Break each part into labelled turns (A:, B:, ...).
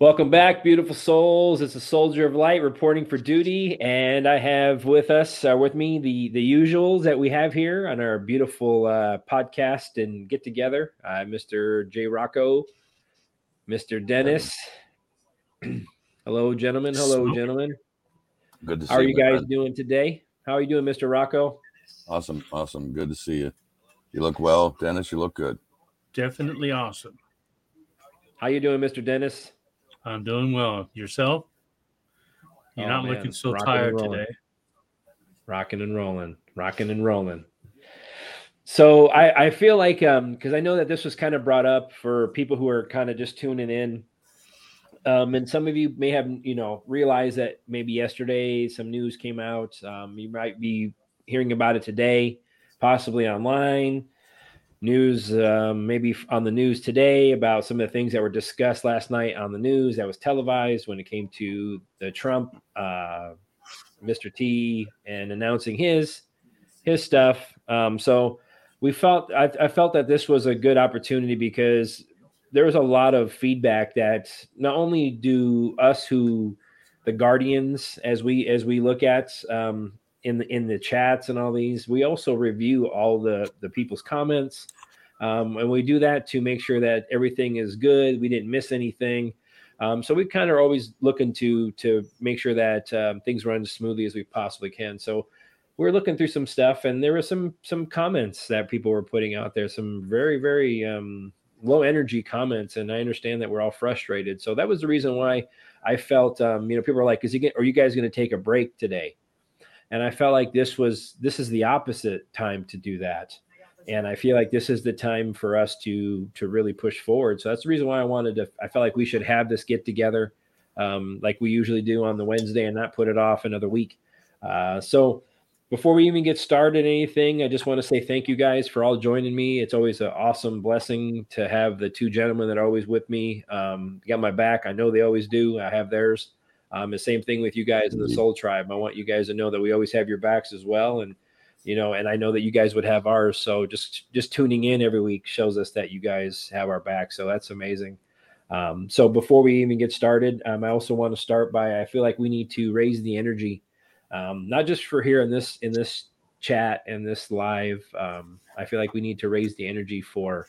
A: Welcome back, beautiful souls. It's a soldier of light reporting for duty, and I have with us, uh, with me, the the usuals that we have here on our beautiful uh, podcast and get together. Uh, Mr. J. Rocco, Mr. Dennis. Hello, gentlemen. Hello, gentlemen.
B: Good to see
A: How are you guys
B: man.
A: doing today? How are you doing, Mr. Rocco?
B: Awesome, awesome. Good to see you. You look well, Dennis. You look good.
C: Definitely awesome.
A: How are you doing, Mr. Dennis?
C: I'm doing well. Yourself? You're
A: Oh,
C: not
A: man.
C: looking so
A: Rocking and
C: tired today.
A: rocking and rolling, rocking and rolling. So I, I feel like um because I know that this was kind of brought up for people who are kind of just tuning in. Um, and some of you may have you know realized that maybe yesterday some news came out. Um, you might be hearing about it today, possibly online. News, um, maybe on the news today about some of the things that were discussed last night on the news that was televised when it came to the Trump uh, Mr. T and announcing his his stuff. Um, so we felt I, I felt that this was a good opportunity because there was a lot of feedback that not only do us who the guardians as we as we look at um, in the in the chats and all these we also review all the the people's comments um, and we do that to make sure that everything is good we didn't miss anything um, so we kind of are always looking to to make sure that um, things run as smoothly as we possibly can. So we're looking through some stuff, and there were some some comments that people were putting out there, some very very um, low energy comments, and I understand that we're all frustrated. So that was the reason why I felt, um, you know, people are like, "Is he? Get, are you guys going to take a break today?" And I felt like this was this is the opposite time to do that and I feel like this is the time for us to to really push forward. So that's the reason why I wanted to. I felt like we should have this get together, um, like we usually do on the Wednesday, and not put it off another week. Uh, so before we even get started, anything, I just want to say thank you guys for all joining me. It's always an awesome blessing to have the two gentlemen that are always with me. Um, got my back. I know they always do. I have theirs. Um, the same thing with you guys in the Soul Tribe. I want you guys to know that we always have your backs as well, and you know and i know that you guys would have ours so just just tuning in every week shows us that you guys have our back so that's amazing. Um, so before we even get started um, i also want to start by i feel like we need to raise the energy um, not just for here in this in this chat and this live um, i feel like we need to raise the energy for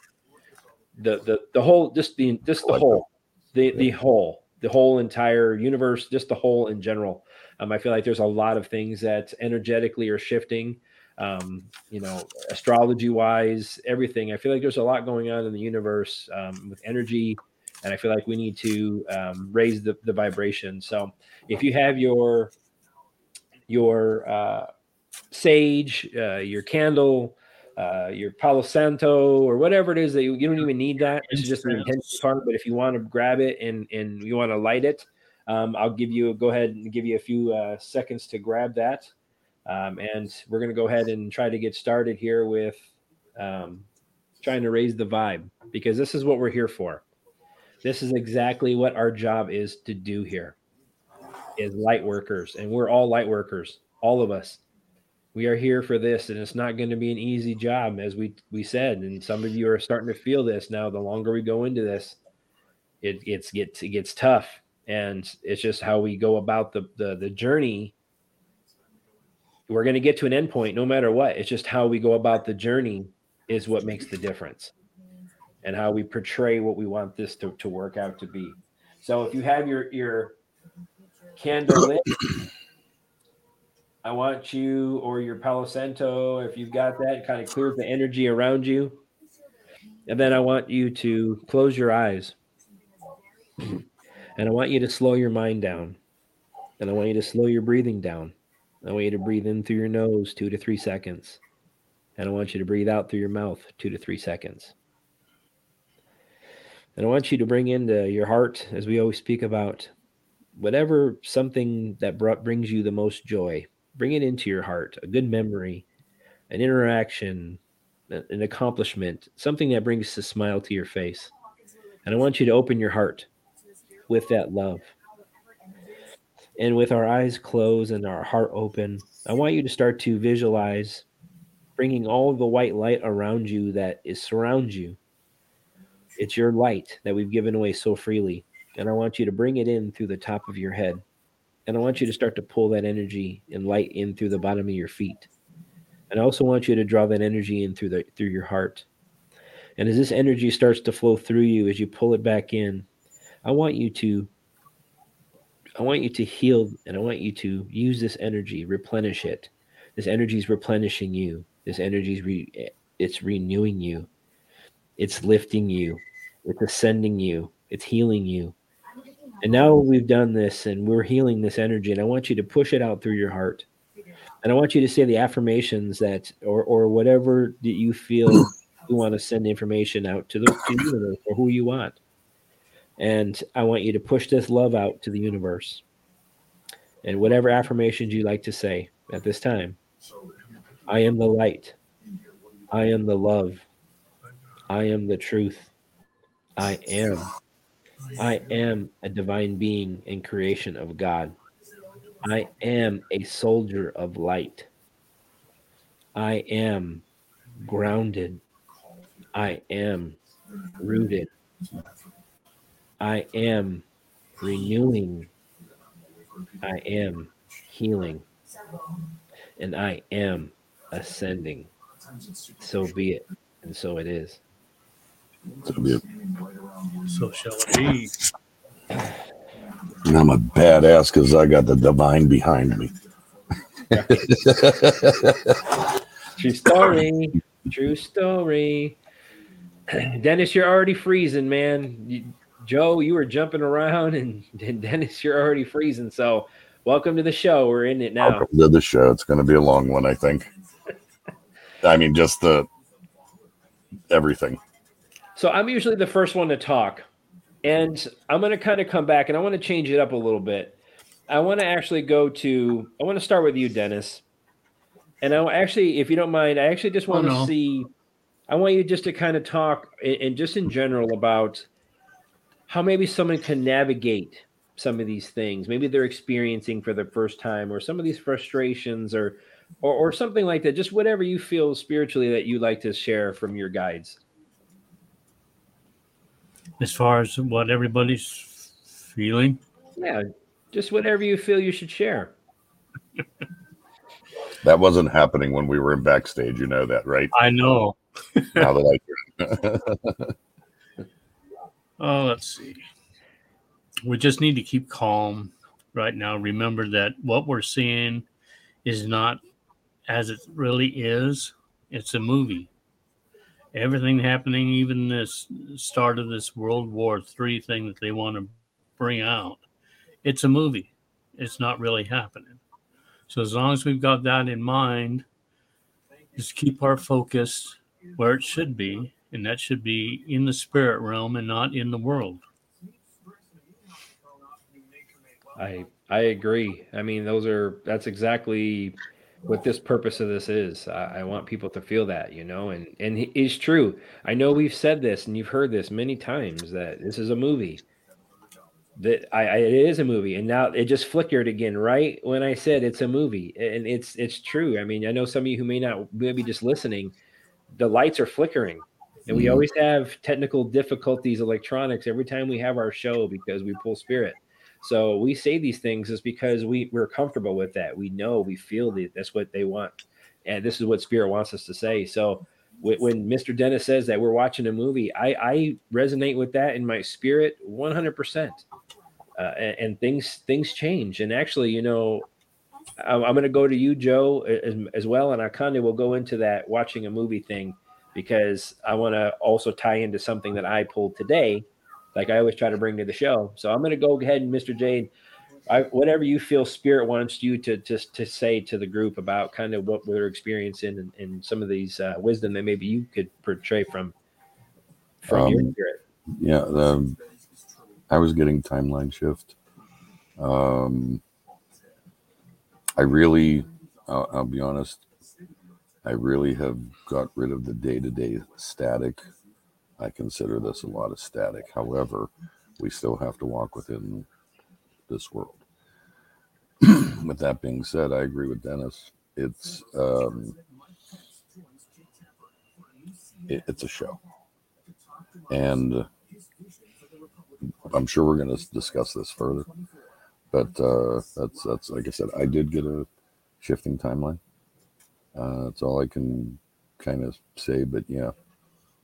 A: the the the whole just the just the whole the the whole the whole entire universe just the whole in general um, i feel like there's a lot of things that energetically are shifting um, you know, astrology wise, everything. I feel like there's a lot going on in the universe um, with energy, and I feel like we need to um, raise the, the vibration. So if you have your your uh, sage, uh, your candle, uh, your Palo Santo, or whatever it is that you, you don't even need that. Is just an intention part. But if you want to grab it and and you want to light it, um, I'll give you go ahead and give you a few uh, seconds to grab that. Um, and we're going to go ahead and try to get started here with um, trying to raise the vibe because this is what we're here for. This is exactly what our job is to do here is light workers and we're all light workers all of us we are here for this and it's not going to be an easy job as we we said and some of you are starting to feel this now the longer we go into this it gets gets it gets tough and it's just how we go about the the, the journey we're going to get to an end point no matter what. It's just how we go about the journey is what makes the difference and how we portray what we want this to, to work out to be. So if you have your, your candle lit, I want you or your Palo Santo, if you've got that, kind of clears the energy around you. And then I want you to close your eyes. And I want you to slow your mind down. And I want you to slow your breathing down. I want you to breathe in through your nose two to three seconds. And I want you to breathe out through your mouth two to three seconds. And I want you to bring into your heart, as we always speak about, whatever something that brings you the most joy. Bring it into your heart, a good memory, an interaction, an accomplishment, something that brings a smile to your face. And I want you to open your heart with that love. And with our eyes closed and our heart open, I want you to start to visualize bringing all the white light around you that is surrounds you. It's your light that we've given away so freely. and I want you to bring it in through the top of your head. And I want you to start to pull that energy and light in through the bottom of your feet. And I also want you to draw that energy in through the through your heart. And as this energy starts to flow through you as you pull it back in, I want you to I want you to heal and I want you to use this energy, replenish it. This energy is replenishing you. This energy is re, it's renewing you. It's lifting you. It's ascending you. It's healing you. And now we've done this and we're healing this energy and I want you to push it out through your heart. And I want you to say the affirmations that or or whatever that you feel you want to send information out to the, universe or who you want. And I want you to push this love out to the universe. And whatever affirmations you like to say at this time I am the light. I am the love. I am the truth. I am. I am a divine being and creation of God. I am a soldier of light. I am grounded. I am rooted. I am renewing. I am healing. And I am ascending. So be it. And so it is.
B: So be it.
C: So shall it be.
B: And I'm a badass because I got the divine behind me.
A: True story. True story. Dennis, you're already freezing, man. You, Joe, you were jumping around, and, and Dennis, you're already freezing. So, welcome to the show. We're in it now.
B: Welcome to the show. It's going to be a long one, I think. I mean, just the everything.
A: So, I'm usually the first one to talk, and I'm going to kind of come back, and I want to change it up a little bit. I want to actually go to. I want to start with you, Dennis. And I actually, if you don't mind, I actually just want
C: Oh,
A: to
C: no.
A: see. I want you just to kind of talk and and just in general about how maybe someone can navigate some of these things. Maybe they're experiencing for the first time, or some of these frustrations, or or, or something like that. Just whatever you feel spiritually that you like to share from your guides.
C: As far as what everybody's feeling,
A: Yeah, just whatever you feel you should share.
B: That wasn't happening when we were in backstage. You know that, right?
C: I know.
B: now that I
C: Oh, let's see. We just need to keep calm right now. Remember that what we're seeing is not as it really is. It's a movie. Everything happening, even this start of this World War III thing that they want to bring out, it's a movie. It's not really happening. So as long as we've got that in mind, just keep our focus where it should be, and that should be in the spirit realm and not in the world.
A: I I agree. I mean, those are that's exactly what this purpose of this is. I, I want people to feel that, you know, and and it is true. I know we've said this and you've heard this many times that this is a movie. That I, I it is a movie, and now it just flickered again right when I said it's a movie, and it's it's true. I mean, I know some of you who may not maybe just listening, the lights are flickering. And we
B: Mhm.
A: always have technical difficulties, electronics every time we have our show because we pull spirit. So we say these things is because we we're comfortable with that. We know, we feel that that's what they want, and this is what spirit wants us to say. So when, Mr. Dennis says that we're watching a movie, I, I resonate with that in my spirit 100. percent uh, and, and things things change. And actually, you know, I'm, I'm going to go to you, Joe, as, as well, and I kind of will go into that watching a movie thing because I want to also tie into something that I pulled today like I always try to bring to the show. So I'm going to go ahead and Mr. Jade, I, whatever you feel spirit wants you to just to, say to the group about kind of what we're experiencing and, and some of these uh, wisdom that maybe you could portray from from your
B: Um,
A: spirit.
B: yeah, the, I was getting timeline shift. Um, I really, I'll, I'll be honest, I really have got rid of the day to day static. I consider this a lot of static. However, we still have to walk within this world. with that being said, I agree with Dennis. It's um, it, it's a show, and I'm sure we're going to discuss this further. But uh, that's that's like I said, I did get a shifting timeline. Uh, that's all I can kind of say. But yeah,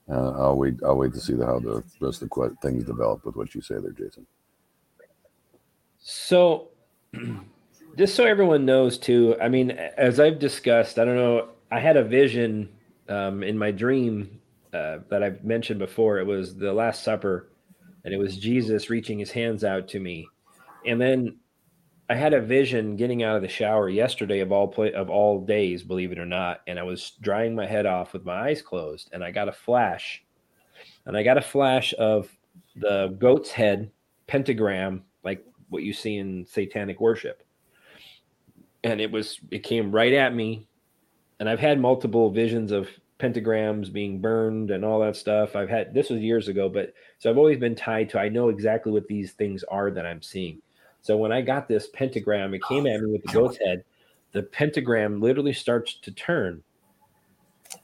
B: I'll wait. I'll wait to see the, how the rest of the things develop with what you say there, Jason.
A: So, just so everyone knows, too. I mean, as I've discussed, I don't know. I had a vision um, in my dream uh, that I've mentioned before. It was the Last Supper, and it was Jesus reaching his hands out to me, and then I had a vision getting out of the shower yesterday of all play, of all days, believe it or not, and I was drying my head off with my eyes closed, and I got a flash, and I got a flash of the goat's head pentagram, like what you see in satanic worship, and it was it came right at me, and I've had multiple visions of pentagrams being burned and all that stuff. I've had this was years ago, but so I've always been tied to I know exactly what these things are that I'm seeing. So when I got this pentagram, it came at me with the goat's head. The pentagram literally starts to turn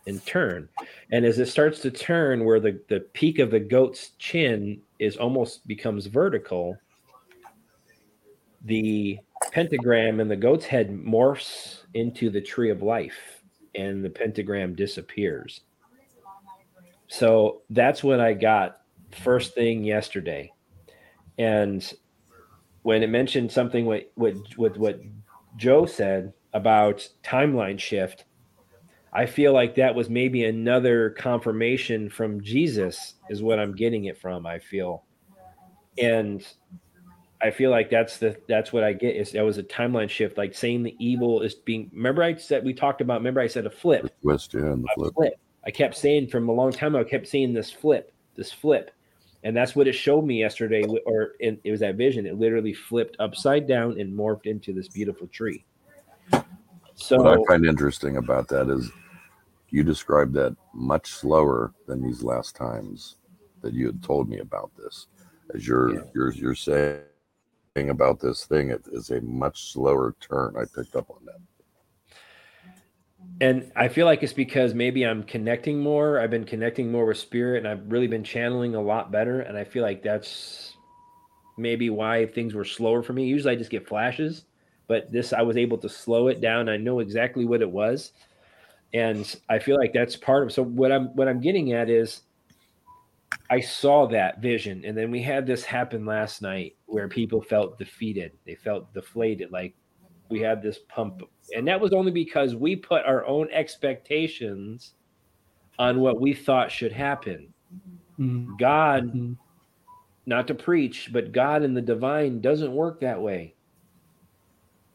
A: and turn. And as it starts to turn, where the, the peak of the goat's chin is almost becomes vertical, the pentagram and the goat's head morphs into the tree of life and the pentagram disappears. So that's what I got first thing yesterday. And when it mentioned something with, with, with what Joe said about timeline shift, I feel like that was maybe another confirmation from Jesus, is what I'm getting it from. I feel, and I feel like that's the that's what I get is that was a timeline shift, like saying the evil is being. Remember, I said we talked about. Remember, I said a flip.
B: Twist, yeah, and the flip.
A: flip. I kept saying from a long time. I kept seeing this flip, this flip, and that's what it showed me yesterday. Or it was that vision. It literally flipped upside down and morphed into this beautiful tree.
B: So what I find interesting about that is you described that much slower than these last times that you had told me about this. As you're yeah. you're you're saying about this thing, it is a much slower turn. I picked up on that.
A: And I feel like it's because maybe I'm connecting more. I've been connecting more with spirit and I've really been channeling a lot better. And I feel like that's maybe why things were slower for me. Usually I just get flashes, but this I was able to slow it down. I know exactly what it was. And I feel like that's part of so what I'm what I'm getting at is I saw that vision. And then we had this happen last night where people felt defeated. They felt deflated. Like we had this pump. And that was only because we put our own expectations on what we thought should happen. Mm-hmm. God, mm-hmm. not to preach, but God in the divine doesn't work that way.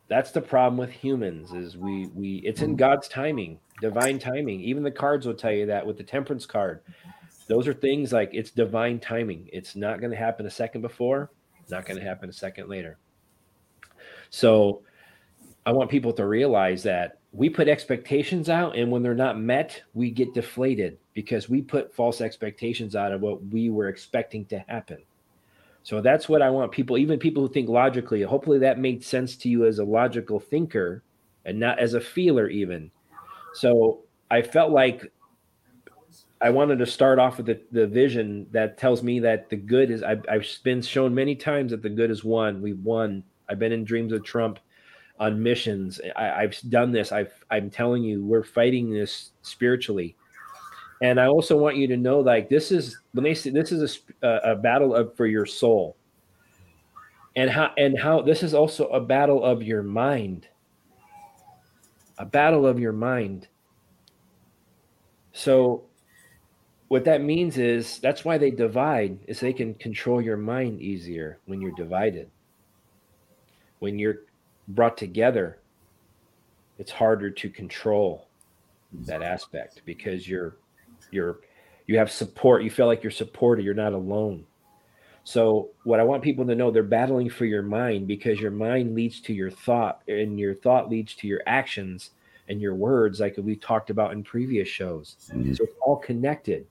A: That's the problem with humans is we we it's in God's timing, divine timing. Even the cards will tell you that with the temperance card those are things like it's divine timing. It's not going to happen a second before, not going to happen a second later. So I want people to realize that we put expectations out, and when they're not met, we get deflated because we put false expectations out of what we were expecting to happen. So that's what I want people, even people who think logically, hopefully that made sense to you as a logical thinker and not as a feeler, even. So I felt like I wanted to start off with the, the vision that tells me that the good is I've, I've been shown many times that the good is won. We've won. I've been in dreams of Trump on missions. I, have done this. I've, I'm telling you, we're fighting this spiritually. And I also want you to know, like this is when they say this is a, a battle of for your soul, and how and how this is also a battle of your mind. A battle of your mind. So what that means is that's why they divide is they can control your mind easier when you're divided when you're brought together it's harder to control that aspect because you're you're you have support. You feel like you're supported. You're not alone. So what i want people to know they're battling for your mind because your mind leads to your thought and your thought leads to your actions and your words like we talked about in previous shows. Mm-hmm. so it's all connected.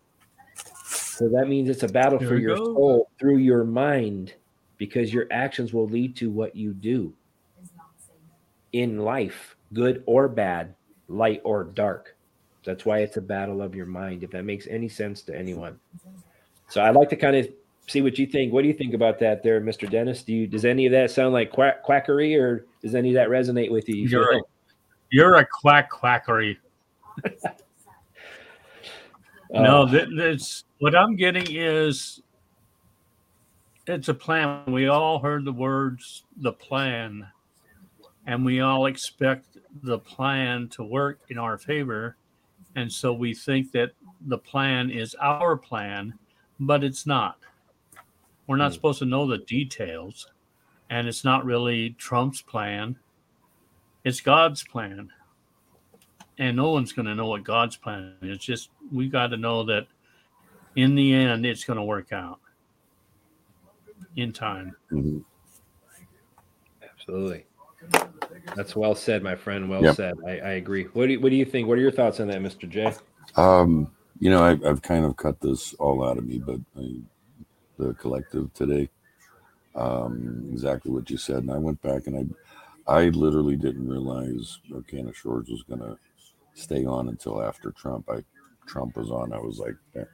A: So that means it's a battle Here for your go. soul through your mind because your actions will lead to what you do in life, good or bad, light or dark. That's why it's a battle of your mind, if that makes any sense to anyone. So I'd like to kind of see what you think. What do you think about that, there, Mister Dennis? Do you does any of that sound like quack, quackery, or does any of that resonate with you? you
C: You're a, you're a quack quackery.
A: Uh,
C: no, th- that's what I'm getting is it's a plan. We all heard the words the plan, and we all expect the plan to work in our favor. And so we think that the plan is our plan, but it's not. We're not
A: Hmm.
C: supposed to know the details, and it's not really Trump's plan. It's God's plan. And no one's going to know what God's plan is. It's just we've got to know that in the end, it's going to work out in time.
B: Mhm.
A: Absolutely. That's well said, my friend. Well
B: Yep.
A: said. I, I agree. What do you, What do you think? What are your thoughts on that, Mister J?
B: Um, you know, I, I've kind of cut this all out of me, but I, the collective today, um, exactly what you said, and I went back and I, I literally didn't realize Volcano Shores was gonna stay on until after Trump. I, Trump was on. I was like, eh,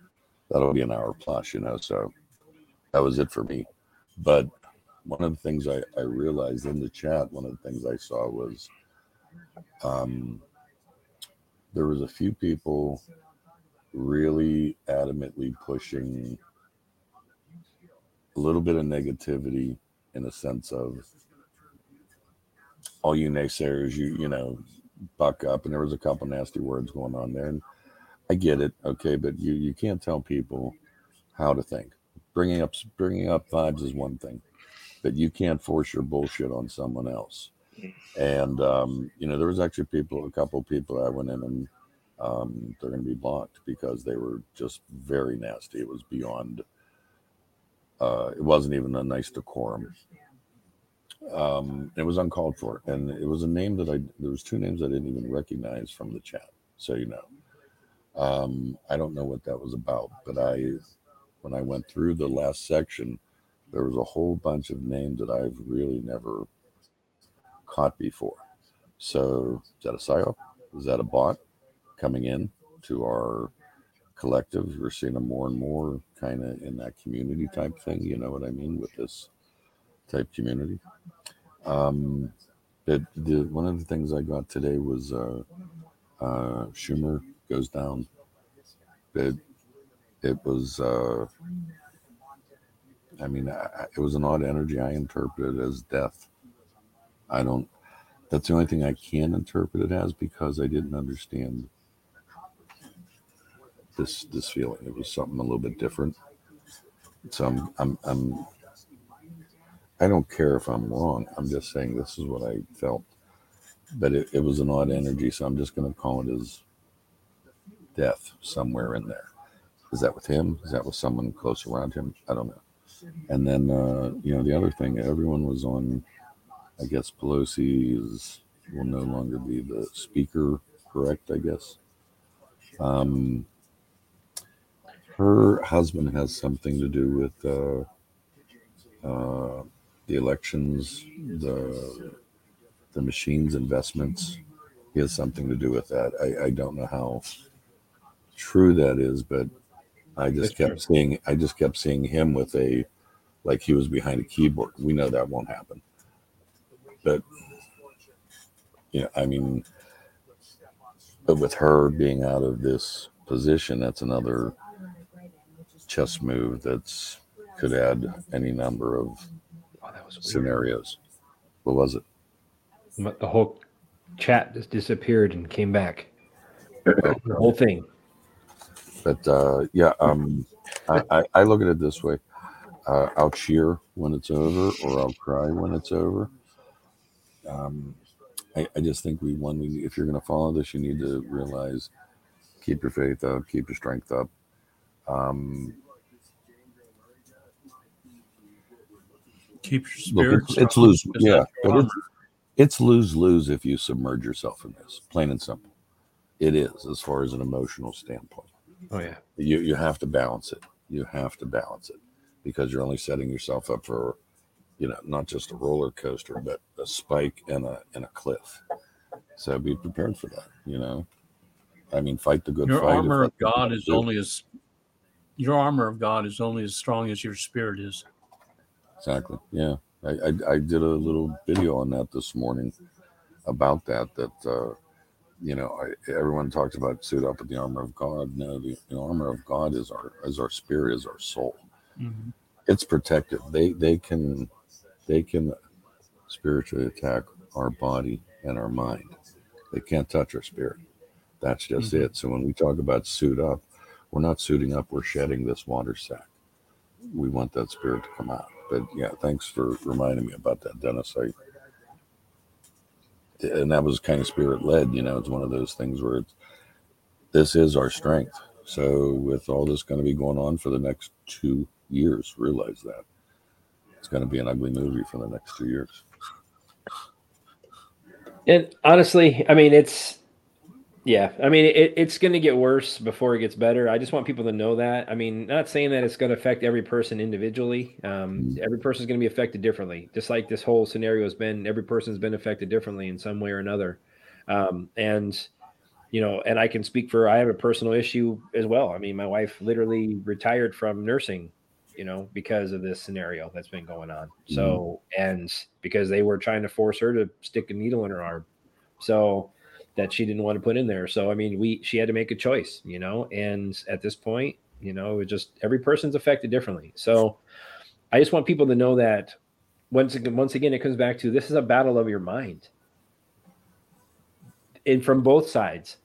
B: that'll be an hour plus, you know. So that was it for me. But one of the things I, I realized in the chat, one of the things I saw was, um, there was a few people really adamantly pushing a little bit of negativity in the sense of all you naysayers you you know buck up. And there was a couple nasty words going on there. And i get it okay but you you can't tell people how to think. Bringing up bringing up vibes is one thing but you can't force your bullshit on someone else and um, you know there was actually people a couple people i went in and um, they're going to be blocked because they were just very nasty. It was beyond. Uh, it wasn't even a nice decorum. Um, it was uncalled for, and it was a name that I. There was two names I didn't even recognize from the chat. So you know, um, I don't know what that was about, but I, when I went through the last section, there was a whole bunch of names that I've really never caught before. So is that a psyop? Is that a bot? coming in to our collective. We're seeing them more and more kind of in that community type thing. You know what I mean with this type community. Um, but the one of the things I got today was uh, uh, Schumer goes down. It it was. Uh, I mean, I, it was an odd energy. I interpreted it as death. I don't. That's the only thing I can interpret it as because I didn't understand this this feeling. It was something a little bit different. So I'm I'm I'm I don't care if I'm wrong. I'm just saying this is what I felt. But it, it was an odd energy, so I'm just gonna call it as death somewhere in there. Is that with him? Is that with someone close around him? I don't know. And then uh, you know, the other thing, everyone was on I guess Pelosi is will no longer be the speaker, correct, I guess. Um her husband has something to do with uh, uh, the elections, the the machines investments. He has something to do with that. I, I don't know how true that is, but I just
A: That's
B: kept seeing I just kept seeing him with a like he was behind a keyboard. We know that won't happen. But yeah, I mean but with her being out of this position, that's another chess move that's could add any number of
A: Oh, that was
B: scenarios. What was it?
A: The whole chat just disappeared and came back. The whole thing.
B: But uh, yeah, um, I, I, I look at it this way: uh, I'll cheer when it's over, or I'll cry when it's over. Um, I, I just think we one we if you're going to follow this, you need to realize keep your faith up, keep your strength up. Um,
C: Keep your
B: look, it's, it's lose,
C: 'cause
B: yeah, but it's it's lose lose if you submerge yourself in this. Plain and simple, it is as far as an emotional standpoint.
A: Oh yeah.
B: you you have to balance it you have to balance it because you're only setting yourself up for you know not just a roller coaster but a spike and a and a cliff so be prepared for that you know i mean fight the good
C: Your
B: fight if
C: armor of
B: that's what you
C: God is only as your armor of God is only as strong as your spirit is.
B: Exactly. Yeah. I, I, I did a little video on that this morning about that. That uh, you know, I, everyone talks about suit up with the armor of God. No, the, the armor of God is our is our spirit, is our soul.
C: Mm-hmm.
B: It's protective. They they can they can spiritually attack our body and our mind. They can't touch our spirit. That's just
C: Mhm.
B: it. So when we talk about suit up, we're not suiting up. We're shedding this water sack. We want that spirit to come out. But yeah, thanks for reminding me about that, Dennis. I and that was kind of spirit led. You know, it's one of those things where it's this is our strength. So with all this going to be going on for the next two years, realize that it's going to be an ugly movie for the next two years.
A: And honestly, I mean, it's yeah. I mean, it, it's going to get worse before it gets better. I just want people to know that. I mean, not saying that it's going to affect every person individually. Um, every person is going to be affected differently, just like this whole scenario has been. Every person's been affected differently in some way or another. Um, and you know, and I can speak for. I have a personal issue as well. I mean, my wife literally retired from nursing you know, because of this scenario that's been going on. So, and because they were trying to force her to stick a needle in her arm. So that she didn't want to put in there. So, I mean, we, she had to make a choice, you know, and at this point, you know, it just every person's affected differently. So I just want people to know that once again, once again, it comes back to this is a battle of your mind. And from both sides,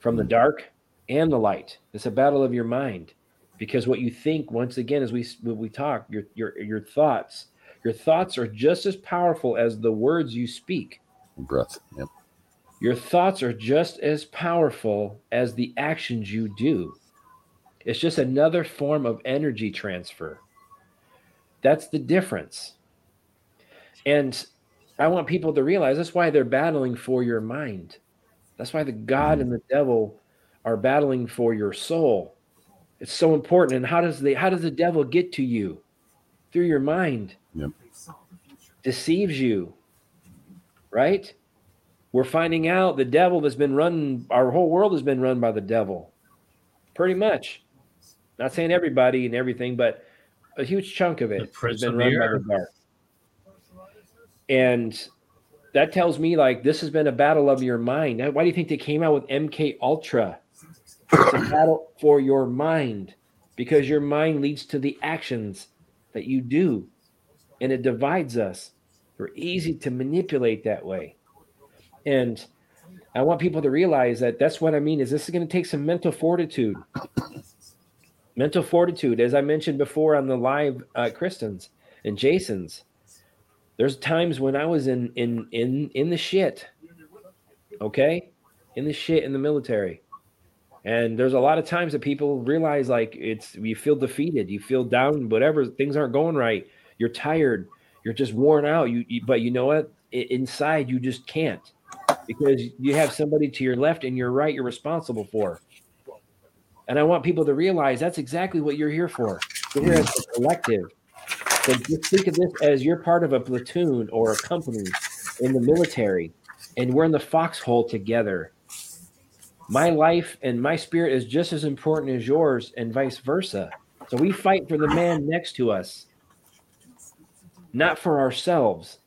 A: from the dark and the light, it's a battle of your mind because what you think once again as we we talk your your your thoughts your thoughts are just as powerful as the words you speak
B: Breath. Yep.
A: Your thoughts are just as powerful as the actions you do it's just another form of energy transfer that's the difference and i want people to realize that's why they're battling for your mind that's why the god and the devil are battling for your soul it's so important. And how does the how does the devil get to you? Through your mind.
B: Yep.
A: Deceives you. Right? We're finding out the devil has been run, our whole world has been run by the devil. Pretty much. Not saying everybody and everything, but a huge chunk of it has been run by the dark. And that tells me like this has been a battle of your mind. Why do you think they came out with MK Ultra? It's a battle for your mind because your mind leads to the actions that you do and it divides us. We're easy to manipulate that way. And I want people to realize that that's what I mean is this is going to take some mental fortitude. mental fortitude as I mentioned before on the live uh, Kristen's and Jason's. There's times when I was in in in in the shit. Okay? In the shit in the military. And there's a lot of times that people realize like it's you feel defeated, you feel down, whatever things aren't going right. You're tired, you're just worn out. You, you but you know what? Inside you just can't because you have somebody to your left and your right you're responsible for. And I want people to realize that's exactly what you're here for. You're here as a collective. So just think of this as you're part of a platoon or a company in the military, and we're in the foxhole together my life and my spirit is just as important as yours and vice versa so we fight for the man next to us not for ourselves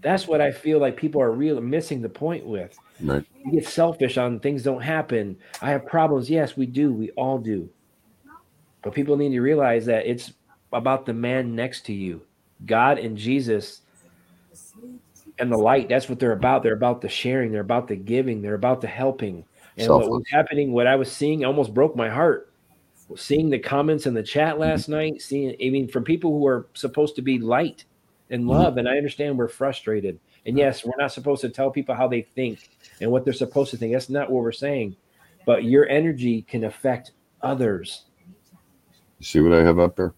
A: that's what i feel like people are really missing the point with.
B: Right.
A: we get selfish on things don't happen. I have problems. Yes we do. We all do. But people need to realize that it's about the man next to you god and jesus and the light. That's what they're about. They're about the sharing. They're about the giving. They're about the helping. And what was happening what i was seeing almost broke my heart. Seeing the comments in the chat last mm-hmm. night seeing i mean from people who are supposed to be light and mm-hmm. love and i understand we're frustrated and yes we're not supposed to tell people how they think and what they're supposed to think that's not what we're saying but your energy can affect others
B: You see what I have up there?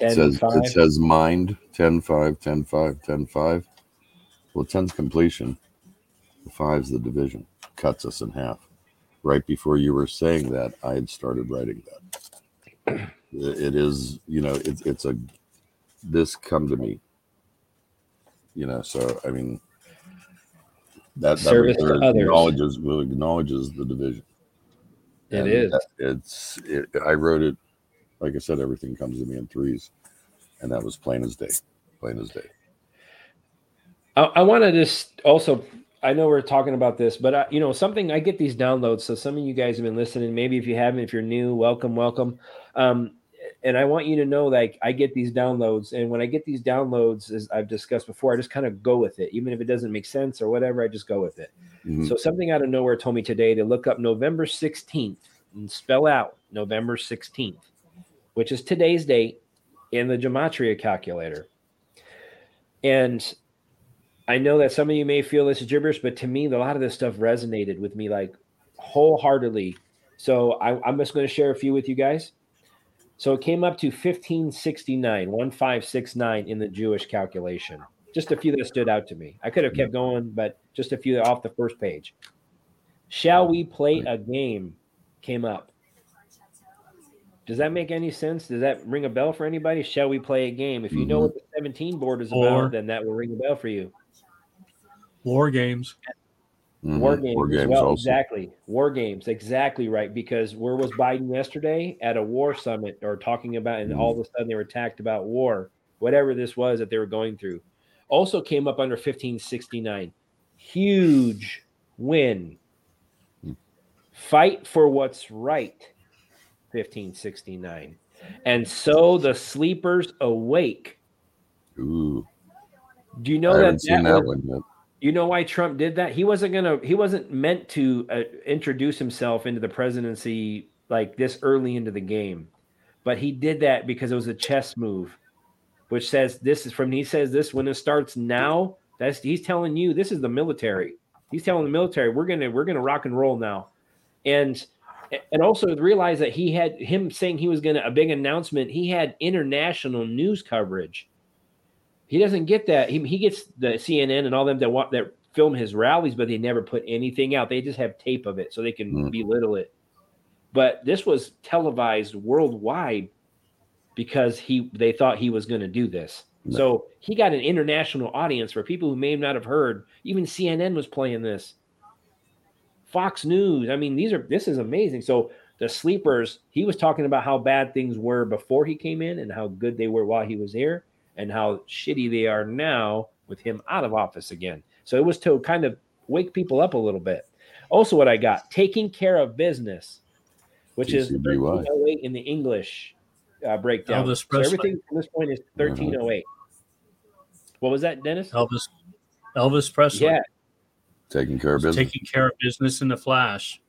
B: It says,
A: 5.
B: it says mind 10 5, 10 5, 10 5. Well, 10's completion. The 5's the division. Cuts us in half. Right before you were saying that, I had started writing that. It it is, you know, it, it's a, this come to me. You know, so, I mean, that, that
A: Service to others.
B: acknowledges, acknowledges the division.
A: It
B: And
A: is.
B: that- It's, it, I wrote it like I said, everything comes to me in threes, and that was plain as day, plain as day.
A: I, I want to just also. I know we're talking about this, but I, you know something. I get these downloads, so some of you guys have been listening. Maybe if you haven't, if you're new, welcome, welcome. Um, and I want you to know, like, I get these downloads, and when I get these downloads, as I've discussed before, I just kind of go with it, even if it doesn't make sense or whatever. I just go with it.
B: Mhm.
A: So something out of nowhere told me today to look up November 16th and spell out November 16th, which is today's date in the gematria calculator. And I know that some of you may feel this is gibberish, but to me, a lot of this stuff resonated with me like wholeheartedly. So I, I'm just going to share a few with you guys. So it came up to 1569, 1569 in the Jewish calculation. Just a few that stood out to me. I could have kept going, but just a few off the first page. Shall we play a game? Came up. Does that make any sense? Does that ring a bell for anybody? Shall we play a game? If you know
B: Mhm.
A: what the 17 board is
C: Or-
A: about, then that will ring a bell for you.
C: War games.
B: Mhm.
A: War games,
B: War games
A: well. Exactly. War games. Exactly right. Because where was Biden yesterday? At a war summit or talking about, and all of a sudden they were attacked about war, whatever this was that they were going through. Also came up under 1569. Huge win. Fight for what's right. 1569. And so the sleepers awake.
B: Ooh,
A: Do you know
B: I
A: that,
B: haven't seen
A: that
B: that
A: was-
B: one yet.
A: You know why Trump did that? He wasn't gonna. He wasn't meant to uh, introduce himself into the presidency like this early into the game, but he did that because it was a chess move, which says this is from. He says this when it starts now. That's he's telling you this is the military. He's telling the military we're gonna we're gonna rock and roll now, and and also realize that he had him saying he was gonna a big announcement. He had international news coverage. He doesn't get that. He, he gets the CNN and all them that want that film his rallies, but they never put anything out. They just have tape of it so they can
B: Mm.
A: belittle it. But this was televised worldwide because he they thought he was going to do this.
B: Right.
A: So he got an international audience for people who may not have heard. Even CNN was playing this. Fox News. I mean, these are this is amazing. So the sleepers, he was talking about how bad things were before he came in and how good they were while he was here and how shitty they are now with him out of office again. So it was to kind of wake people up a little bit. Also, what I got taking care of business, which is 1308 in the English uh, breakdown.
C: Elvis
A: So
C: Presley.
A: everything from this point is 1308. What was that, Dennis?
C: Elvis Elvis Presley.
A: Yeah.
B: Taking care of business.
C: Taking care of business in the flash.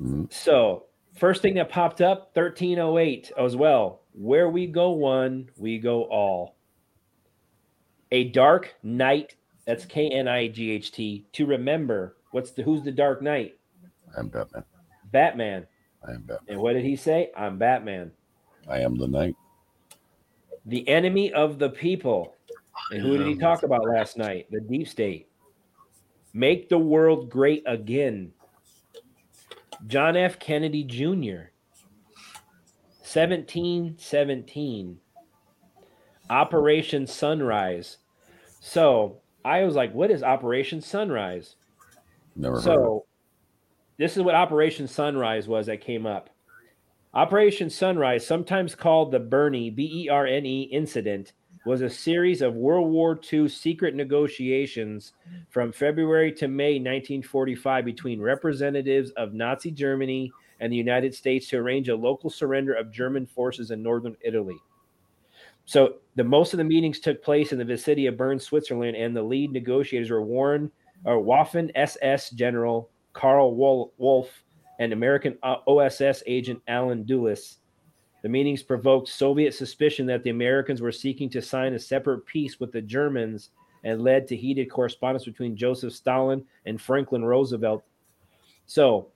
B: Mhm.
A: So first thing that popped up, 1308 as well. Where we go one, we go all. A dark night. That's K N I G H T. To remember, what's the who's the Dark Knight?
B: I'm Batman.
A: Batman.
B: I am Batman.
A: And what did he say? I'm Batman.
B: I am the knight.
A: The enemy of the people. And who did he talk about last night? The deep state. Make the world great again. John F. Kennedy Jr. 1717. Operation Sunrise. So I was like, what is Operation Sunrise?
B: Never
A: So this is what Operation Sunrise was that came up. Operation Sunrise, sometimes called the Bernie B E R N E incident, was a series of World War II secret negotiations from February to May 1945 between representatives of Nazi Germany and the United States to arrange a local surrender of German forces in northern Italy. So the most of the meetings took place in the vicinity of Bern, Switzerland, and the lead negotiators were Warren or Waffen SS General Karl Wolff and American uh, OSS agent Allen Dulles. The meetings provoked Soviet suspicion that the Americans were seeking to sign a separate peace with the Germans and led to heated correspondence between Joseph Stalin and Franklin Roosevelt. So,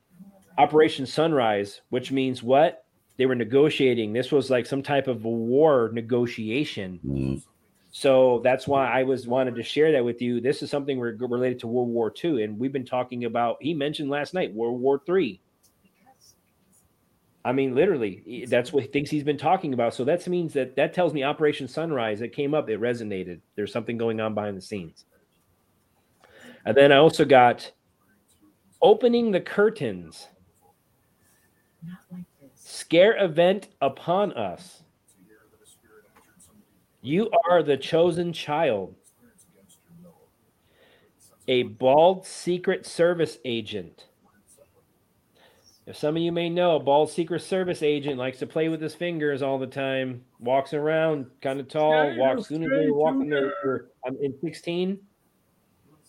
A: Operation Sunrise, which means what? They were negotiating. This was like some type of a war negotiation.
B: Mm,
A: So that's why I was wanted to share that with you. This is something re- related to World War II, and we've been talking about. He mentioned last night World War Three. I mean, literally, that's what he thinks he's been talking about. So that means that that tells me Operation Sunrise. It came up. It resonated. There's something going on behind the scenes. And then I also got opening the curtains. Scare event upon us. You are the chosen child. A bald Secret Service agent. If some of you may know, a bald Secret Service agent likes to play with his fingers all the time, walks around kind of tall, walks soon as they
C: okay,
A: walking there um, in 16.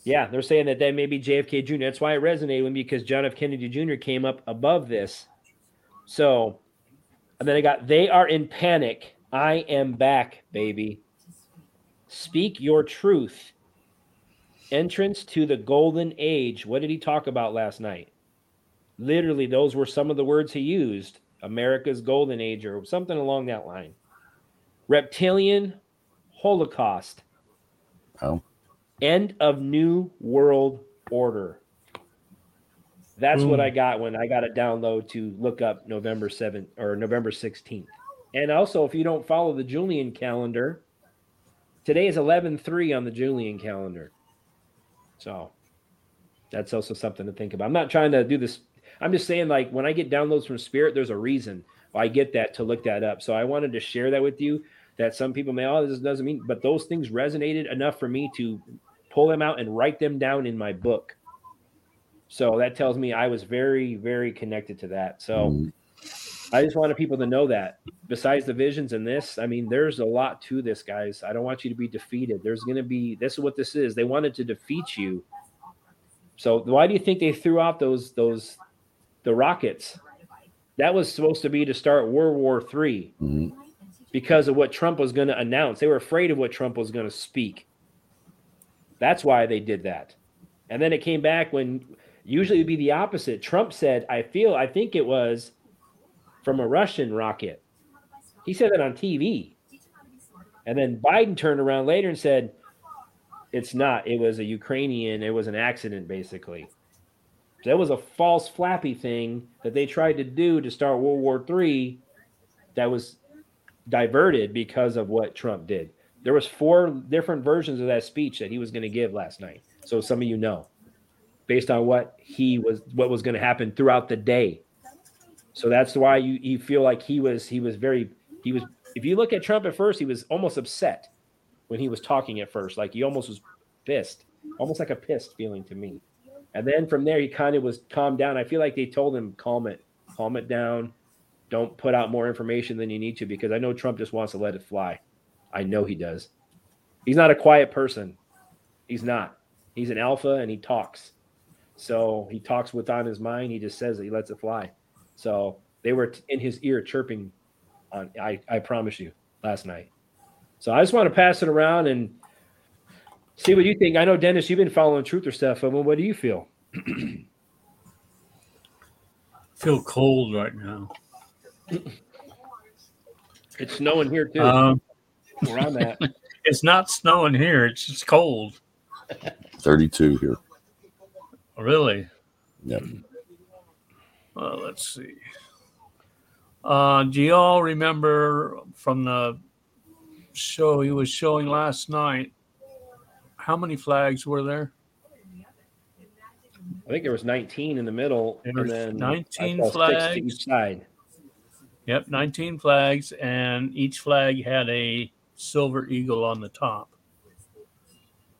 A: Yeah, they're saying that that may be JFK Jr. That's why it resonated with me because John F. Kennedy Jr. came up above this. So, and then I got, they are in panic. I am back, baby. Speak your truth. Entrance to the golden age. What did he talk about last night? Literally, those were some of the words he used America's golden age or something along that line. Reptilian Holocaust.
B: Oh.
A: End of New World Order. That's what I mm. got when I got a download to look up November 7th or November 16th. And also, if you don't follow the Julian calendar, today is 11 3 on the Julian calendar. So that's also something to think about. I'm not trying to do this. I'm just saying, like, when I get downloads from Spirit, there's a reason I get that to look that up. So I wanted to share that with you that some people may, oh, this doesn't mean, but those things resonated enough for me to pull them out and write them down in my book. So that tells me I was very, very connected to that. So
B: Mhm.
A: I just wanted people to know that besides the visions and this, I mean, there's a lot to this, guys. I don't want you to be defeated. There's going to be, this is what this is. They wanted to defeat you. So why do you think they threw out those, those, the rockets? That was supposed to be to start World War Three
B: Mhm.
A: because of what Trump was going to announce. They were afraid of what Trump was going to speak. That's why they did that. And then it came back when usually it'd be the opposite. Trump said, I feel, I think it was from a Russian rocket. He said that on TV. And then Biden turned around later and said, it's not. It was a Ukrainian. It was an accident, basically. That was a false flappy thing that they tried to do to start World War III that was diverted because of what Trump did. There was four different versions of that speech that he was going to give last night. So some of you know, based on what he was, what was going to happen throughout the day. So that's why you, you feel like he was he was very he was. If you look at Trump at first, he was almost upset when he was talking at first. Like he almost was pissed, almost like a pissed feeling to me. And then from there, he kind of was calmed down. I feel like they told him calm it, calm it down. Don't put out more information than you need to because I know Trump just wants to let it fly. I know he does. He's not a quiet person. He's not. He's an alpha and he talks. So he talks what's on his mind. He just says it. He lets it fly. So they were t- in his ear chirping on I, I promise you last night. So I just want to pass it around and see what you think. I know Dennis, you've been following truth or stuff. I mean, what do you feel?
C: feel cold right now.
A: It's snowing here too.
C: Um,
A: where I'm at.
C: it's not snowing here. It's just cold.
B: 32 here.
C: Really?
B: Yep.
C: Uh, let's see. Uh, do you all remember from the show he was showing last night? How many flags were there?
A: I think there was 19 in the middle,
C: There
A: and then
C: 19
A: I saw six to
C: flags.
A: each side.
C: Yep, 19 flags, and each flag had a silver eagle on the top,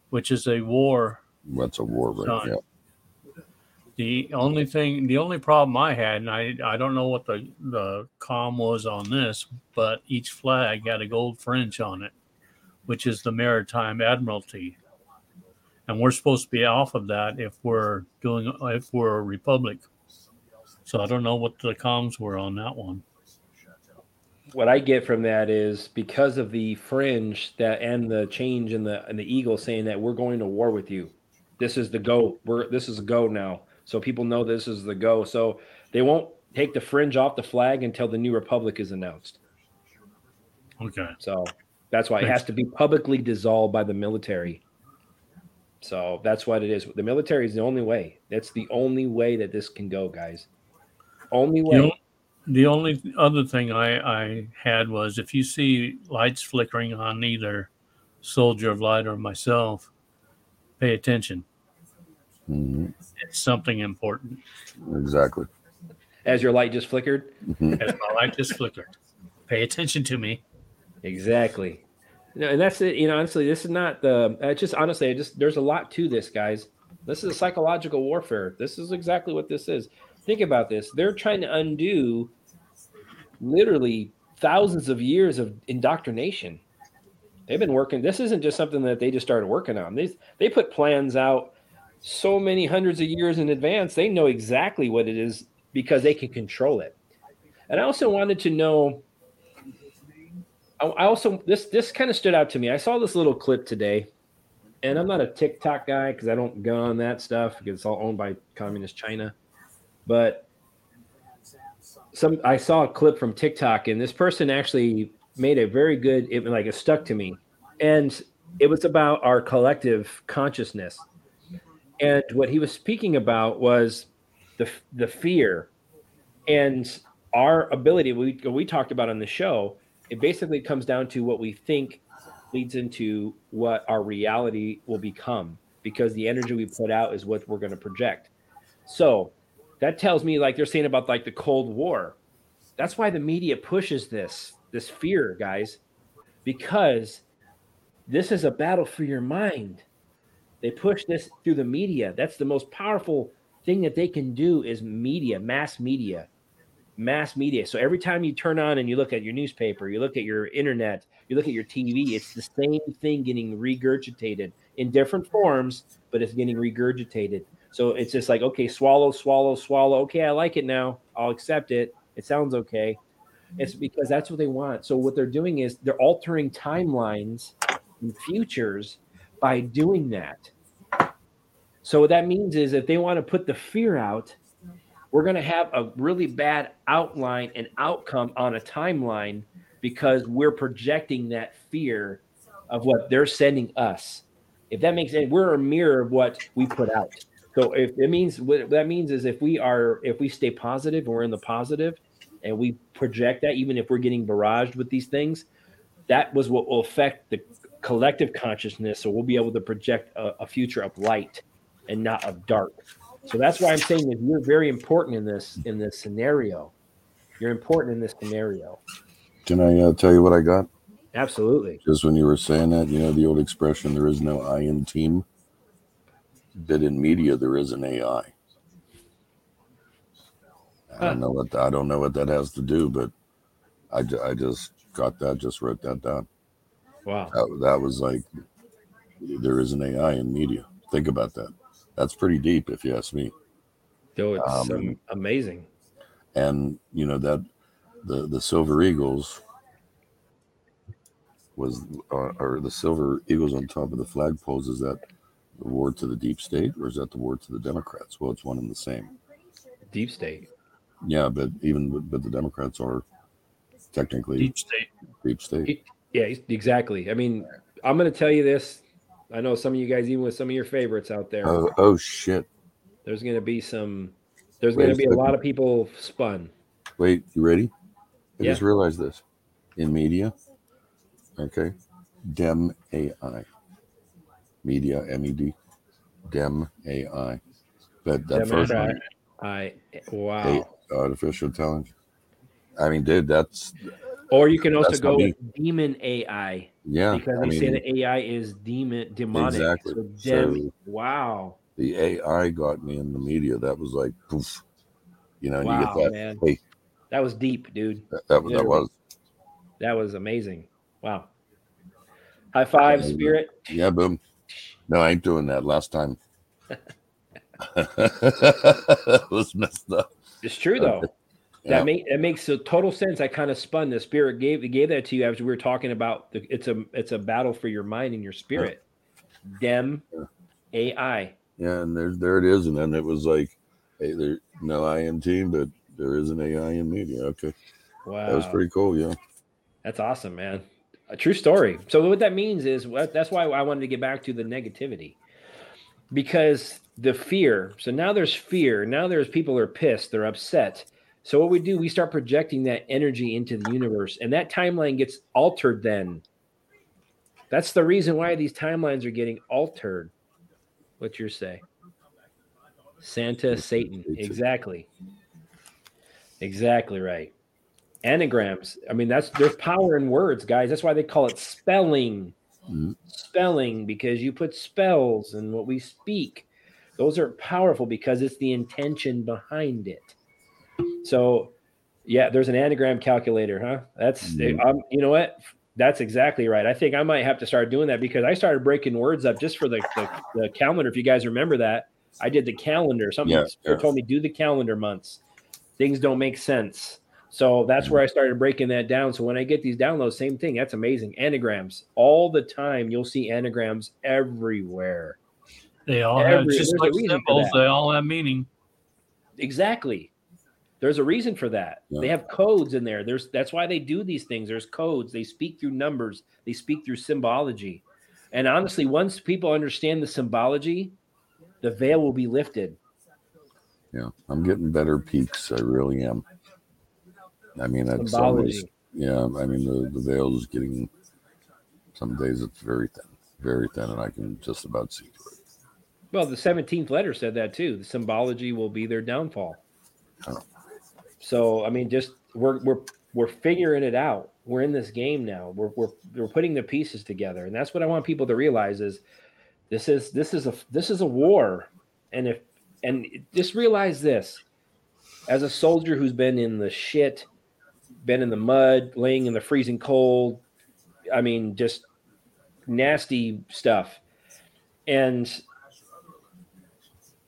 C: which is a war.
B: That's a war right
C: Done.
B: Yeah.
C: The only thing, the only problem I had, and I, I don't know what the, the com was on this, but each flag had a gold fringe on it, which is the Maritime Admiralty. And we're supposed to be off of that if we're doing, if we're a republic. So I don't know what the comms were on that one.
A: What I get from that is because of the fringe that and the change in the and the eagle saying that we're going to war with you. This is the go. We're this is a go now. So people know this is the go. So they won't take the fringe off the flag until the new republic is announced.
C: Okay.
A: So that's why it has to be publicly dissolved by the military. So that's what it is. The military is the only way. That's the only way that this can go, guys. Only way.
C: You know, the only other thing I, I had was if you see lights flickering on either Soldier of Light or myself, pay attention.
B: Mhm.
C: It's something important.
B: Exactly.
A: as your light just flickered.
B: Mhm.
C: As my light just flickered. Pay attention to me.
A: Exactly. No, and that's it. You know, honestly, this is not the. Uh, just honestly, I just there's a lot to this, guys. This is a psychological warfare. This is exactly what this is. Think about this. They're trying to undo literally thousands of years of indoctrination. They've been working. This isn't just something that they just started working on. They they put plans out so many hundreds of years in advance. They know exactly what it is because they can control it. And I also wanted to know I also this this kind of stood out to me. I saw this little clip today, and I'm not a TikTok guy because I don't go on that stuff because it's all owned by communist China. But some I saw a clip from TikTok, and this person actually made a very good it like it stuck to me, and it was about our collective consciousness. And what he was speaking about was the the fear and our ability we we talked about on the show it basically comes down to what we think leads into what our reality will become because the energy we put out is what we're going to project. So that tells me like they're saying about like the cold war. That's why the media pushes this this fear guys because this is a battle for your mind they push this through the media that's the most powerful thing that they can do is media mass media mass media. So every time you turn on and you look at your newspaper, you look at your internet, you look at your TV, it's the same thing getting regurgitated in different forms, but it's getting regurgitated. So it's just like, okay, swallow, swallow, swallow. Okay, I like it now. I'll accept it. It sounds okay. It's because that's what they want. So what they're doing is they're altering timelines and futures by doing that. So what that means is if they want to put the fear out, we're going to have a really bad outline and outcome on a timeline because we're projecting that fear of what they're sending us. If that makes sense, we're a mirror of what we put out. So if it means what that means is if we are if we stay positive and we're in the positive and we project that even if we're getting barraged with these things, that was what will affect the collective consciousness. So we'll be able to project a, a future of light and not of dark. So that's why I'm saying that you're very important in this in this scenario. You're important in this scenario.
B: Can I uh, tell you what I got?
A: Absolutely.
B: Just when you were saying that, you know, the old expression, there is no I in team, that in media, there is an AI. I don't know what I don't know what that has to do, but I, I just got that, just wrote that down.
A: Wow.
B: That, that was like, there is an AI in media. Think about that. That's pretty deep, if you ask me.
A: Though it's
B: Um,
A: um, amazing.
B: And you know that the the Silver Eagles was, uh, or the Silver Eagles on top of the flagpoles. Is that the war to the deep state, or is that the war to the Democrats? Well, it's one and the same.
A: Deep state.
B: Yeah, but even but the Democrats are technically
C: Deep state.
B: deep state.
A: Yeah, exactly. I mean, I'm going to tell you this. I know some of you guys, even with some of your favorites out there,
B: Oh, oh shit!
A: there's going to be some. There's going to be a lot of people spun.
B: Wait, you ready? I
A: Yeah.
B: just realized this in media. Okay, Dem AI, media M E D, Dem AI. That that first
A: Democrat.
B: one,
A: I wow.
B: Hey. artificial intelligence. I mean, dude, that's
A: Or you can also
B: That's
A: go demon AI
B: yeah.
A: because
B: I
A: they say
B: mean,
A: that AI is demon demonic.
B: Exactly.
A: So dem,
B: So-
A: wow.
B: the AI got me in the media. That was like, poof, you know,
A: Wow,
B: you get that.
A: man.
B: Hey,
A: That was deep, dude.
B: that, that, was that was
A: That was amazing. Wow. High five,
B: Yeah.
A: spirit.
B: yeah, boom. No, I ain't doing that. Last time. it was messed up.
A: It's true though.
B: Yeah.
A: That make that makes total sense. I kind of spun the spirit gave gave that to you as we were talking about the, it's a it's a battle for your mind and your spirit. Dem AI.
B: Yeah, and there, there it is. And then it was like, hey, there no I in team, but there is an AI in media. Okay,
A: Wow.
B: that was pretty cool. Yeah,
A: That's awesome, man. A true story. So what that means is that's why I wanted to get back to the negativity. Because the fear. So now there's fear. Now there's people are pissed, they're upset. So what we do, we start projecting that energy into the universe and that timeline gets altered then. That's the reason why these timelines are getting altered. What's your say? Santa, Satan. Exactly. Exactly right. Anagrams. I mean, that's there's power in words, guys. That's why they call it spelling.
B: Mhm.
A: Spelling because you put spells in what we speak. Those are powerful because it's the intention behind it. So, yeah, there's an anagram calculator, huh? That's
B: Mhm.
A: um, you know what? That's exactly right. I think I might have to start doing that because I started breaking words up just for the, the, the calendar. If you guys remember that, I did the calendar. Somebody
B: Yeah, yeah.
A: told me do the calendar months. Things don't make sense. So that's where I started breaking that down. So when I get these downloads, same thing. That's amazing. Anagrams all the time. You'll see anagrams everywhere.
C: They all
A: Every-
C: have just like symbols.
A: that.
C: They all have meaning.
A: Exactly. There's a reason for that.
B: Yeah.
A: They have codes in there. There's that's why they do these things. There's codes. They speak through numbers. They speak through symbology. And honestly, once people understand the symbology, the veil will be lifted.
B: Yeah, I'm getting better peaks. I really am. I mean,
A: Symbology.
B: almost yeah. I mean, the the veil is getting. Some days it's very thin, very thin, and I can just about see through it.
A: Well, the 17th letter said that too. The symbology will be their downfall.
B: Oh.
A: So, I mean, just we're we're we're figuring it out. We're in this game now. We're we're we're putting the pieces together, and that's what I want people to realize is this is this is a this is a war, and if and just realize this as a soldier who's been in the shit, been in the mud, laying in the freezing cold. I mean, just nasty stuff, and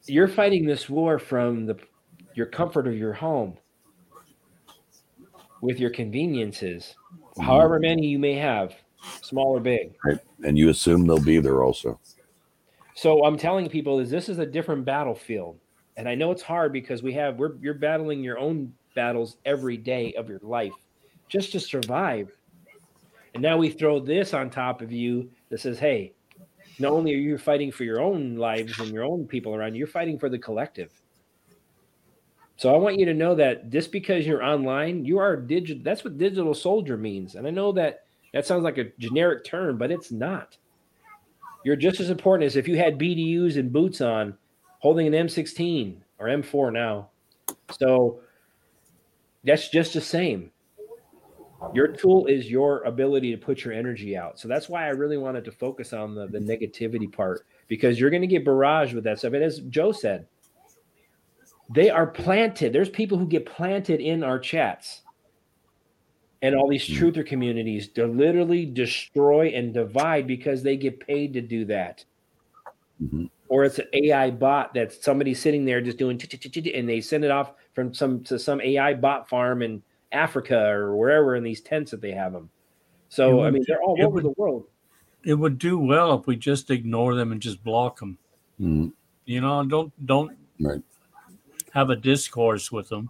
A: you're fighting this war from the your comfort of your home with your conveniences mm-hmm. however many you may have small or big.
B: Right, and you assume they'll be there also.
A: so i'm telling people is this is a different battlefield. And i know it's hard because we have we're you're battling your own battles every day of your life just to survive. And now we throw this on top of you that says hey not only are you fighting for your own lives and your own people around you you're fighting for the collective so I want you to know that just because you're online, you are digital. That's what digital soldier means. And I know that that sounds like a generic term, but it's not. You're just as important as if you had BDUs and boots on, holding an M16 or M4 now. So that's just the same. Your tool is your ability to put your energy out. So that's why I really wanted to focus on the, the negativity part because you're going to get barraged with that stuff. And as Joe said, they are planted. There's people who get planted in our chats and all these
B: Hmm.
A: truther communities to literally destroy and divide because they get paid to do that.
B: Mhm.
A: Or it's an AI bot that's somebody sitting there just doing and they send it off from some to some AI bot farm in Africa or wherever in these tents that they have them. So
C: would-
A: I mean, they're all over
C: would-
A: the world.
C: It would do well if we just ignore them and just block them.
B: Mhm.
C: You know, don't don't
B: Right,
C: have a discourse with them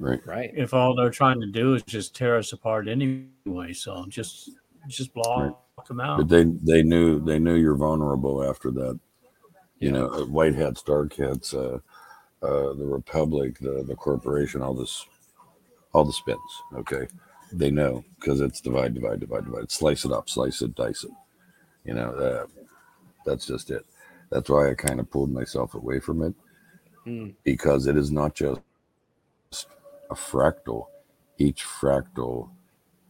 B: right.
A: Right.
C: if all they're trying to do is just tear us apart anyway. So just just block them out.
B: But they they knew they knew you're vulnerable after that. You know, uh, white hats, dark hats, uh, uh, the republic, the the corporation, all this, all the spins. Okay, they know because it's divide, divide, divide, divide. Slice it up, slice it, dice it. You know, uh, that's just it. That's why I kind of pulled myself away from it
A: Mm.
B: because it is not just a fractal. Each fractal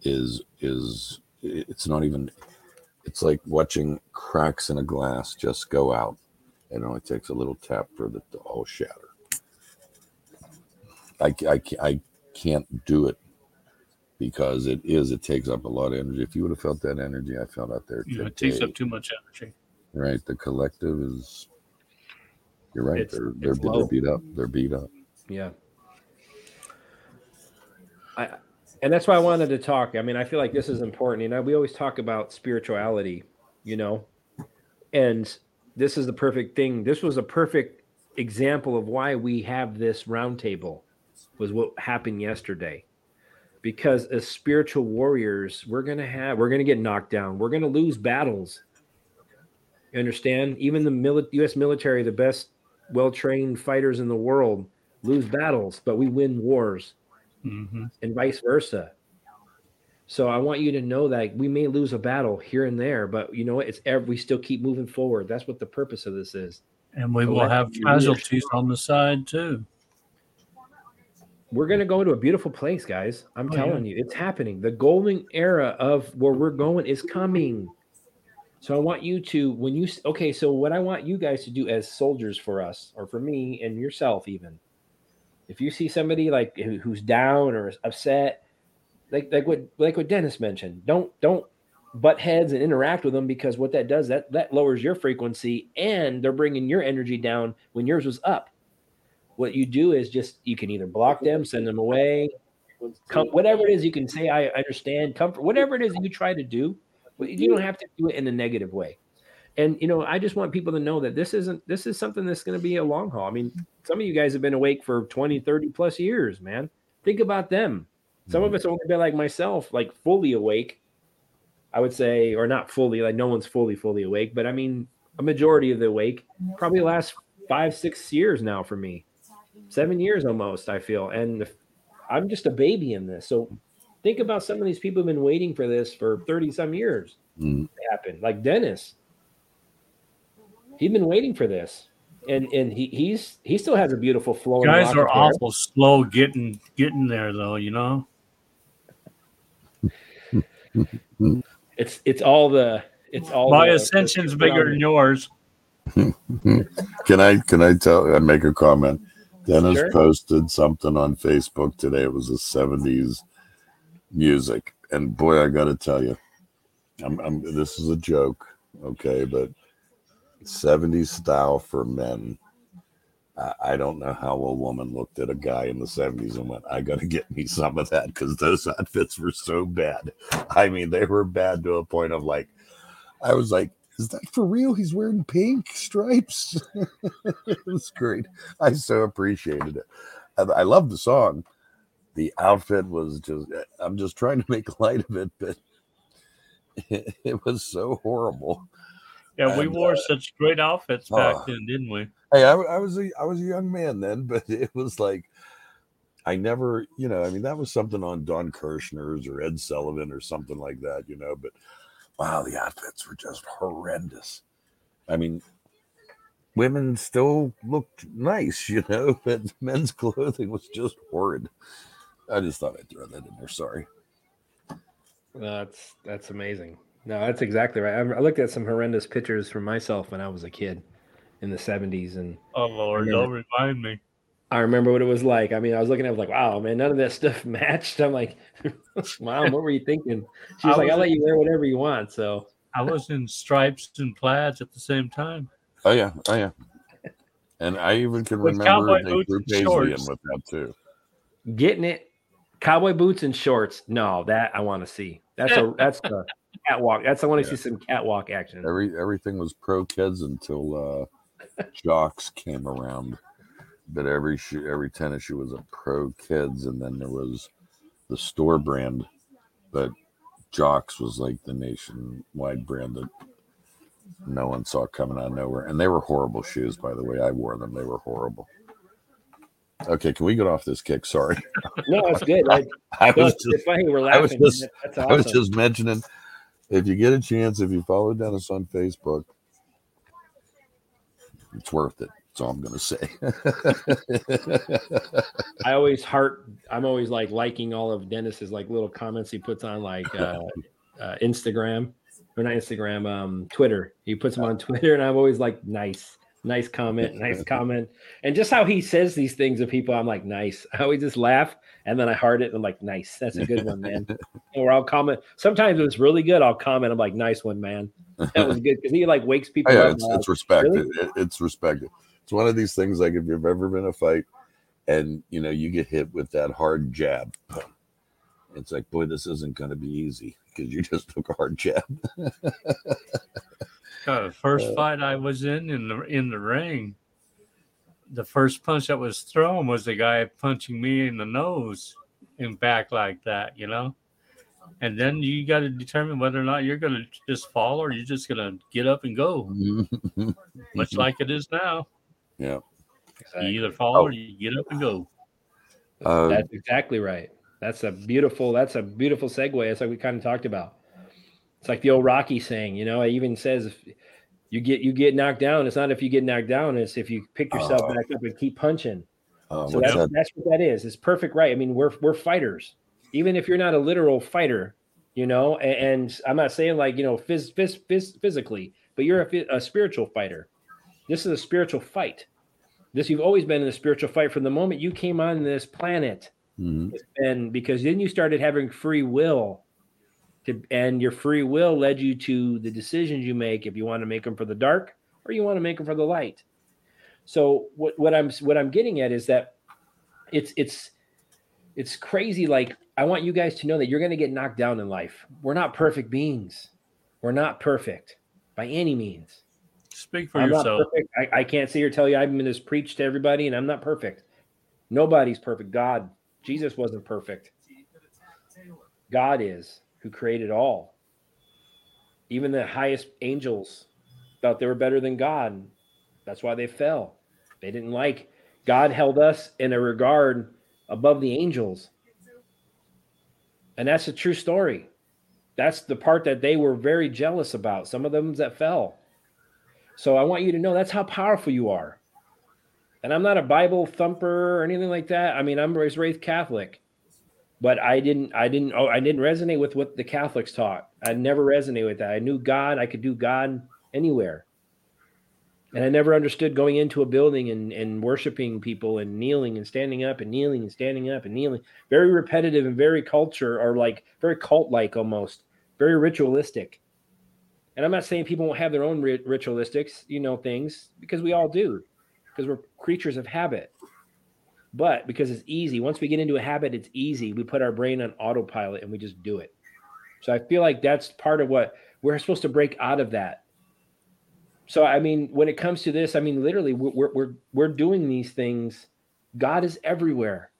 B: is is it's not even it's like watching cracks in a glass just go out. It only takes a little tap for the to all shatter. I, I, I can't do it because it is, it takes up a lot of energy. If you would have felt that energy I felt out there
C: know,
B: today,
C: it takes up too much energy.
B: right? The collective is, you're right.
A: It's-
B: they're, they're, they're beat up. They're beat up.
A: Yeah. I and that's why I wanted to talk. I mean, I feel like this is mm-hmm. important. You know, we always talk about spirituality, you know, and this is the perfect thing. This was a perfect example of why we have this roundtable was what happened yesterday. Because as spiritual warriors, we're gonna have we're gonna get knocked down. We're gonna lose battles. You understand? Even the mili- U.S. military, the best well-trained fighters in the world, lose battles, but we win wars
C: hmm
A: and vice versa. So I want you to know that we may lose a battle here and there, but you know what? It's every, we still keep moving forward. That's what the purpose of this is.
C: And we
A: So
C: will have casualties on the side too.
A: we're going to go to a beautiful place, guys. I'm
C: Oh,
A: telling you, it's happening. The golden era of where we're going is coming. So I want you to, when you, okay, so what I want you guys to do as soldiers for us, or for me and yourself, even, if you see somebody like who's down or upset, like like what like what Dennis mentioned, don't don't butt heads and interact with them because what that does that that lowers your frequency and they're bringing your energy down when yours was up. What you do is just you can either block them send them away come, whatever it is you can say i understand comfort whatever it is you try to do but you don't have to do it in a negative way. And you know i just want people to know that this isn't this is something that's going to be a long haul. I mean some of you guys have been awake for 20 30 plus years man. Think about them. Some of mm-hmm. us only been like myself like fully awake I would say, or not fully, like no one's fully, fully awake, but I mean, a majority of the awake probably last five, six years now for me, seven years almost, I feel. And I'm just a baby in this. So think about some of these people have been waiting for this for 30 some years
B: Mm.
A: to happen, like Dennis. He's been waiting for this. And and he he's he still has a beautiful flowing.
C: Guys are
A: of hair.
C: awful slow getting getting there though, you know.
A: It's it's all the it's all
C: My
A: the-
C: ascension's bigger than yours.
B: Can I can I tell I make a comment? Dennis
A: Sure.
B: posted something on Facebook today. It was the seventies music, and boy, I got to tell you, I'm, I'm this is a joke, okay, but seventies style for men. I, I don't know how a woman looked at a guy in the seventies and went, "I got to get me some of that," because those outfits were so bad. I mean, they were bad to a point of like, I was like, is that for real? He's wearing pink stripes. it was great. I so appreciated it. And I love the song. The outfit was just, I'm just trying to make light of it, but it, it was so horrible.
C: Yeah, we wore
B: uh,
C: such great outfits back
B: oh.
C: then, didn't we?
B: Hey, I, I was a I was a young man then, but it was like I never, you know, I mean that was something on Don Kirshner's or Ed Sullivan or something like that, you know. But wow, the outfits were just horrendous. I mean, women still looked nice, you know, but men's clothing was just horrid. I just thought I'd throw that in there. Sorry.
A: That's that's amazing. No, that's exactly right. I, I looked at some horrendous pictures from myself when I was a kid in the '70s, and
C: Oh Lord,
A: Yeah.
C: don't remind me.
A: I remember what it was like. I mean, I was looking at, it, like, "Wow, man, none of that stuff matched." I'm like, "Mom, what were you thinking?" She was
C: I
A: like,
C: was-
A: "I'll let you wear whatever you want." So,
C: I was in stripes and plaids at the same time.
B: Oh yeah, oh yeah. And I even can
C: With
B: remember
C: cowboy
B: they threw
C: and
B: in
C: shorts.
B: with that too.
A: getting it, cowboy boots and shorts. No, that I want to see. That's a that's a catwalk. That's I want to
B: Yeah.
A: see some catwalk action.
B: Every everything was Pro-Keds until uh jocks came around. But every shoe, every tennis shoe was a Pro-Keds, and then there was the store brand, but jocks was like the nationwide brand that no one saw coming out of nowhere. And they were horrible shoes, by the way. I wore them; they were horrible. Okay, can we get off this kick? Sorry,
A: No, that's good. I,
B: I was just
A: it's funny. We're laughing.
B: I was just-
A: that's
B: I was just mentioning if you get a chance, if you follow Dennis on Facebook, it's worth it. That's all I'm going to say.
A: I always heart. I'm always like liking all of Dennis's like little comments he puts on like uh, uh, Instagram or not Instagram, um, Twitter. He puts them on Twitter, and I'm always like, nice, nice comment, nice comment, and just how he says these things to people, I'm like, nice. I always just laugh, and then I heart it, and I'm like, nice. That's a good one, man. or I'll comment. Sometimes it's really good, I'll comment. I'm like, nice one, man. That was good because he like wakes people
B: yeah,
A: up.
B: it's,
A: uh,
B: it's respected.
A: really?
B: It, it's respected. It's one of these things like if you've ever been in a fight and you know you get hit with that hard jab, it's like, boy, this isn't going to be easy because you just took a hard jab.
C: God, the first
B: Uh,
C: fight I was in in the in the ring, the first punch that was thrown was the guy punching me in the nose and back like that, you know. And then you got to determine whether or not you're going to just fall or you're just going to get up and go, much like it is now.
B: yeah.
C: You either fall
B: Oh.
C: or you get up and go.
B: Uh,
A: That's exactly right. That's a beautiful. That's a beautiful segue. That's like we kind of talked about. It's like the old Rocky saying. You know, it even says if you get you get knocked down, it's not if you get knocked down. It's if you pick yourself
B: Oh.
A: back up and keep punching.
B: Uh,
A: So that's,
B: that?
A: that's what that is. It's perfect, right? I mean, we're we're fighters, even if you're not a literal fighter, you know. And, and I'm not saying like you know phys, phys, phys, physically, but you're a, a spiritual fighter. This is a spiritual fight. This you've always been in a spiritual fight from the moment you came on this planet,
B: Mhm.
A: and because then you started having free will. To, and your free will led you to the decisions you make if you want to make them for the dark or you want to make them for the light. So what, what I'm what I'm getting at is that it's it's it's crazy. Like I want you guys to know that you're going to get knocked down in life. We're not perfect beings. We're not perfect by any means.
C: Speak for
A: I'm
C: yourself.
A: I, I can't sit here tell you I'm going to preach to everybody, and I'm not perfect. Nobody's perfect. God, Jesus wasn't perfect. God is who created all. Even the highest angels thought they were better than God. That's why they fell. They didn't like God held us in a regard above the angels. And that's a true story. That's the part that they were very jealous about. Some of them that fell. So I want you to know that's how powerful you are. And I'm not a Bible thumper or anything like that. I mean, I'm raised Catholic, but I didn't, I didn't, oh, I didn't resonate with what the Catholics taught. I never resonated with that. I knew God. I could do God anywhere. And I never understood going into a building and, and worshiping people and kneeling and standing up and kneeling and standing up and kneeling. Very repetitive and very culture or like very cult like almost, very ritualistic. And I'm not saying people won't have their own ri- ritualistics, you know, things because we all do, because we're creatures of habit. But because it's easy, once we get into a habit, it's easy. We put our brain on autopilot and we just do it. So I feel like that's part of what we're supposed to break out of that. So I mean, when it comes to this, I mean, literally, we're we're we're, doing these things. God is everywhere.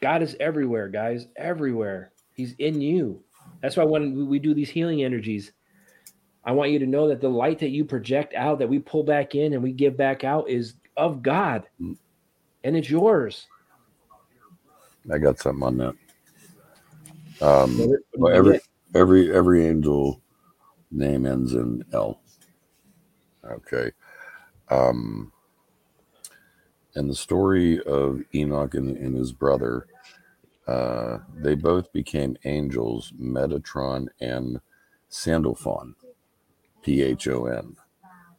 A: God is everywhere, guys, everywhere. He's in you. That's why when we do these healing energies, I want you to know that the light that you project out, that we pull back in and we give back out, is of God, mm. And it's yours.
B: I got something on that. Um, well, every every every angel name ends in L. Okay. Um, and the story of Enoch and, and his brother, uh, they both became angels, Metatron and Sandalphon, P H O N.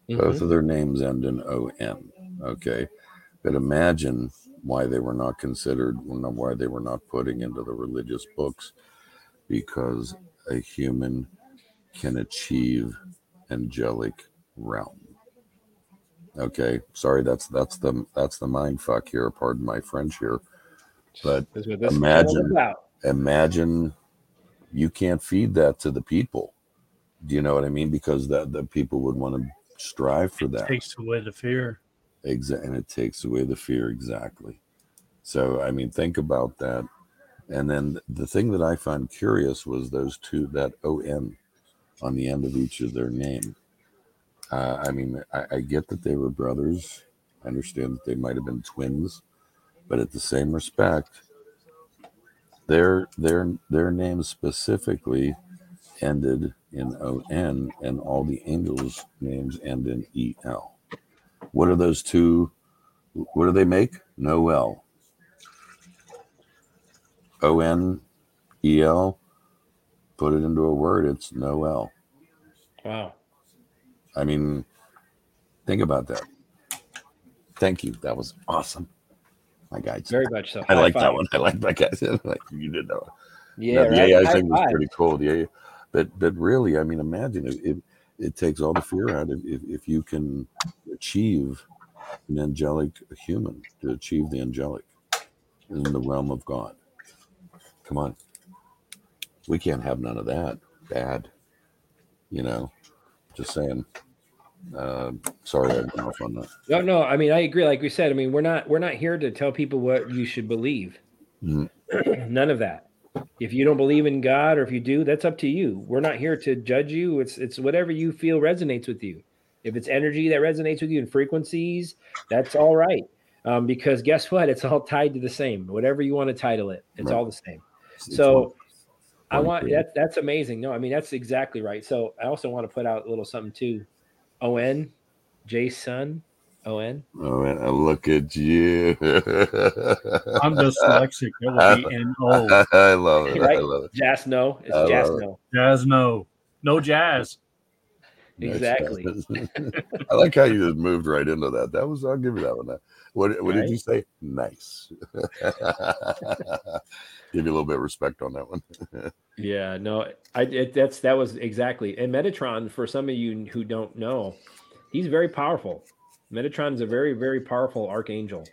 B: Both
A: Mhm.
B: of their names end in O N. Okay. But imagine why they were not considered, why they were not putting into the religious books, because a human can achieve angelic realm. Okay, sorry, that's that's the that's the mind fuck here. Pardon my French here, but
A: That's what this is all
B: imagine-
A: about.
B: imagine you can't feed that to the people. Do you know what I mean? Because that the people would want to strive for that.
C: It Takes away the fear.
B: Exa- and it takes away the fear exactly. So i mean think about that. And then the thing that i found curious was those two that on on the end of each of their name. Uh, i mean I, I get that they were brothers. I understand that they might have been twins. But at the same respect their their their names specifically ended in on and all the angels names end in el what are those two? What do they make? Noel. O N E L. Put it into a word, it's Noel.
A: Wow.
B: I mean, think about that. Thank you. That was awesome. My guy.
A: Very much so.
B: I like that one. I like that guy. like you did that one.
A: Yeah,
B: No, the
A: right?
B: AI
A: High
B: thing was pretty cool. AI, but but really, I mean, imagine if it, it takes all the fear out of if, if you can achieve an angelic human to achieve the angelic in the realm of God. Come on, we can't have none of that. Bad, you know. Just saying. Uh, sorry, I went off on that.
A: No, no. I mean, I agree. Like we said, I mean, we're not we're not here to tell people what you should believe.
B: Mhm.
A: None of that. If you don't believe in God, or if you do, that's up to you. We're not here to judge you. It's it's whatever you feel resonates with you. If it's energy that resonates with you and frequencies, that's all right. Um, because guess what? It's all tied to the same. Whatever you want to title it, it's
B: Right.
A: all the same.
B: It's
A: So I want that. That's amazing. No, I mean that's exactly right. So I also want to put out a little something too. O N, Jason, O N.
B: Oh man, I look at you.
C: I'm dyslexic. It would be N O.
B: I love it. I love it.
A: Jazz no. It's
B: I
A: jazz
B: love it.
A: no.
C: Jazz, no. No jazz.
A: Exactly.
B: I like how you just moved right into that. That was I'll give you that one. What what did you say? Nice. give you a little bit of respect on that one.
A: Yeah, no, I it, that's that was exactly. And Metatron, for some of you who don't know, he's very powerful. Metatron is a very very powerful archangel.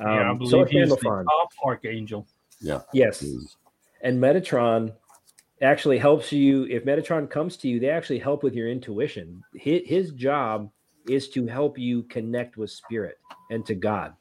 C: yeah, I
A: Um,
C: believe
A: so is
C: he's the top archangel.
B: yeah.
A: Yes, and Metatron actually helps you. If Metatron comes to you, they actually help with your intuition. His, his job is to help you connect with spirit and to God.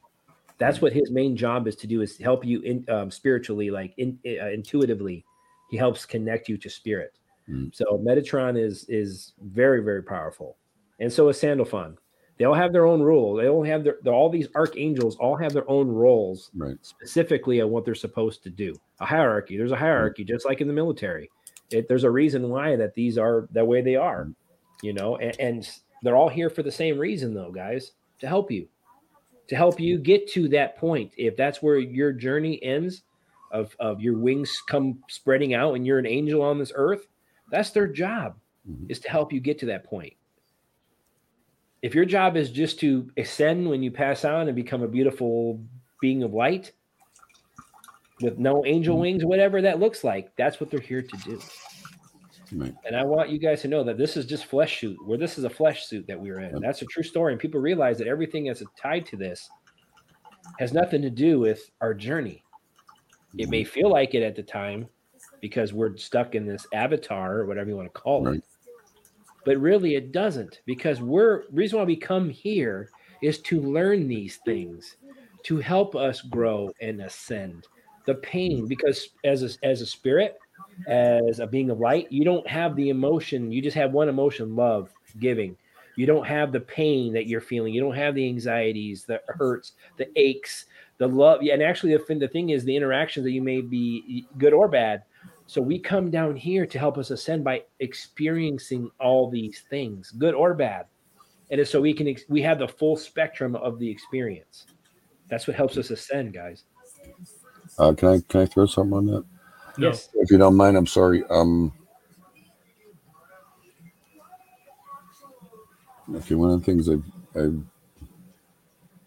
A: That's what his main job is to do is help you in um, spiritually, like in, uh, intuitively. He helps connect you to spirit.
B: Mm.
A: So Metatron is is very very powerful, and so is Sandalphon. They all have their own rule. They all have their all these archangels all have their own roles
B: Right.
A: specifically on what they're supposed to do. A hierarchy. There's a hierarchy, just like in the military. It, there's a reason why that these are that way they are, you know, and, and they're all here for the same reason, though, guys, to help you, to help you get to that point. If that's where your journey ends, of of your wings come spreading out, and you're an angel on this earth, that's their job,
B: Mhm.
A: is to help you get to that point. If your job is just to ascend when you pass on and become a beautiful being of light with no angel mm-hmm. wings, whatever that looks like, that's what they're here to do.
B: Right.
A: And I want you guys to know that this is just flesh suit, where this is a flesh suit that we're in.
B: Yep.
A: That's a true story. And people realize that everything that's tied to this has nothing to do with our journey. It may mm-hmm. feel like it at the time because we're stuck in this avatar or whatever you want to call
B: Right.
A: it. But really it doesn't because we're reason why we come here is to learn these things, to help us grow and ascend. The pain, because as a, as a spirit, as a being of light, you don't have the emotion. You just have one emotion, love, giving. You don't have the pain that you're feeling. You don't have the anxieties, the hurts, the aches, the love. And actually, the, the thing is, the interactions that you may be good or bad. So we come down here to help us ascend by experiencing all these things, good or bad, and so we can ex- we have the full spectrum of the experience. That's what helps us ascend, guys.
B: Uh, can I can I throw something on that?
C: No.
A: Yes.
B: If you don't mind, I'm sorry. Um, okay, one of the things I've, I've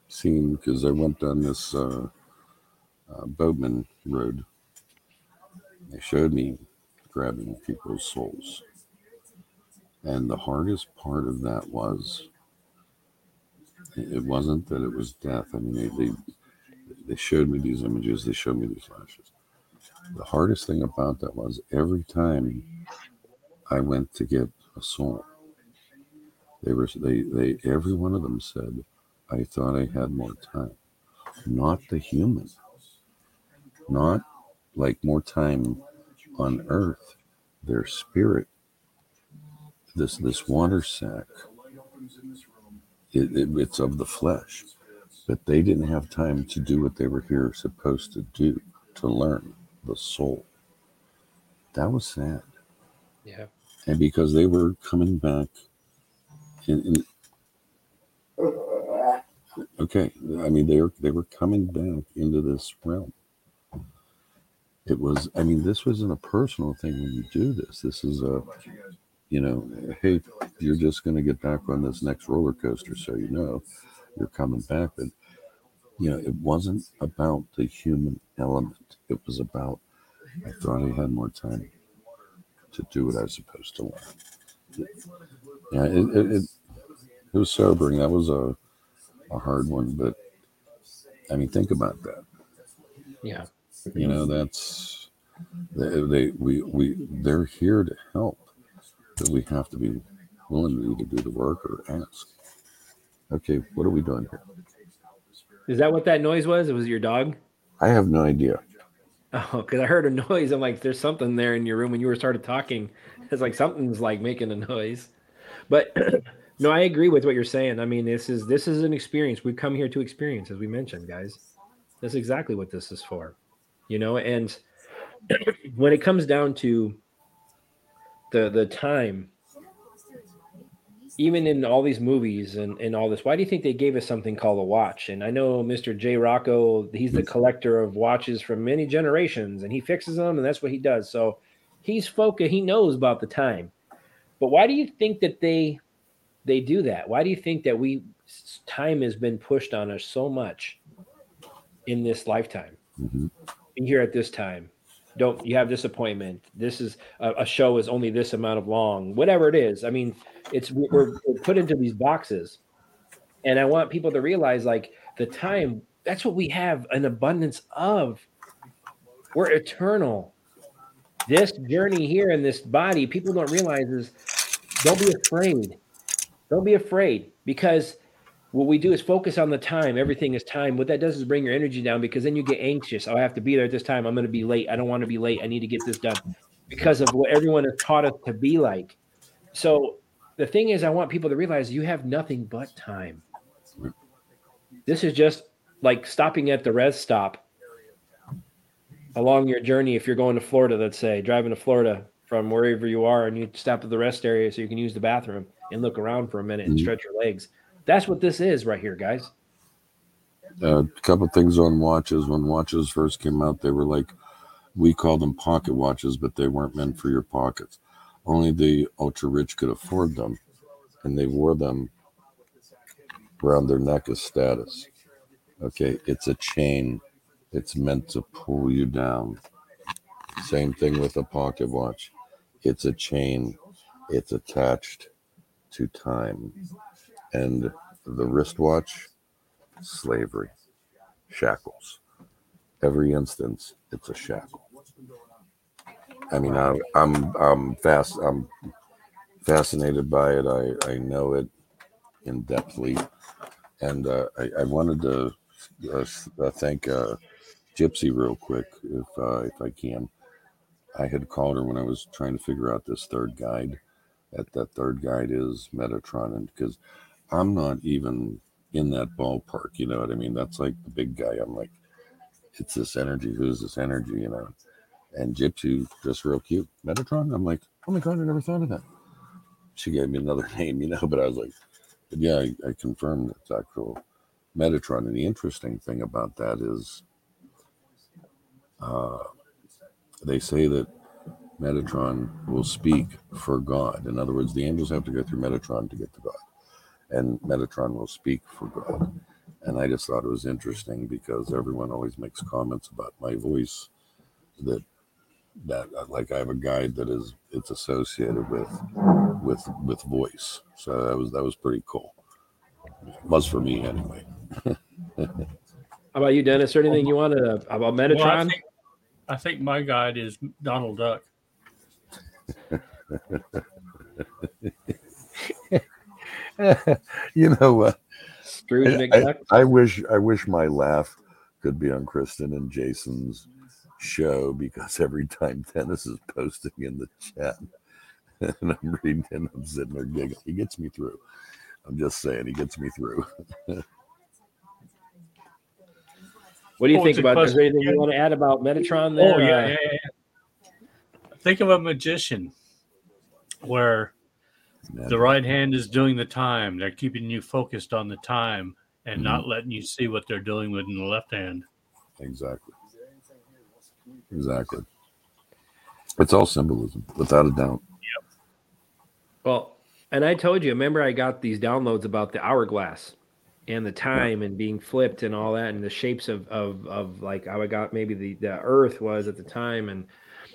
B: seen because I went down this uh, uh, Boatman Road, they showed me grabbing people's souls, and the hardest part of that was it wasn't that it was death. I mean, they they, they showed me these images, they showed me these flashes the hardest thing about that was every time I went to get a soul, they were they they every one of them said, "I thought I had more time." Not the human, not like more time on Earth. Their spirit, this this water sac, it, it, it's of the flesh, but they didn't have time to do what they were here supposed to do to learn the soul. That was sad.
A: Yeah.
B: And because they were coming back in, in okay, I mean they were they were coming back into this realm. It was I mean, this wasn't a personal thing when you do this. This is a you know, hey, you're just gonna get back on this next roller coaster, so you know you're coming back. But you know, it wasn't about the human element. It was about I thought I had more time to do what I was supposed to learn. Yeah, it it, it, it was sobering. That was a a hard one, but I mean, think about that.
A: Yeah.
B: You know, that's they, they we we they're here to help, but we have to be willing to either do the work or ask. Okay, what are we doing here?
A: Is that what that noise was? It was your dog?
B: I have no idea.
A: Oh, because I heard a noise. I'm like, there's something there in your room when you were started talking. It's like something's like making a noise. But no, I agree with what you're saying. I mean, this is this is an experience. We come here to experience, as we mentioned, guys. That's exactly what this is for. You know, and when it comes down to the the time, even in all these movies and, and all this, why do you think they gave us something called a watch? And I know Mr. J. Rocco, he's the collector of watches from many generations and he fixes them and that's what he does. So he's focused, he knows about the time. But why do you think that they they do that? Why do you think that we time has been pushed on us so much in this lifetime?
B: Mm-hmm.
A: Here at this time, don't you have this appointment? This is a, a, show is only this amount of long, whatever it is. I mean, it's we're, we're put into these boxes, and I want people to realize like the time. That's what we have an abundance of. We're eternal. This journey here in this body, people don't realize is don't be afraid. Don't be afraid because what we do is focus on the time. Everything is time. What that does is bring your energy down because then you get anxious. Oh, I have to be there at this time. I'm going to be late. I don't want to be late. I need to get this done because of what everyone has taught us to be like. So the thing is, I want people to realize you have nothing but time. This is just like stopping at the rest stop along your journey. If you're going to Florida, let's say driving to Florida from wherever you are, and you stop at the rest area so you can use the bathroom and look around for a minute and mm-hmm. stretch your legs that's what this is right here, guys.
B: A couple things on watches. When watches first came out, they were like we call them pocket watches, but they weren't meant for your pockets. Only the ultra rich could afford them, and they wore them around their neck as status. Okay, it's a chain. It's meant to pull you down. Same thing with a pocket watch. It's a chain. It's attached to time and the wristwatch, slavery, shackles. Every instance, it's a shackle. I mean, I, I'm I'm fast I'm fascinated by it. I I know it in depthly, and uh, I, I wanted to uh, uh, thank uh, Gypsy real quick, if uh, if I can. I had called her when I was trying to figure out this third guide. That that third guide is Metatron, and because I'm not even in that ballpark. You know what I mean? That's like the big guy. I'm like, it's this energy. Who's this energy? You know? And Gypsy, just real cute. Metatron. I'm like, oh my god, I never thought of that. She gave me another name, you know, but I was like, but yeah, I, I confirmed it's actual Metatron. And the interesting thing about that is, uh, they say that Metatron will speak for God. In other words, the angels have to go through Metatron to get to God and Metatron will speak for God. And I just thought it was interesting because everyone always makes comments about my voice that that uh, like I have a guide that is it's associated with with with voice. So that was that was pretty cool. It was for me anyway.
A: How about you, Dennis? Or anything you want to about Metatron? Well, I,
C: think, I think my guide is Donald Duck.
B: you know what? Scrooge I, I, I, wish I wish my laugh could be on Kristen and Jason's show because every time Dennis is posting in the chat and I'm reading and I'm sitting there giggling, he gets me through. I'm just saying, he gets me through.
A: what do you oh, think about? Is there anything you want to add about Metatron? Oh, there,
C: oh yeah, yeah, yeah. Think of a magician where the right hand is doing the time. They're keeping you focused on the time and mm-hmm. not letting you see what they're doing with in the left hand.
B: Exactly. Exactly. It's all symbolism, without a doubt.
A: Yep. Well, and I told you, remember I got these downloads about the hourglass and the time and being flipped and all that and the shapes of of of like how I got maybe the the earth was at the time and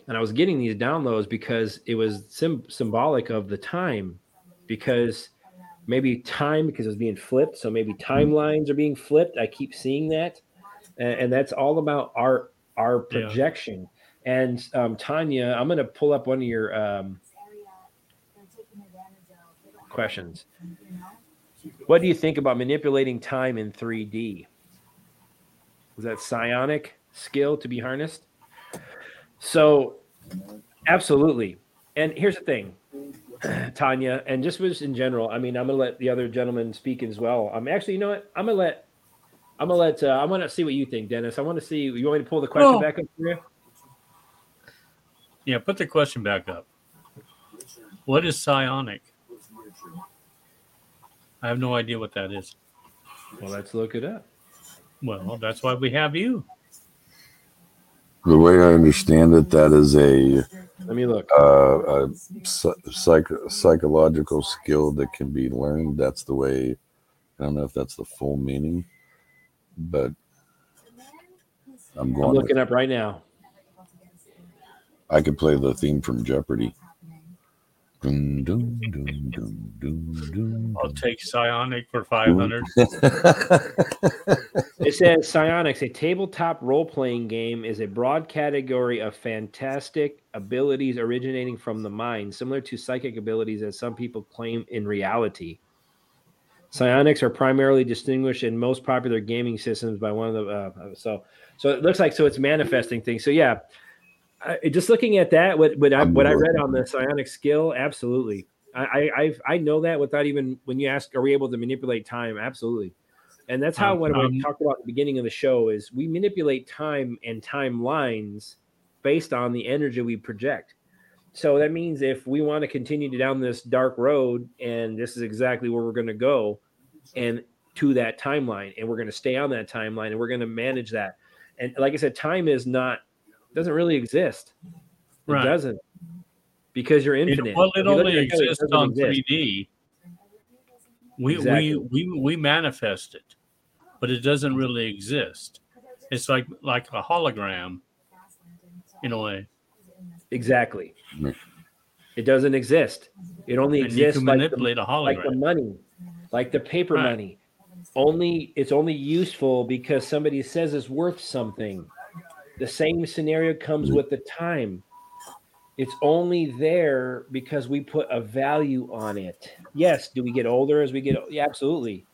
A: and I was getting these downloads because it was sim- symbolic of the time because maybe time because it was being flipped so maybe timelines are being flipped. I keep seeing that. And, and that's all about our our projection. Yeah. and um, tanya i'm going to pull up one of your um, questions. What do you think about manipulating time in 3d Is that psionic skill to be harnessed so absolutely and here's the thing Tanya, and just was in general. I mean, I'm gonna let the other gentleman speak as well. I'm um, actually, you know what? I'm gonna let I'm gonna let uh, I want to see what you think, Dennis. I want to see. You want me to pull the question oh. back up for you?
C: Yeah, put the question back up. What is psionic? I have no idea what that is.
A: Well, let's look it up.
C: Well, that's why we have you.
B: The way I understand it, that is a,
A: Let me look.
B: uh, a psych, psychological skill that can be learned. That's the way. I don't know if that's the full meaning, but I'm going.
A: I'm looking up right now.
B: I could play the theme from Jeopardy. Dun, dun, dun, dun, dun, dun,
C: I'll take psionic for 500.
A: It says Psionics, a tabletop role playing game, is a broad category of fantastic abilities originating from the mind, similar to psychic abilities as some people claim in reality. Psionics are primarily distinguished in most popular gaming systems by one of the uh, so so it looks like so it's manifesting things. So yeah, I, just looking at that, what what I what I read on the psionic skill, absolutely. I I I've, I know that without even when you ask, are we able to manipulate time? Absolutely. And that's how
C: Um,
A: what
C: um,
A: we talked about at the beginning of the show is we manipulate time and timelines based on the energy we project. So that means if we want to continue down this dark road, and this is exactly where we're going to go, and to that timeline, and we're going to stay on that timeline, and we're going to manage that. And like I said, time is not doesn't really exist. It
C: Right.
A: doesn't because you're
C: It,
A: infinite.
C: well, it only
A: at it, it
C: exists on
A: exist.
C: 3D. We,
A: Exactly.
C: we we we manifest it, but it doesn't really exist. It's like like a hologram, in a way.
A: Exactly. It doesn't exist. It only
C: And you
A: exists
C: can
A: like the,
C: manipulate a
A: like the money, like the paper
C: Right.
A: money. Only it's only useful because somebody says it's worth something. The same scenario comes mm-hmm. with the time. It's only there because we put a value on it. Yes, do we get older as we get? Yeah, absolutely.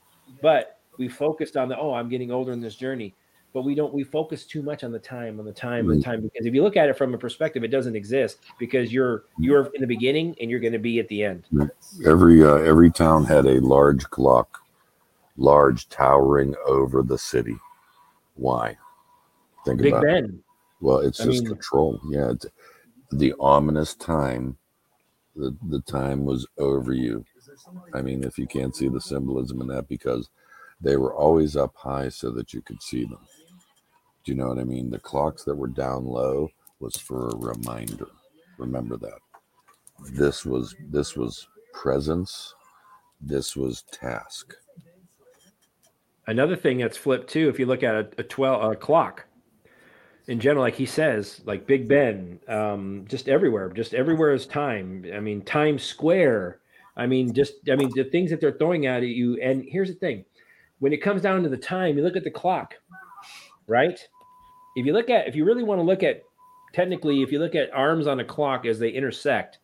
A: But we focused on the oh, I'm getting older in this journey. But we don't. We focus too much on the time, on the time, on the
B: mm-hmm.
A: time. Because if you look at it from a perspective, it doesn't exist because you're you're in the beginning and you're going to be at the end. Mm-hmm.
B: every uh, every town had a large clock, large towering over the city. Why? Think
A: Big
B: about it.
A: Ben.
B: Well, it's
A: I
B: just
A: mean-
B: control. Yeah, it's the ominous time. The the time was over you. I mean, if you can't see the symbolism in that, because they were always up high so that you could see them. Do you know what I mean? The clocks that were down low was for a reminder. Remember that. This was this was presence. This was task.
A: Another thing that's flipped too, if you look at a, a twelve a clock, in general, like he says, like Big Ben, um, just everywhere, just everywhere is time. I mean, Times Square. I mean, just I mean the things that they're throwing at you. And here's the thing: when it comes down to the time, you look at the clock, right? If you look at, if you really want to look at, technically, if you look at arms on a clock as they intersect,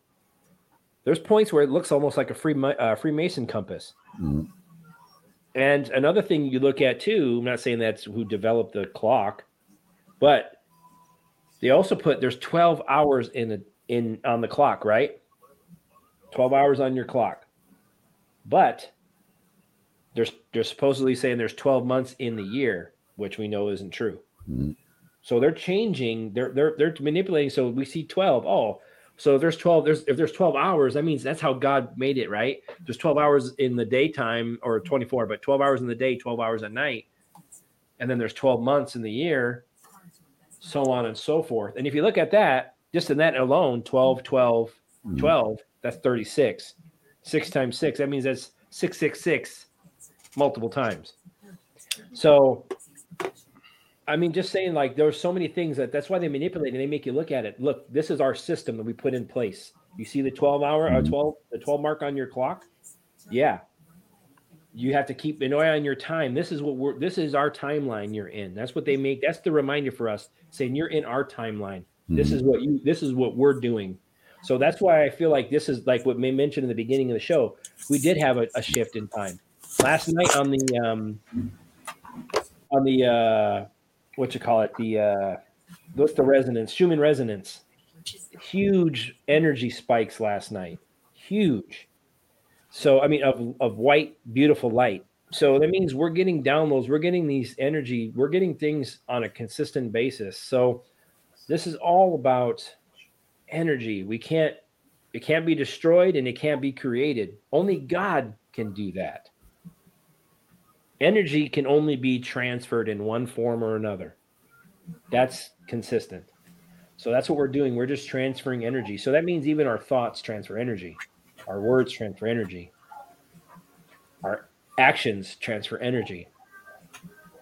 A: there's points where it looks almost like a free uh, Freemason compass.
B: Mm,
A: And another thing you look at too, I'm not saying that's who developed the clock, but they also put there's 12 hours in a, in on the clock, right? 12 hours on your clock. But there's they're supposedly saying there's 12 months in the year, which we know isn't true.
B: mm,
A: So they're changing, they're they're they're manipulating. So we see 12. Oh, so if there's 12, there's if there's 12 hours, that means that's how God made it, right? There's 12 hours in the daytime or 24, but 12 hours in the day, 12 hours at night. And then there's 12 months in the year, so on and so forth. And if you look at that, just in that alone, 12, 12,
B: mm.
A: 12, that's 36. Six times six, that means that's 666 multiple times. So, I mean, just saying, like, there's so many things that that's why they manipulate and they make you look at it. Look, this is our system that we put in place. You see the 12 hour, or
B: Mhm.
A: 12, the 12 mark on your clock? Yeah. You have to keep an eye on your time. This is what we're, this is our timeline you're in. That's what they make. That's the reminder for us saying you're in our timeline. This
B: Mhm.
A: is what you, this is what we're doing. So that's why I feel like this is like what we mentioned in the beginning of the show. We did have a, a shift in time last night on the um on the uh what you call it the uh what's the resonance Schumann resonance huge energy spikes last night huge so I mean of of white beautiful light so that means we're getting downloads we're getting these energy we're getting things on a consistent basis so this is all about energy we can't it can't be destroyed and it can't be created only God can do that energy can only be transferred in one form or another. That's consistent. So that's what we're doing. We're just transferring energy. So that means even our thoughts transfer energy, our words transfer energy, our actions transfer energy.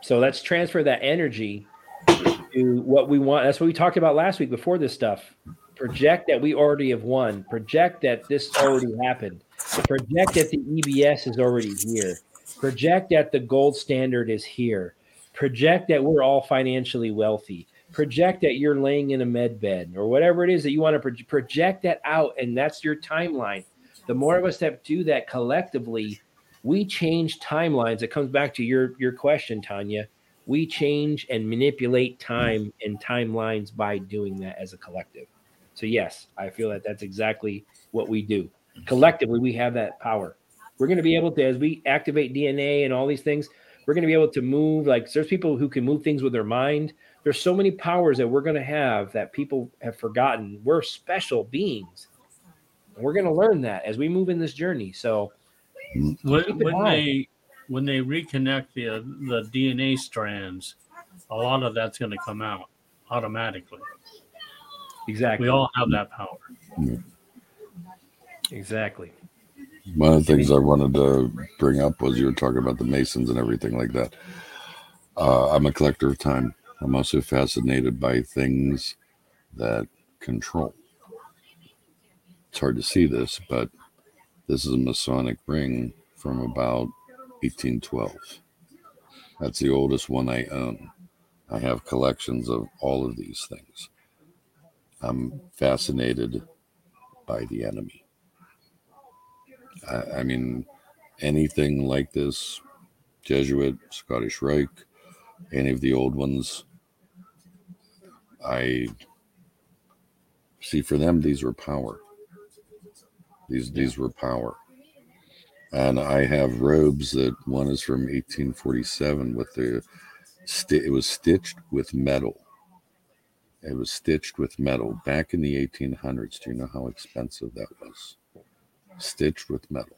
A: So let's transfer that energy to what we want. That's what we talked about last week before this stuff. Project that we already have won. Project that this already happened. Project that the EBS is already here. Project that the gold standard is here. Project that we're all financially wealthy. Project that you're laying in a med bed or whatever it is that you want to pro- project that out, and that's your timeline. The more of us that do that collectively, we change timelines. It comes back to your your question, Tanya. We change and manipulate time and timelines by doing that as a collective. So yes, I feel that that's exactly what we do. Collectively, we have that power. We're going to be able to, as we activate DNA and all these things, we're going to be able to move. Like there's people who can move things with their mind. There's so many powers that we're going to have that people have forgotten. We're special beings. And we're going to learn that as we move in this journey. So
C: when, when they when they reconnect the the DNA strands, a lot of that's going to come out automatically.
A: Exactly.
C: We all have that power.
A: Exactly.
B: One of the things I wanted to bring up was you were talking about the Masons and everything like that. Uh, I'm a collector of time. I'm also fascinated by things that control. It's hard to see this, but this is a Masonic ring from about 1812. That's the oldest one I own. I have collections of all of these things. I'm fascinated by the enemy. I, I mean, anything like this, Jesuit, Scottish Rite, any of the old ones, I see for them, these were power. These, these were power. And I have robes that one is from 1847 with the, it was stitched with metal it was stitched with metal back in the 1800s. Do you know how expensive that was? Stitched with metal.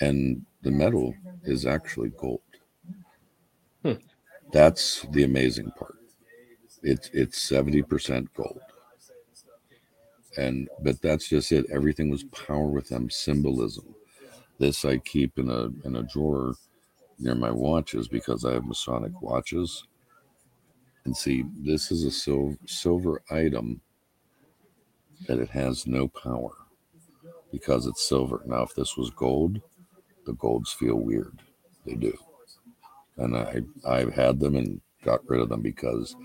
B: And the metal is actually gold. Hmm. That's the amazing part. It's it's 70% gold. And but that's just it. Everything was power with them, symbolism. This I keep in a in a drawer near my watches because I have Masonic watches and see, this is a sil- silver item that it has no power because it's silver. Now, if this was gold, the golds feel weird. They do. And I, I've had them and got rid of them because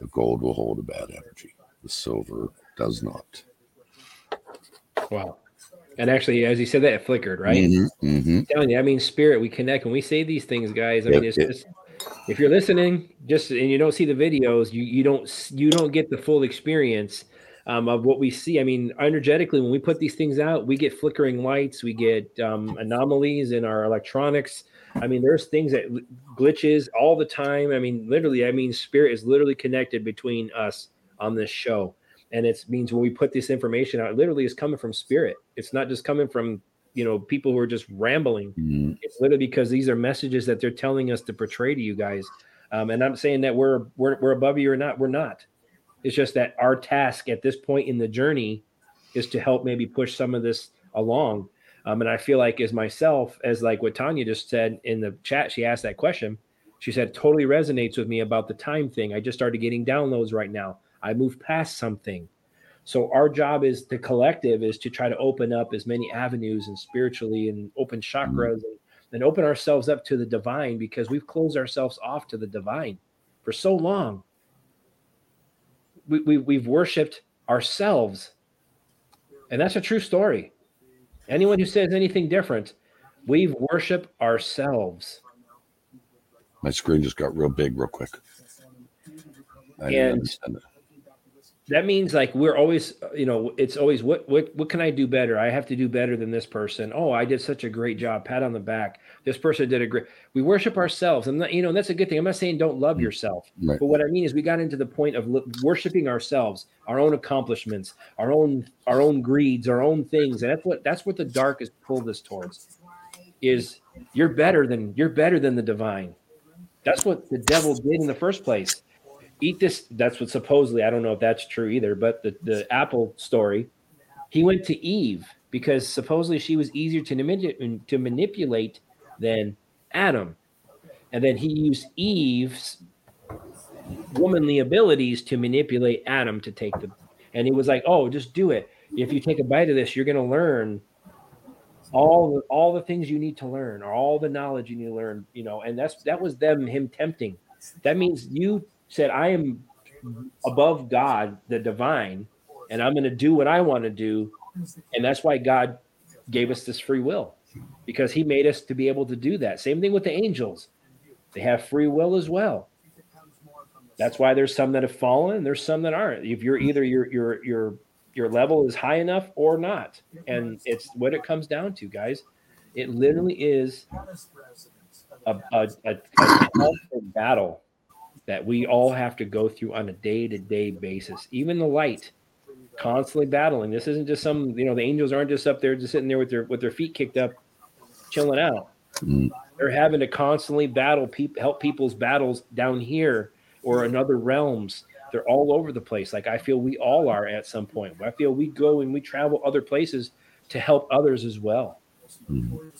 B: the gold will hold a bad energy. The silver does not.
A: Wow. And actually, as you said that, it flickered, right?
B: Mm-hmm, mm-hmm.
A: telling you, I mean, spirit, we connect. When we say these things, guys, I mean, it's just if you're listening, just and you don't see the videos, you you don't you don't get the full experience um, of what we see. I mean, energetically, when we put these things out, we get flickering lights, we get um, anomalies in our electronics. I mean, there's things that glitches all the time. I mean, literally, I mean, spirit is literally connected between us on this show. And it means when we put this information out, literally is coming from spirit. It's not just coming from you know people who are just rambling. Mm-hmm. It's literally because these are messages that they're telling us to portray to you guys. Um, and I'm saying that we're we're we're above you or not. We're not. It's just that our task at this point in the journey is to help maybe push some of this along. Um, and I feel like as myself, as like what Tanya just said in the chat, she asked that question. She said, totally resonates with me about the time thing. I just started getting downloads right now. I moved past something. So our job is the collective is to try to open up as many avenues and spiritually and open chakras mm-hmm. and, and open ourselves up to the divine because we've closed ourselves off to the divine for so long. We, we, we've worshipped ourselves. And that's a true story. Anyone who says anything different, we've worshiped ourselves.
B: My screen just got real big, real quick.
A: I and that means like we're always you know it's always what what what can i do better i have to do better than this person oh i did such a great job pat on the back this person did a great we worship ourselves and you know that's a good thing i'm not saying don't love mm. yourself right. but what i mean is we got into the point of worshiping ourselves our own accomplishments our own our own greeds our own things and that's what that's what the dark has pulled us towards is you're better than you're better than the divine. That's what the devil did in the first place. Eat this. That's what supposedly I don't know if that's true either, but the the apple story, he went to Eve because supposedly she was easier to manipulate to manipulate than Adam, and then he used Eve's womanly abilities to manipulate Adam to take the. And he was like, "Oh, just do it. If you take a bite of this, you're going to learn all the all the things you need to learn or all the knowledge you need to learn you know and that's that was them him tempting that means you said i am above god the divine and i'm going to do what i want to do. And that's why god gave us this free will because he made us to be able to do that. Same thing with the angels. They have free will as well. That's why there's some that have fallen and there's some that aren't. If you're either your your you're your level is high enough or not. And it's what it comes down to, guys. It literally is a, a, a, a battle that we all have to go through on a day-to-day basis. Even the light, constantly battling. This isn't just some, you know, the angels aren't just up there just sitting there with their with their feet kicked up, chilling out. Mm. They're having to constantly battle people, help people's battles down here or in other realms they're all over the place. Like I feel we all are at some point. I feel we go and we travel other places to help others as well.
B: Mm.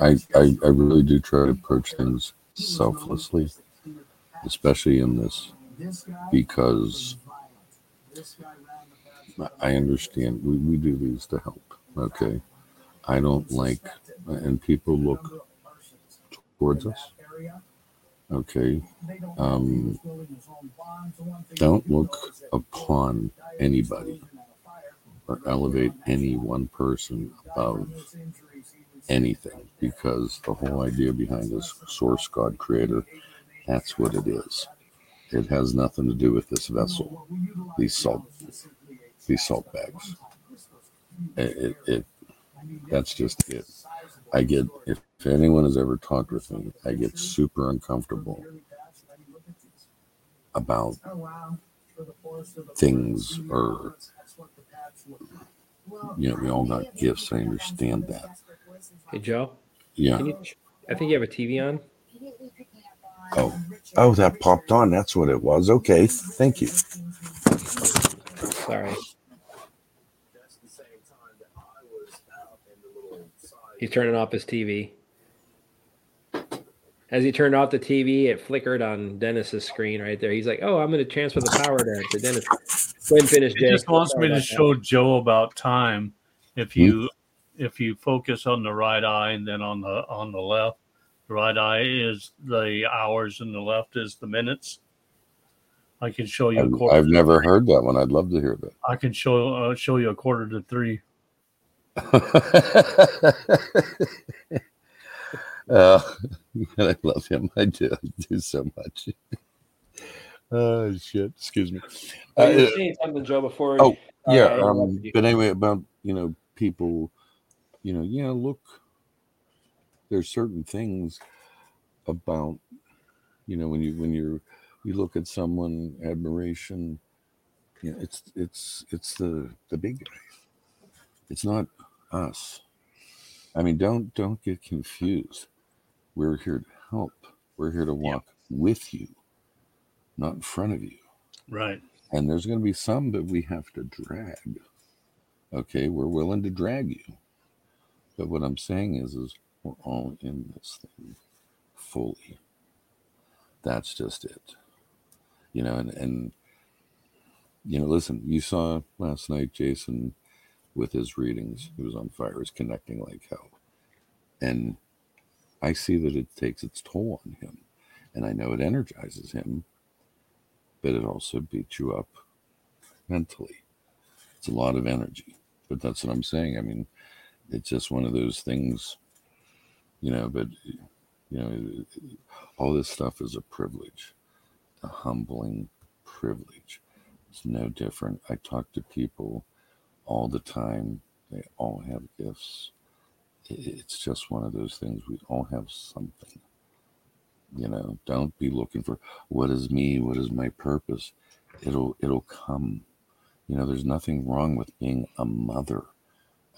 B: I, I, I really do try to approach things selflessly, especially in this, because I understand we, we do these to help. Okay. I don't like, and people look towards us Okay. Um, don't look upon anybody or elevate any one person above anything because the whole idea behind this source God creator, that's what it is. It has nothing to do with this vessel, these salt, these salt bags. It, it, it that's just it. I get if if anyone has ever talked with me, I get super uncomfortable about things or you know, we all got gifts. I understand that.
A: Hey Joe.
B: Yeah.
A: You, I think you have a TV on.
B: Oh, oh, that popped on. That's what it was. Okay, thank you.
A: Sorry. He's turning off his TV. As he turned off the TV, it flickered on Dennis's screen right there. He's like, "Oh, I'm going to transfer the power to, to Dennis." Go and finish.
C: He just wants me to show that. Joe about time. If hmm? you? If you focus on the right eye and then on the on the left, the right eye is the hours and the left is the minutes. I can show you.
B: I've, I've never heard that one. I'd love to hear that.
C: I can show uh, show you a quarter to three.
B: uh, I love him. I do. I do so much. oh shit! Excuse me.
A: Oh, you uh, saying something, Joe? Before
B: oh uh, yeah, um, but anyway, about you know people, you know, yeah. Look, there's certain things about you know when you when you're you look at someone admiration you know it's it's it's the the big guy it's not us. I mean, don't don't get confused. We're here to help. We're here to walk with you, not in front of you.
C: Right.
B: And there's going to be some that we have to drag. Okay, we're willing to drag you. But what I'm saying is is we're all in this thing fully. That's just it. You know, and and you know, listen, you saw last night Jason with his readings. He was on fire. He's connecting like hell. And I see that it takes its toll on him. And I know it energizes him, but it also beats you up mentally. It's a lot of energy. But that's what I'm saying. I mean, it's just one of those things, you know, but, you know, all this stuff is a privilege, a humbling privilege. It's no different. I talk to people all the time. They all have gifts. It's just one of those things. We all have something. You know, don't be looking for what is me, what is my purpose. It'll it'll come. You know, there's nothing wrong with being a mother.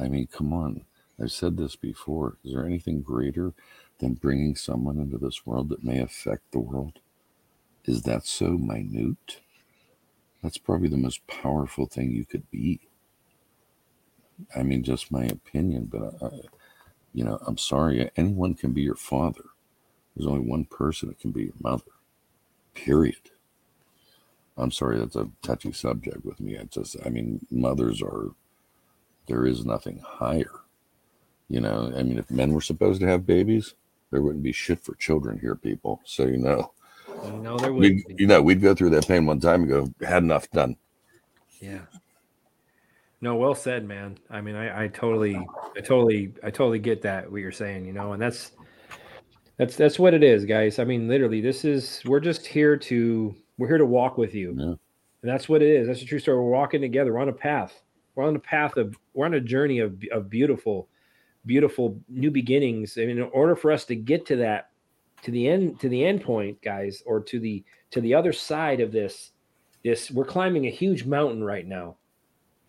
B: I mean, come on. I've said this before. Is there anything greater than bringing someone into this world that may affect the world? Is that so minute? That's probably the most powerful thing you could be. I mean, just my opinion, but I, you know, I'm sorry. Anyone can be your father. There's only one person that can be your mother. Period. I'm sorry, that's a touchy subject with me. I just, I mean, mothers are, there is nothing higher. You know, I mean, if men were supposed to have babies, there wouldn't be shit for children here, people. So, you know,
A: You know there would.
B: you know, we'd go through that pain one time and go, had enough done.
A: Yeah. No, well said, man. I mean, I, I totally, I totally, I totally get that what you're saying, you know, and that's, that's, that's what it is, guys. I mean, literally, this is, we're just here to, we're here to walk with you.
B: Yeah.
A: And that's what it is. That's a true story. We're walking together. We're on a path. We're on a path of, we're on a journey of, of beautiful, beautiful new beginnings. And in order for us to get to that, to the end, to the end point, guys, or to the, to the other side of this, this, we're climbing a huge mountain right now.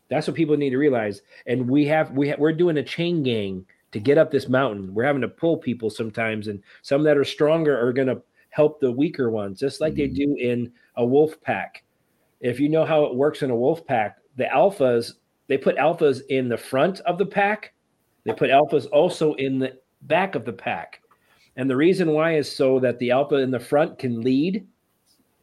A: That's what people need to realize. And we have we ha- we're doing a chain gang to get up this mountain. We're having to pull people sometimes, and some that are stronger are going to help the weaker ones, just like they
B: Mhm.
A: do in a wolf pack. If you know how it works in a wolf pack, the alphas they put alphas in the front of the pack. They put alphas also in the back of the pack. And the reason why is so that the alpha in the front can lead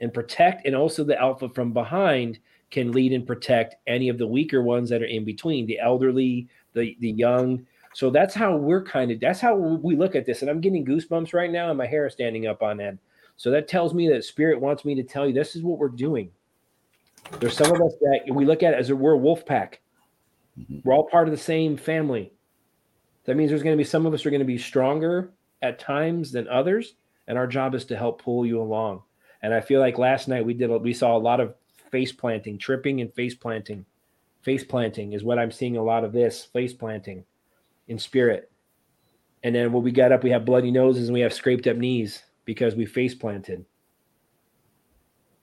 A: and protect, and also the alpha from behind can lead and protect any of the weaker ones that are in between, the elderly, the the young. So that's how we're kind of that's how we look at this. And I'm getting goosebumps right now, and my hair is standing up on end. So that tells me that spirit wants me to tell you this is what we're doing. There's some of us that we look at as a, we're a wolf pack.
B: Mhm.
A: We're all part of the same family. That means there's going to be some of us are going to be stronger at times than others, and our job is to help pull you along. And I feel like last night we did we saw a lot of face planting, tripping and face planting. Face planting is what I'm seeing a lot of this face planting in spirit. And then when we got up, we have bloody noses and we have scraped up knees because we face planted.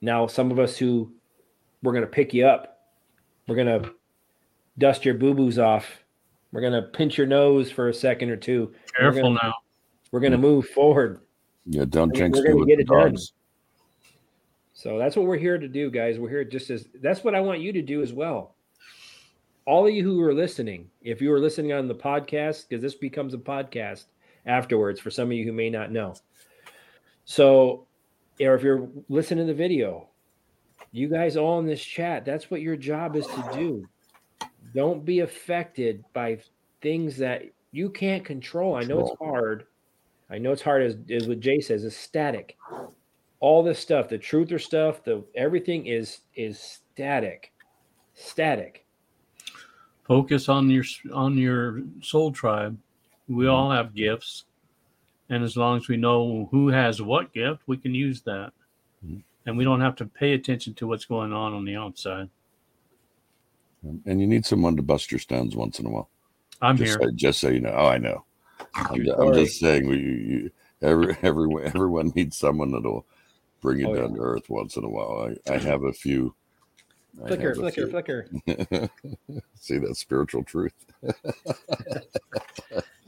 A: Now, some of us who we're going to pick you up, we're going to dust your boo boos off, we're going to pinch your nose for a second or two.
C: Careful
A: gonna-
C: now.
A: We're going to move forward.
B: Yeah, don't
A: We're
B: jinx
A: gonna get
B: the
A: it done. So that's what we're here to do, guys. We're here just as that's what I want you to do as well. All of you who are listening, if you are listening on the podcast, because this becomes a podcast afterwards for some of you who may not know. So, or if you're listening to the video, you guys all in this chat, that's what your job is to do. Don't be affected by things that you can't control. I know it's hard. I know it's hard as, as what Jay says, it's static all this stuff the truther stuff the everything is is static static
C: Focus on your on your soul tribe. We all have gifts, and as long as we know who has what gift, we can use that,
B: Mhm.
C: and we don't have to pay attention to what's going on on the outside.
B: And you need someone to bust your stones once in a while.
C: I'm
B: just,
C: here.
B: So, just so you know. Oh, I know. I'm, I'm just saying. We, you, you, every, everyone, everyone needs someone that'll bring you
A: Oh,
B: down
A: yeah.
B: to earth once in a while. I, I have a few. I
A: flicker
B: have a
A: flicker
B: few.
A: flicker
B: See that spiritual truth.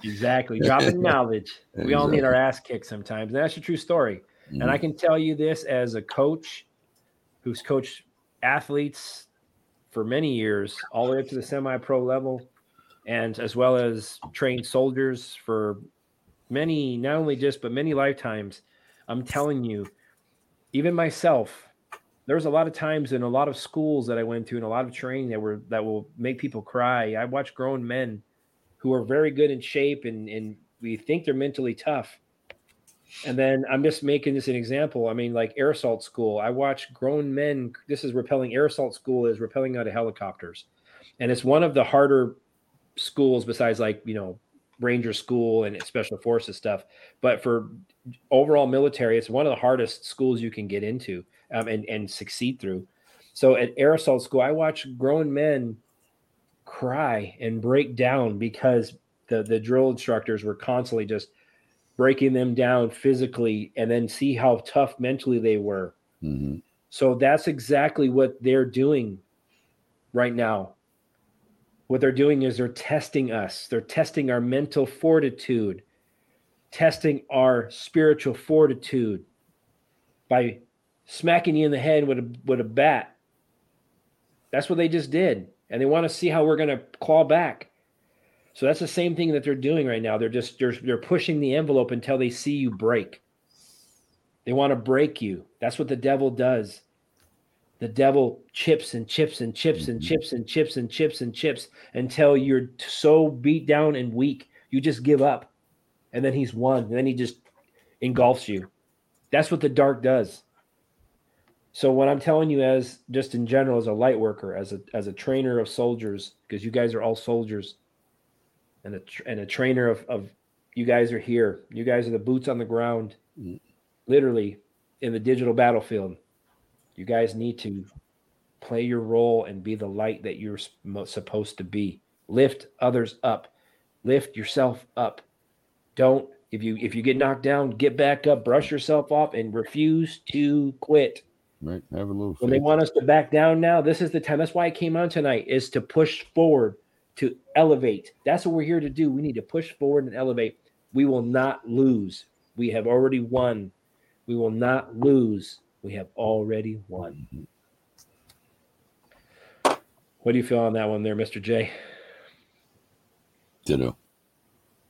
A: exactly dropping knowledge we all need our ass kicked sometimes and that's a true story and
B: Mm-hmm.
A: i can tell you this as a coach who's coached athletes for many years all the way up to the semi-pro level and as well as trained soldiers for many not only just but many lifetimes. I'm telling you even myself there's a lot of times in a lot of schools that i went to and a lot of training that were that will make people cry. I watch grown men who are very good in shape and and we think they're mentally tough and then i'm just making this an example. I mean like air assault school i watch grown men this is rappelling air assault school is rappelling out of helicopters. And it's one of the harder schools besides like you know ranger school and special forces stuff. But for overall military it's one of the hardest schools you can get into um, and and succeed through. So at air assault school i watch grown men cry and break down because the the drill instructors were constantly just breaking them down physically and then see how tough mentally they were
B: Mhm.
A: so that's exactly what they're doing right now. what they're doing is they're testing us. They're testing our mental fortitude, testing our spiritual fortitude by smacking you in the head with a with a bat. That's what they just did. And they want to see how we're going to claw back. So that's the same thing that they're doing right now. They're just they're, they're pushing the envelope until they see you break. They want to break you. That's what the devil does. The devil chips and chips and chips and mm-hmm. chips and chips and chips and chips until you're so beat down and weak, you just give up. And then he's won. And then he just engulfs you. That's what the dark does. So what I'm telling you as just in general as a light worker, as a as a trainer of soldiers, because you guys are all soldiers, and a and a trainer of, of you guys are here. You guys are the boots on the ground, literally in the digital battlefield. You guys need to play your role and be the light that you're supposed to be. Lift others up. Lift yourself up. Don't if you if you get knocked down, get back up, brush yourself off, and refuse to quit.
B: Right. Have a little.
A: When they want us to back down now, this is the time. That's why I came on tonight is to push forward, to elevate. That's what we're here to do. We need to push forward and elevate. We will not lose. We have already won. We will not lose. We have already won. What do you feel on that one there, Mr. J?
B: Ditto.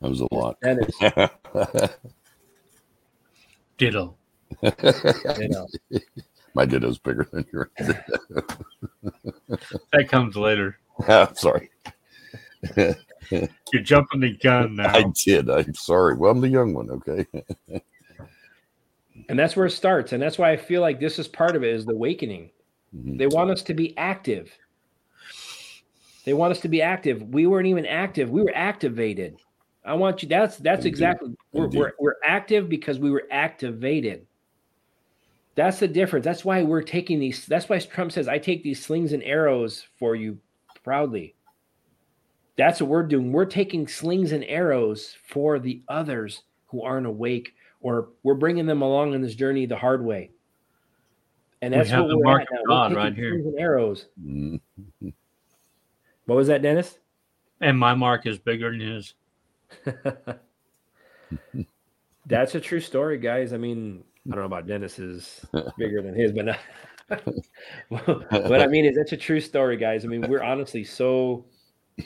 B: That was a lot.
C: Ditto.
A: Ditto.
B: My ditto's bigger than yours.
C: that comes later.
B: I'm sorry.
C: You're jumping the gun now.
B: I did. I'm sorry. Well, I'm the young one. Okay.
A: and that's where it starts. And that's why I feel like this is part of it is the awakening. Mm-hmm. They want us to be active. They want us to be active. We weren't even active. We were activated. I want you. That's that's Indeed. exactly. We're, we're, we're active because we were activated. That's the difference. That's why we're taking these. That's why Trump says, I take these slings and arrows for you proudly. That's what we're doing. We're taking slings and arrows for the others who aren't awake, or we're bringing them along on this journey the hard way. And that's we what we're mark at now. God we're right here. And arrows. What was that, Dennis?
C: And my mark is bigger than his.
A: that's a true story, guys. I mean, I don't know about Dennis's bigger than his, but not, what I mean is that's a true story, guys. I mean, we're honestly so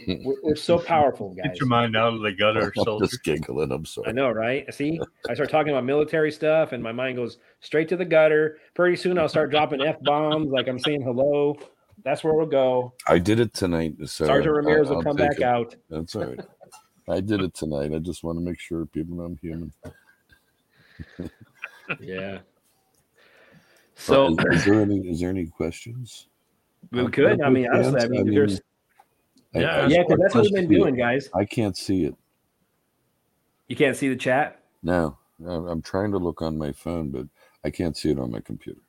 A: we're, we're so powerful, guys.
C: Get your mind out of the gutter.
B: I'm just giggling. I'm sorry.
A: I know, right? See, I start talking about military stuff, and my mind goes straight to the gutter. Pretty soon, I'll start dropping f bombs, like I'm saying hello. That's where we'll go.
B: I did it tonight. So
A: Sergeant Ramirez I'll, will come back it. out.
B: That's all right. I did it tonight. I just want to make sure people know I'm human
A: yeah.
B: So, is, is, there any is there any questions?
A: We could. I mean, honestly, I mean, I mean there's. Yeah, yeah, because that's what we've been doing, guys.
B: I can't see it.
A: You can't see the chat.
B: No, I'm trying to look on my phone, but I can't see it on my computer.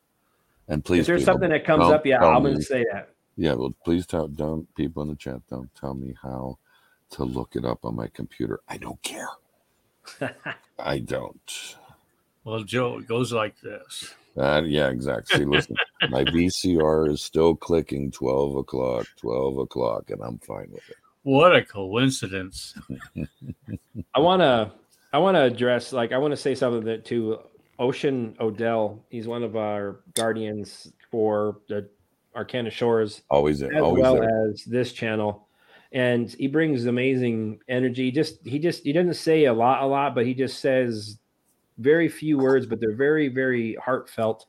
B: And please,
A: if there's something that comes up, yeah, I'm going to say that.
B: Yeah, well, please tell don't people in the chat don't tell me how to look it up on my computer. I don't care. I don't.
C: Well, Joe, it goes like this.
B: Uh, yeah, exactly. Listen, my VCR is still clicking 12 o'clock, 12 o'clock, and I'm fine with it.
C: What a coincidence.
A: I want to, I want to address, like, I want to say something that to Ocean Odell. He's one of our guardians for the Arcana Shores.
B: Always, there,
A: as
B: always
A: well
B: there.
A: as this channel. And he brings amazing energy. Just, he just, he doesn't say a lot, a lot, but he just says very few words, but they're very, very heartfelt.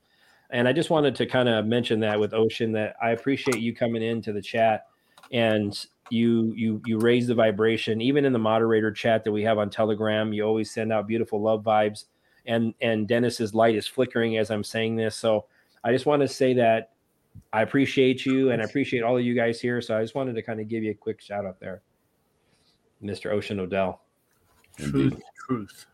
A: And I just wanted to kind of mention that with Ocean that I appreciate you coming into the chat and you you you raise the vibration even in the moderator chat that we have on Telegram. You always send out beautiful love vibes. And and Dennis's light is flickering as I'm saying this. So I just want to say that I appreciate you and I appreciate all of you guys here. So I just wanted to kind of give you a quick shout out there, Mr. Ocean Odell.
C: Truth, truth.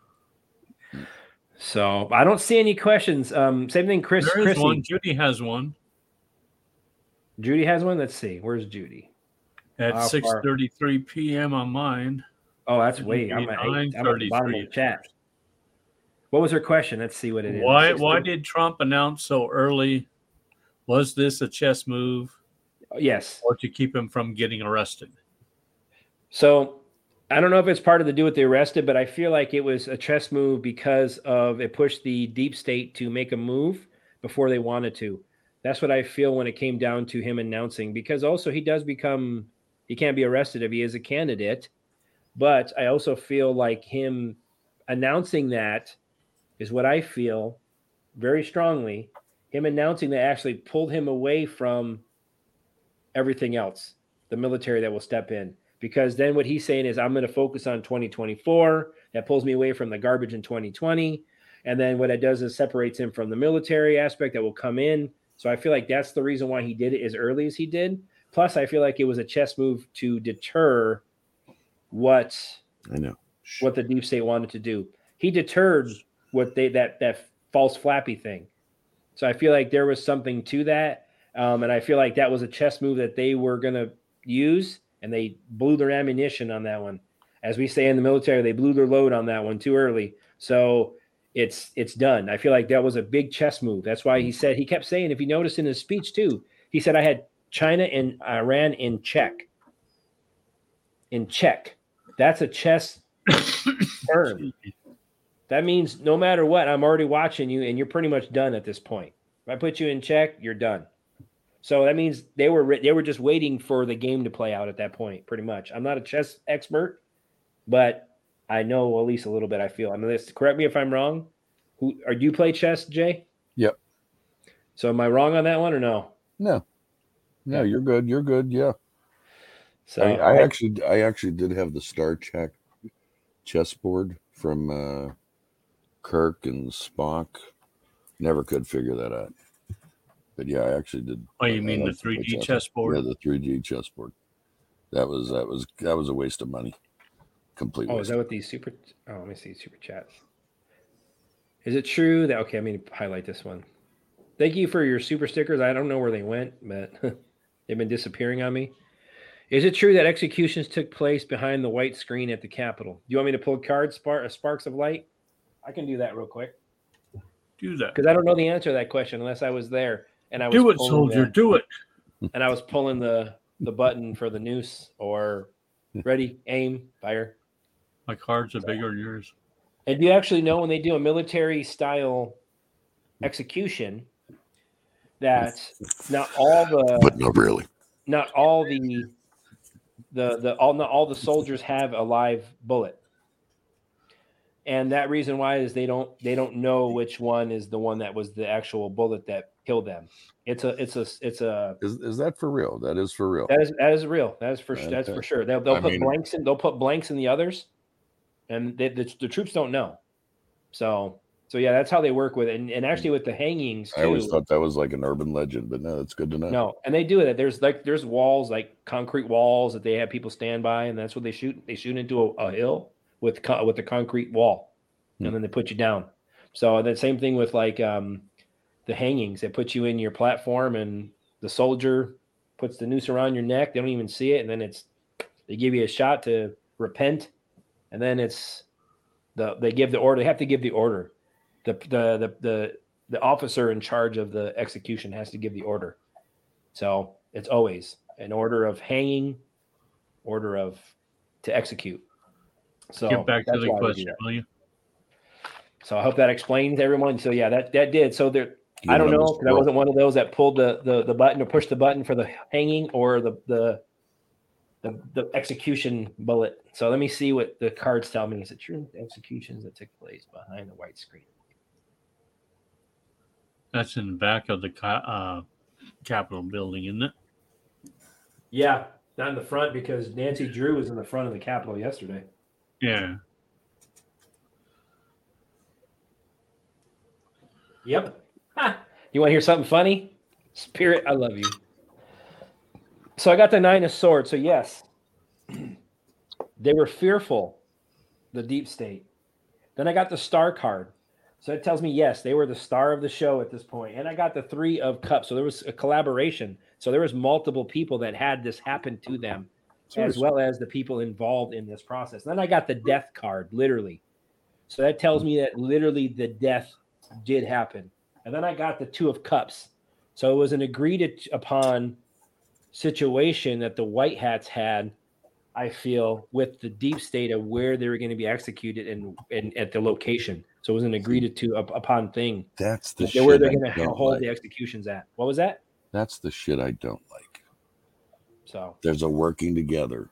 A: So I don't see any questions. Um, same thing, Chris.
C: There is one. Judy has one.
A: Judy has one. Let's see. Where's Judy?
C: At six thirty-three p.m. on mine.
A: Oh, that's way. I'm at, eight, I'm at the bottom of the chat. What was her question? Let's see what it is.
C: Why? Why did Trump announce so early? Was this a chess move?
A: Yes.
C: Or to keep him from getting arrested?
A: So I don't know if it's part of the do what they arrested, but I feel like it was a chess move because of it pushed the deep state to make a move before they wanted to. That's what I feel when it came down to him announcing, because also he does become he can't be arrested if he is a candidate. But I also feel like him announcing that is what I feel very strongly. Him announcing that actually pulled him away from everything else, the military that will step in. Because then what he's saying is, I'm going to focus on 2024. That pulls me away from the garbage in 2020. And then what it does is separates him from the military aspect that will come in. So I feel like that's the reason why he did it as early as he did. Plus, I feel like it was a chess move to deter what
B: I know
A: what the deep state wanted to do. He deterred what they that that false flappy thing. So I feel like there was something to that, um, and I feel like that was a chess move that they were going to use, and they blew their ammunition on that one. As we say in the military, they blew their load on that one too early. So it's it's done. I feel like that was a big chess move. That's why he said he kept saying, if you notice in his speech too, he said I had China and Iran in check. In check. That's a chess term. That means no matter what, I'm already watching you, and you're pretty much done at this point. If I put you in check, you're done. So that means they were they were just waiting for the game to play out at that point, pretty much. I'm not a chess expert, but I know at least a little bit. I feel. I mean, this, correct me if I'm wrong. Who are you play chess, Jay?
B: Yep.
A: So am I wrong on that one or no?
B: No, no, you're good. You're good. Yeah.
A: So
B: I, I actually, I actually did have the Star Trek chessboard from uh, Kirk and Spock. Never could figure that out. But yeah, I actually did.
C: Oh, you
B: I
C: mean the
B: like to play
C: 3D
B: chess.
C: chessboard?
B: Yeah, the 3D chessboard. That was that was that was a waste of money. Completely.
A: Oh, is that what these super? Oh, let me see super chats. Is it true that okay? I'm going to highlight this one. Thank you for your super stickers. I don't know where they went, but they've been disappearing on me. Is it true that executions took place behind the white screen at the Capitol? Do you want me to pull cards, spark, uh, sparks of light? I can do that real quick
C: Do that.
A: because I don't know the answer to that question unless I was there and I was
C: Do it,
A: pulling
C: soldier.
A: the-
C: Do it.
A: and I was pulling the the button for the noose or ready, aim, fire.
C: My cards are bigger than yours.
A: And do you actually know when they do a military style execution that not all the
B: but not really.
A: not all the the the all not all the soldiers have a live bullet. And that reason why is they don't they don't know which one is the one that was the actual bullet that killed them. It's a it's a it's a
B: Is is that for real? That is for real.
A: that is that is real. That is for that's for sure. They'll they'll
B: I
A: put
B: mean-
A: blanks in. They'll put blanks in the others, and they, the the troops don't know. So so yeah, that's how they work with it. And, and actually with the hangings too.
B: I always thought that was like an urban legend, but no, that's good to know.
A: no, and they do it. There's like there's walls like concrete walls that they have people stand by, and that's what they shoot. They shoot into a, a hill with co- with a concrete wall,
B: Hmm.
A: and then they put you down. So the same thing with like um, the hangings. They put you in your platform, and the soldier puts the noose around your neck. They don't even see it, and then it's they give you a shot to repent, and then it's the they give the order. They have to give the order. The the the the, the officer in charge of the execution has to give the order. So it's always an order of hanging, order of to execute. So
C: Get back to the
A: why we do
C: question,
A: that.
C: will you?
A: So I hope that explains everyone. So yeah, that that did. So there,
B: You
A: I don't know because I wasn't one of those that pulled the, the the button or pushed the button for the hanging or the the the, the execution bullet. So let me see what the cards tell me. Is it true executions that took place behind the white screen?
C: That's in the back of the uh, Capitol building, isn't it?
A: Yeah, not in the front because Nancy Drew was in the front of the Capitol yesterday.
C: Yeah.
A: Yep. Ha! You want to hear something funny? Spirit, I love you. So I got the nine of swords. So yes, they were fearful, the deep state. Then I got the star card. So it tells me yes, they were the star of the show at this point. And I got the three of cups. So there was a collaboration. So there was multiple people that had this happen to them, as well as the people involved in this process. Then I got the death card, literally. So that tells me that literally the death did happen. And then I got the two of cups. So it was an agreed upon situation that the white hats had I feel, with the deep state of where they were going to be executed and, and at the location. So it was an agreed to upon thing.
B: That's the
A: Where they're going to hold
B: like.
A: the executions at. What was that?
B: That's the shit I don't like.
A: So
B: There's a working together.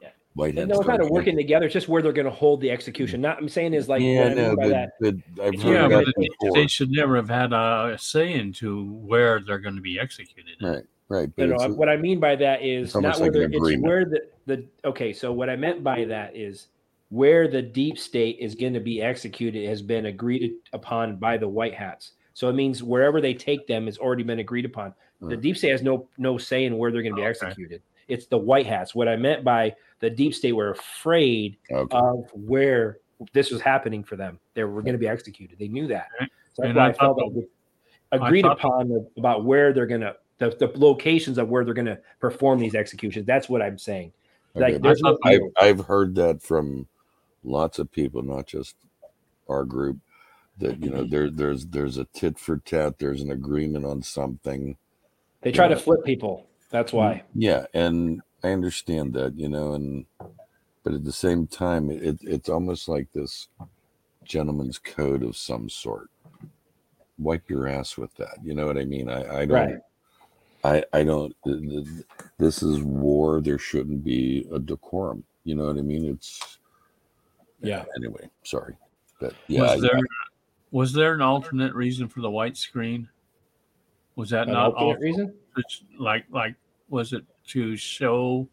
A: Yeah.
B: Whitehead
A: no, it's not a working together. It's just where they're going to hold the execution. Not I'm saying is like
B: yeah,
A: what I mean
B: no, but, but I've heard
C: Yeah,
A: not
B: that
C: but they, they should never have had a say into where they're going to be executed.
B: Right, right.
A: No,
B: But
A: no,
B: it's,
A: what I mean by that is
B: it's almost
A: not where
B: like an
A: the, it's where the, the okay. So what I meant by that is where the deep state is going to be executed has been agreed upon by the white hats. So it means wherever they take them has already been agreed upon. The
B: Hmm.
A: deep state has no no say in where they're going to be
C: Okay.
A: executed. It's the white hats. What I meant by the deep state were afraid
B: okay.
A: of where this was happening for them. They were going to be executed. They knew that. So that's
C: And
A: why
C: I
A: felt it's agreed upon about where they're going to the, the locations of where they're going to perform these executions. That's what I'm saying.
B: okay.
A: Like there's no
B: I've, I've heard that from lots of people, not just our group. That you know, there there's there's a tit for tat. There's an agreement on something.
A: They try to flip people. That's why.
B: Yeah, and I understand that, you know, and but at the same time, it it's almost like this gentleman's code of some sort. Wipe your ass with that. You know what I mean? I I don't.
A: Right.
B: I I don't. th- th- This is war. There shouldn't be a decorum. You know what I mean? It's
A: Yeah.
B: Anyway, sorry, but yeah,
C: was
B: I-
C: there was there an alternate reason for the white screen? Was that
A: An
C: not
A: alternate
C: also-
A: reason?
C: it's like like was it to show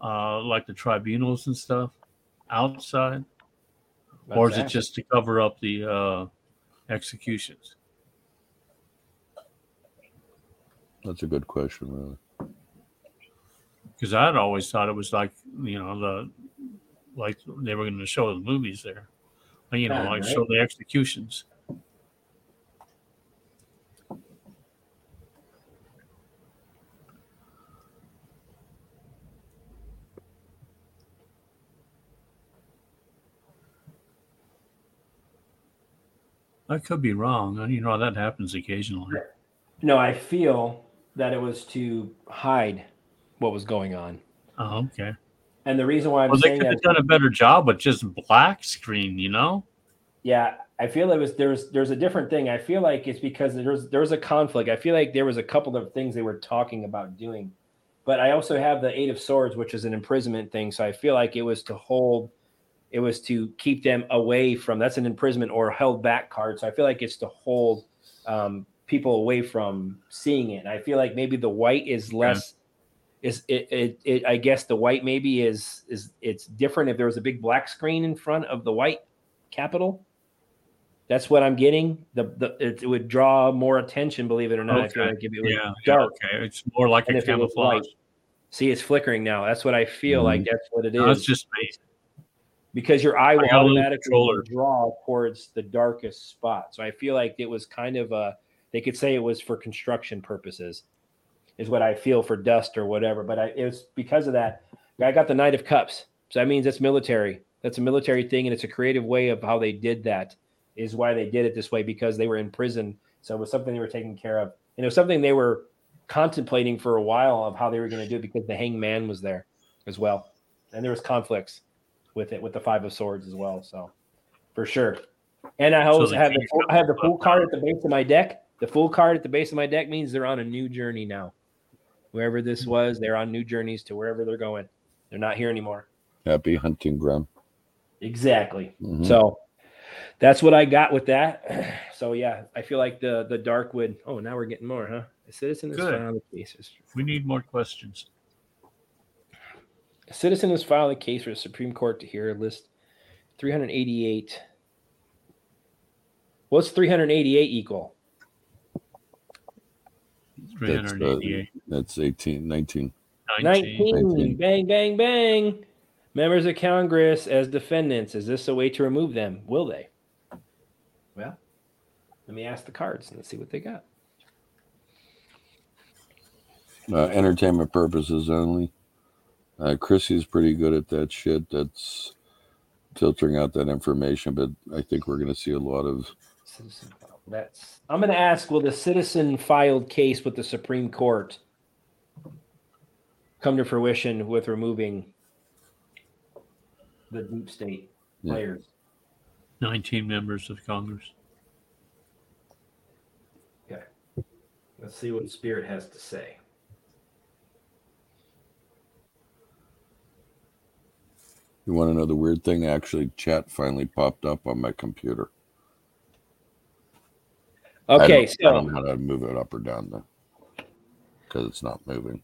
C: uh like the tribunals and stuff outside or is it just to cover up the uh executions
B: that's a good question. Really.
C: because i'd always thought it was like you know the like they were going to show the movies there you know
A: Yeah,
C: like
A: right.
C: show the executions I could be wrong. You know that happens occasionally.
A: No, I feel that it was to hide what was going on.
C: Oh, okay.
A: And the reason why I'm
C: Well, they could have done a better job with just black screen, you know?
A: Yeah, I feel it was there's there's a different thing. I feel like it's because there's there was a conflict. I feel like there was a couple of things they were talking about doing, but I also have the Eight of Swords, which is an imprisonment thing. So I feel like it was to hold, it was to keep them away from. That's an imprisonment or held back card. So I feel like it's to hold um, people away from seeing it. And I feel like maybe the white is less. Is it, it, it? I guess the white maybe is is it's different if there was a big black screen in front of the white capital. That's what I'm getting. The, the it, it would draw more attention, believe it or not. I feel like if it was
C: Yeah.
A: dark.
C: Okay. It's more like
A: And
C: a
A: if it
C: camouflage.
A: light. See, it's flickering now. That's what I feel like. That's what it is.
C: No, it's just me.
A: Because your eye will
C: got a little
A: automatically draw towards the darkest spot. So I feel like it was kind of a. They could say it was for construction purposes, is what I feel for dust or whatever. But I, it was because of that. I got the Knight of Cups, so that means it's military. That's a military thing, and it's a creative way of how they did that. Is why they did it this way because they were in prison, so it was something they were taking care of. And it was something they were contemplating for a while of how they were going to do it because the hangman was there as well, and there was conflicts with it with the Five of Swords as well. So for sure. And I always
C: the
A: have the full, I have the
C: comes fool
A: card at the base of my deck. The fool card at the base of my deck means they're on a new journey now. Wherever this was, they're on new journeys to wherever they're going. They're not here anymore.
B: Happy hunting ground.
A: Exactly.
B: Mhm.
A: So that's what I got with that. So yeah, I feel like the the dark would. Oh, now we're getting more, huh? A citizen is
C: Good.
A: filed a case.
C: We need more questions.
A: A citizen has filed a case for the Supreme Court to hear list 388. What's 388 equal?
C: Three hundred eighty-eight.
B: That's 18, 19.
A: 19.
B: 19.
A: Bang, bang, bang. Members of Congress as defendants. Is this a way to remove them? Will they? Well, let me ask the cards and let's see what they got.
B: Uh, entertainment purposes only. Uh, Chrissy's pretty good at that shit. That's filtering out that information, but I think we're going to see a lot of.
A: Citizen. That's. I'm going to ask: Will the citizen filed case with the Supreme Court come to fruition with removing the deep state
B: Yeah.
A: players.
C: 19 members of Congress.
A: Okay, let's see what Spirit has to say.
B: You want to know the weird thing? Actually, chat finally popped up on my computer.
A: Okay,
B: I
A: so
B: don't know how to move it up or down though, because it's not moving.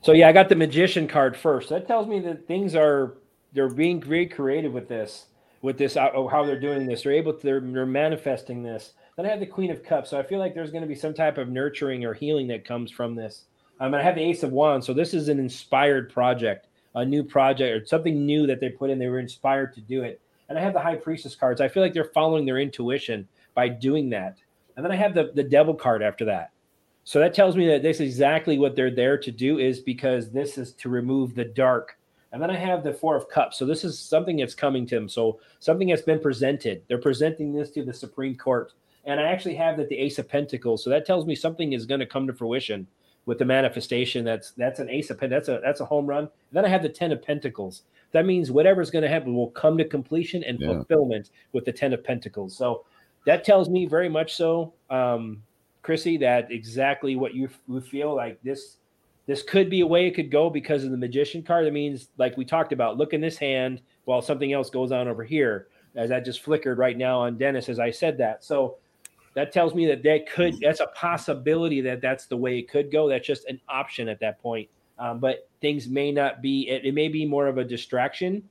A: So yeah, I got the magician card first. That tells me that things are they're being very creative with this, with this uh, how they're doing this. They're able to they're, they're manifesting this. Then I have the Queen of Cups, so I feel like there's going to be some type of nurturing or healing that comes from this. Um, and I have the Ace of Wands, so this is an inspired project, a new project or something new that they put in. They were inspired to do it. And I have the High Priestess cards. I feel like they're following their intuition by doing that. And then I have the the Devil card after that. So that tells me that this is exactly what they're there to do is because this is to remove the dark. And then I have the Four of Cups. So this is something that's coming to them. So something that's been presented. They're presenting this to the Supreme Court. And I actually have that the Ace of Pentacles. So that tells me something is going to come to fruition with the manifestation. That's that's an Ace of Pentacles. That's a that's a home run. then I have the Ten of Pentacles. That means whatever's going to happen will come to completion and
B: Yeah.
A: fulfillment with the Ten of Pentacles. So that tells me very much so. Um, Chrissy, that exactly what you, you feel like this this could be a way it could go because of the magician card. That means, like we talked about, look in this hand while something else goes on over here. As that just flickered right now on Dennis as I said that. So that tells me that that could that's a possibility that that's the way it could go. That's just an option at that point. Um, but things may not be. It, it may be more of a distraction.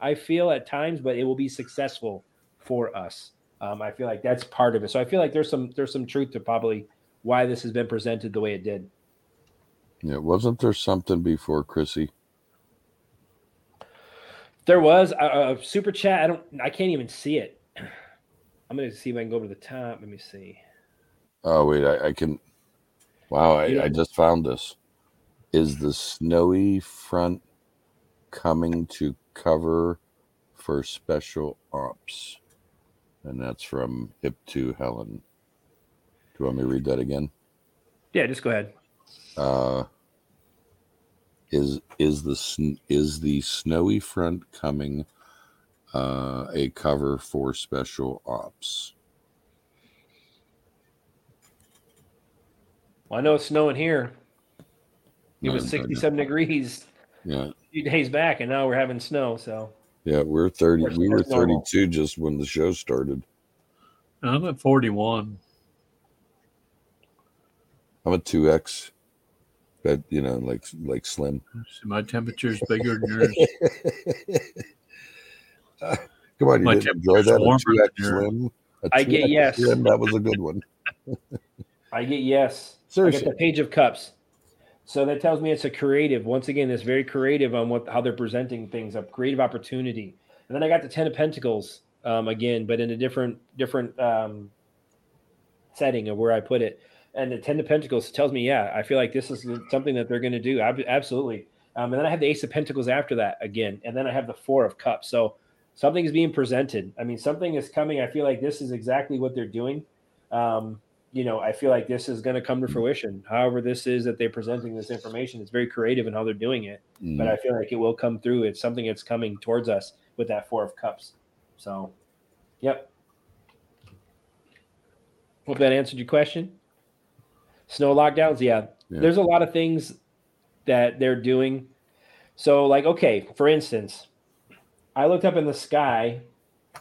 A: I feel at times, but it will be successful for us. Um, I feel like that's part of it. So I feel like there's some there's some truth to probably why this has been presented the way it did.
B: Yeah, wasn't there something before Chrissy?
A: There was a, a super chat. I don't. I can't even see it. I'm gonna see if I can go to the top. Let me see.
B: Oh wait, I, I can. Wow, I,
A: Yeah.
B: I just found this. Is the snowy front coming to cover for special ops? And that's from Hip to Helen. Do you want me to read that again?
A: Yeah, just go ahead.
B: Uh, is is the is the snowy front coming uh, a cover for special ops?
A: Well, I know it's snowing here. It was
B: No, no, no.
A: 67 degrees
B: Yeah,
A: a few days back, and now we're having snow. So
B: yeah, we're thirty.
A: course,
B: We were
A: that's normal.
B: thirty-two just when the show started.
C: I'm at 41.
B: I'm a two X, but you know, like like slim.
C: So my temperature's bigger than yours.
B: Come on, you
C: My
B: didn't enjoy that?
C: temperature's
B: A two X
C: warmer than
B: slim. A
A: I get yes.
B: Slim, that was a good one.
A: I get yes. I get
B: Seriously,
A: the Page of Cups. So that tells me it's a creative. Once again, it's very creative on what how they're presenting things, a creative opportunity. And then I got the Ten of Pentacles um, again, but in a different different um, setting of where I put it. And the Ten of Pentacles tells me, yeah, I feel like this is something that they're going to do. Ab- Absolutely. Um, and then I have the Ace of Pentacles after that again, and then I have the Four of Cups. So something is being presented. I mean, something is coming. I feel like this is exactly what they're doing. Um, you know, I feel like this is going to come to fruition. However, this is that they're presenting this information. It's very creative in how they're doing it,
B: Mm,
A: but I feel like it will come through. It's something that's coming towards us with that Four of Cups. So, yep. Hope that answered your question. Snow lockdowns, yeah.
B: Yeah.
A: There's a lot of things that they're doing. So, like, okay, for instance, I looked up in the sky.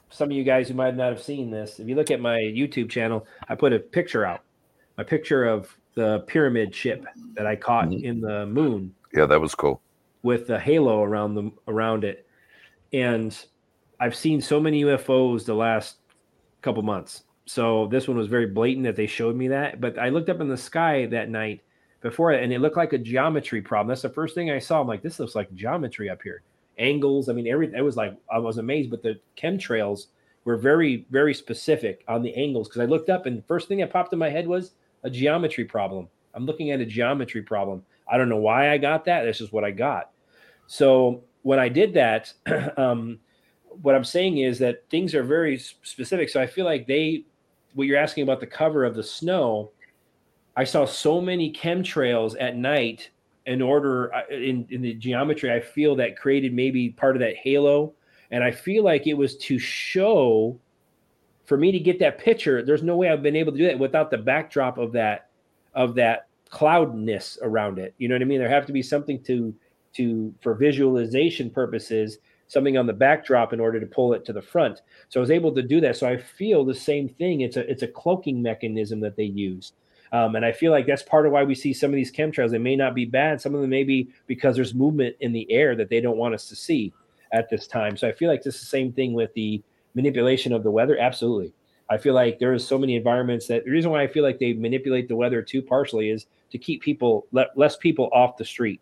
A: Some of you guys who might not have seen this, if you look at my YouTube channel, I put a picture out, a picture of the pyramid ship that I caught
B: Mhm.
A: in the moon
B: yeah, that was cool.
A: with the halo around the around it. And I've seen so many UFOs the last couple months. So this one was very blatant that they showed me that. But I looked up in the sky that night before and it looked like a geometry problem. That's the first thing I saw. I'm like, this looks like geometry up here. Angles. I mean, everything. It was like I was amazed, but the chemtrails were very, very specific on the angles because I looked up and the first thing that popped in my head was a geometry problem. I'm looking at a geometry problem. I don't know why I got that. This is what I got. So when I did that, um, what I'm saying is that things are very specific. So I feel like they, what you're asking about the cover of the snow, I saw so many chemtrails at night in order uh, in, in the geometry i feel that created maybe part of that halo. And i feel like it was to show for me to get that picture there's no way i've been able to do that without the backdrop of that of that cloudness around it. You know what i mean? There have to be something to to for visualization purposes something on the backdrop in order to pull it to the front. So i was able to do that. So i feel the same thing. It's a it's a cloaking mechanism that they use um, and I feel like that's part of why we see some of these chemtrails. They may not be bad. Some of them may be because there's movement in the air that they don't want us to see at this time. So I feel like this is the same thing with the manipulation of the weather. Absolutely. I feel like there is so many environments that the reason why I feel like they manipulate the weather too partially is to keep people less people off the street.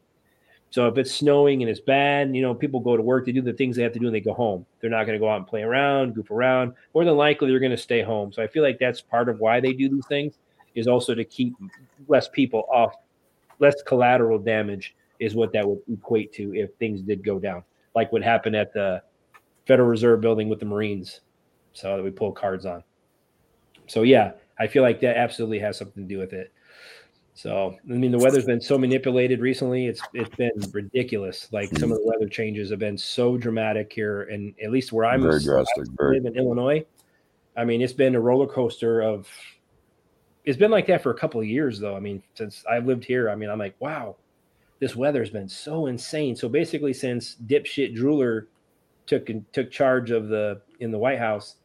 A: So if it's snowing and it's bad, you know, people go to work, they do the things they have to do, and they go home. They're not going to go out and play around, goof around. More than likely, they're going to stay home. So I feel like that's part of why they do these things is also to keep less people off, less collateral damage is what that would equate to if things did go down, like what happened at the Federal Reserve building with the Marines. So that we pull cards on. So yeah, I feel like that absolutely has something to do with it. So I mean, the weather's been so manipulated recently; it's it's been ridiculous. Like some of the weather changes have been so dramatic here, and at least where I'm
B: very drastic.
A: I
B: Very,
A: live in Illinois. I mean, it's been a roller coaster of it's been like that for a couple of years though. I mean, since I've lived here, I mean, I'm like, wow, this weather's been so insane. So basically, since dipshit drooler took and took charge of the in the White House,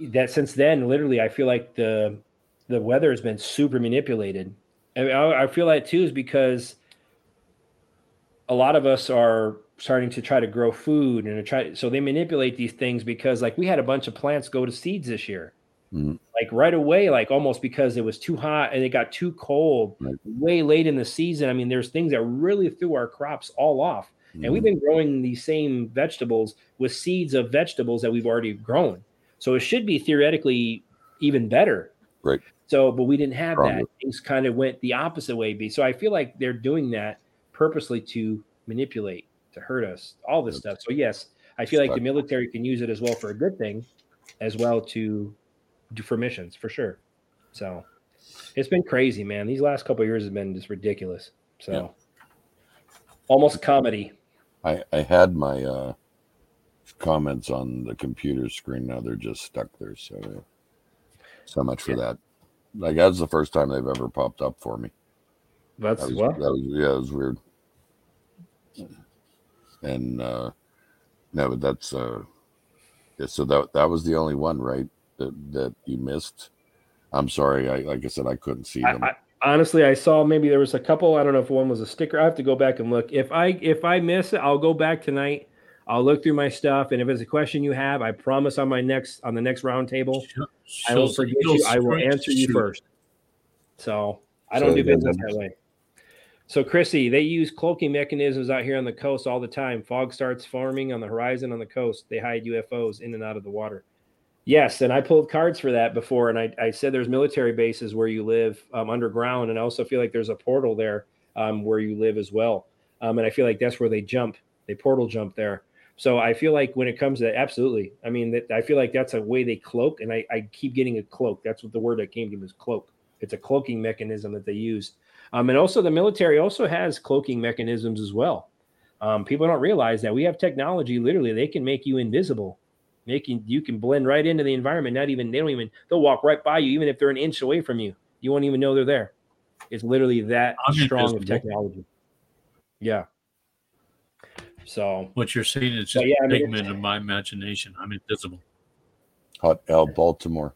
A: that since then, literally, I feel like the the weather has been super manipulated. I, mean, I, I feel that too is because a lot of us are starting to try to grow food and to try so they manipulate these things because like we had a bunch of plants go to seeds this year
B: Mhm.
A: Like right away, like almost because it was too hot and it got too cold
B: Right.
A: way late in the season. I mean, there's things that really threw our crops all off. And we've mm-hmm. been growing these same vegetables with seeds of vegetables that we've already grown. So it should be theoretically even better.
B: Right.
A: So, but we didn't have that. Things kind of went the opposite way. So I feel like they're doing that purposely to manipulate, to hurt us, all this
B: Yep.
A: stuff. So yes, I feel like the military can use it as well for a good thing, as well to for missions for sure. So it's been crazy, man. These last couple years have been just ridiculous. So
B: Yeah.
A: almost comedy.
B: I, I had my uh, comments on the computer screen. Now they're just stuck there. So, so much for
A: Yeah.
B: that. Like that's the first time they've ever popped up for me.
A: That's
B: That was,
A: what.
B: that was yeah, it was weird. And uh, no, but that's uh, yeah. So that that was the only one, right? That that you missed. I'm sorry. I like I said, I couldn't see them.
A: I, honestly, I saw maybe there was a couple. I don't know if one was a sticker. I have to go back and look. If I if I miss it, I'll go back tonight. I'll look through my stuff, and if it's a question you have, I promise on my next on the next roundtable, I will forget
C: she'll
A: you. I will answer you
C: shoot.
A: first. So I don't
B: So
A: do
B: then-
A: business that way. So Chrissy, they use cloaking mechanisms out here on the coast all the time. Fog starts forming on the horizon on the coast. They hide UFOs in and out of the water. Yes, and I pulled cards for that before, and I, I said there's military bases where you live um, underground, and I also feel like there's a portal there um, where you live as well. Um, and I feel like that's where they jump, they portal jump there. So I feel like when it comes to absolutely, I mean, that I feel like that's a way they cloak, and I, I keep getting a cloak. That's what the word that came to me is cloak. It's a cloaking mechanism that they use. Um, and also, the military also has cloaking mechanisms as well. Um, people don't realize that we have technology. Literally, they can make you invisible, making you can blend right into the environment. Not even they don't even they'll walk right by you, even if they're an inch away from you. You won't even know they're there. It's literally that
C: I'm
A: strong of
C: invisible.
A: technology. Yeah. So
C: What you're saying is
A: So,
C: just
A: yeah, I
C: a
A: mean,
C: figment of my imagination. I'm invisible.
B: Hot L Baltimore.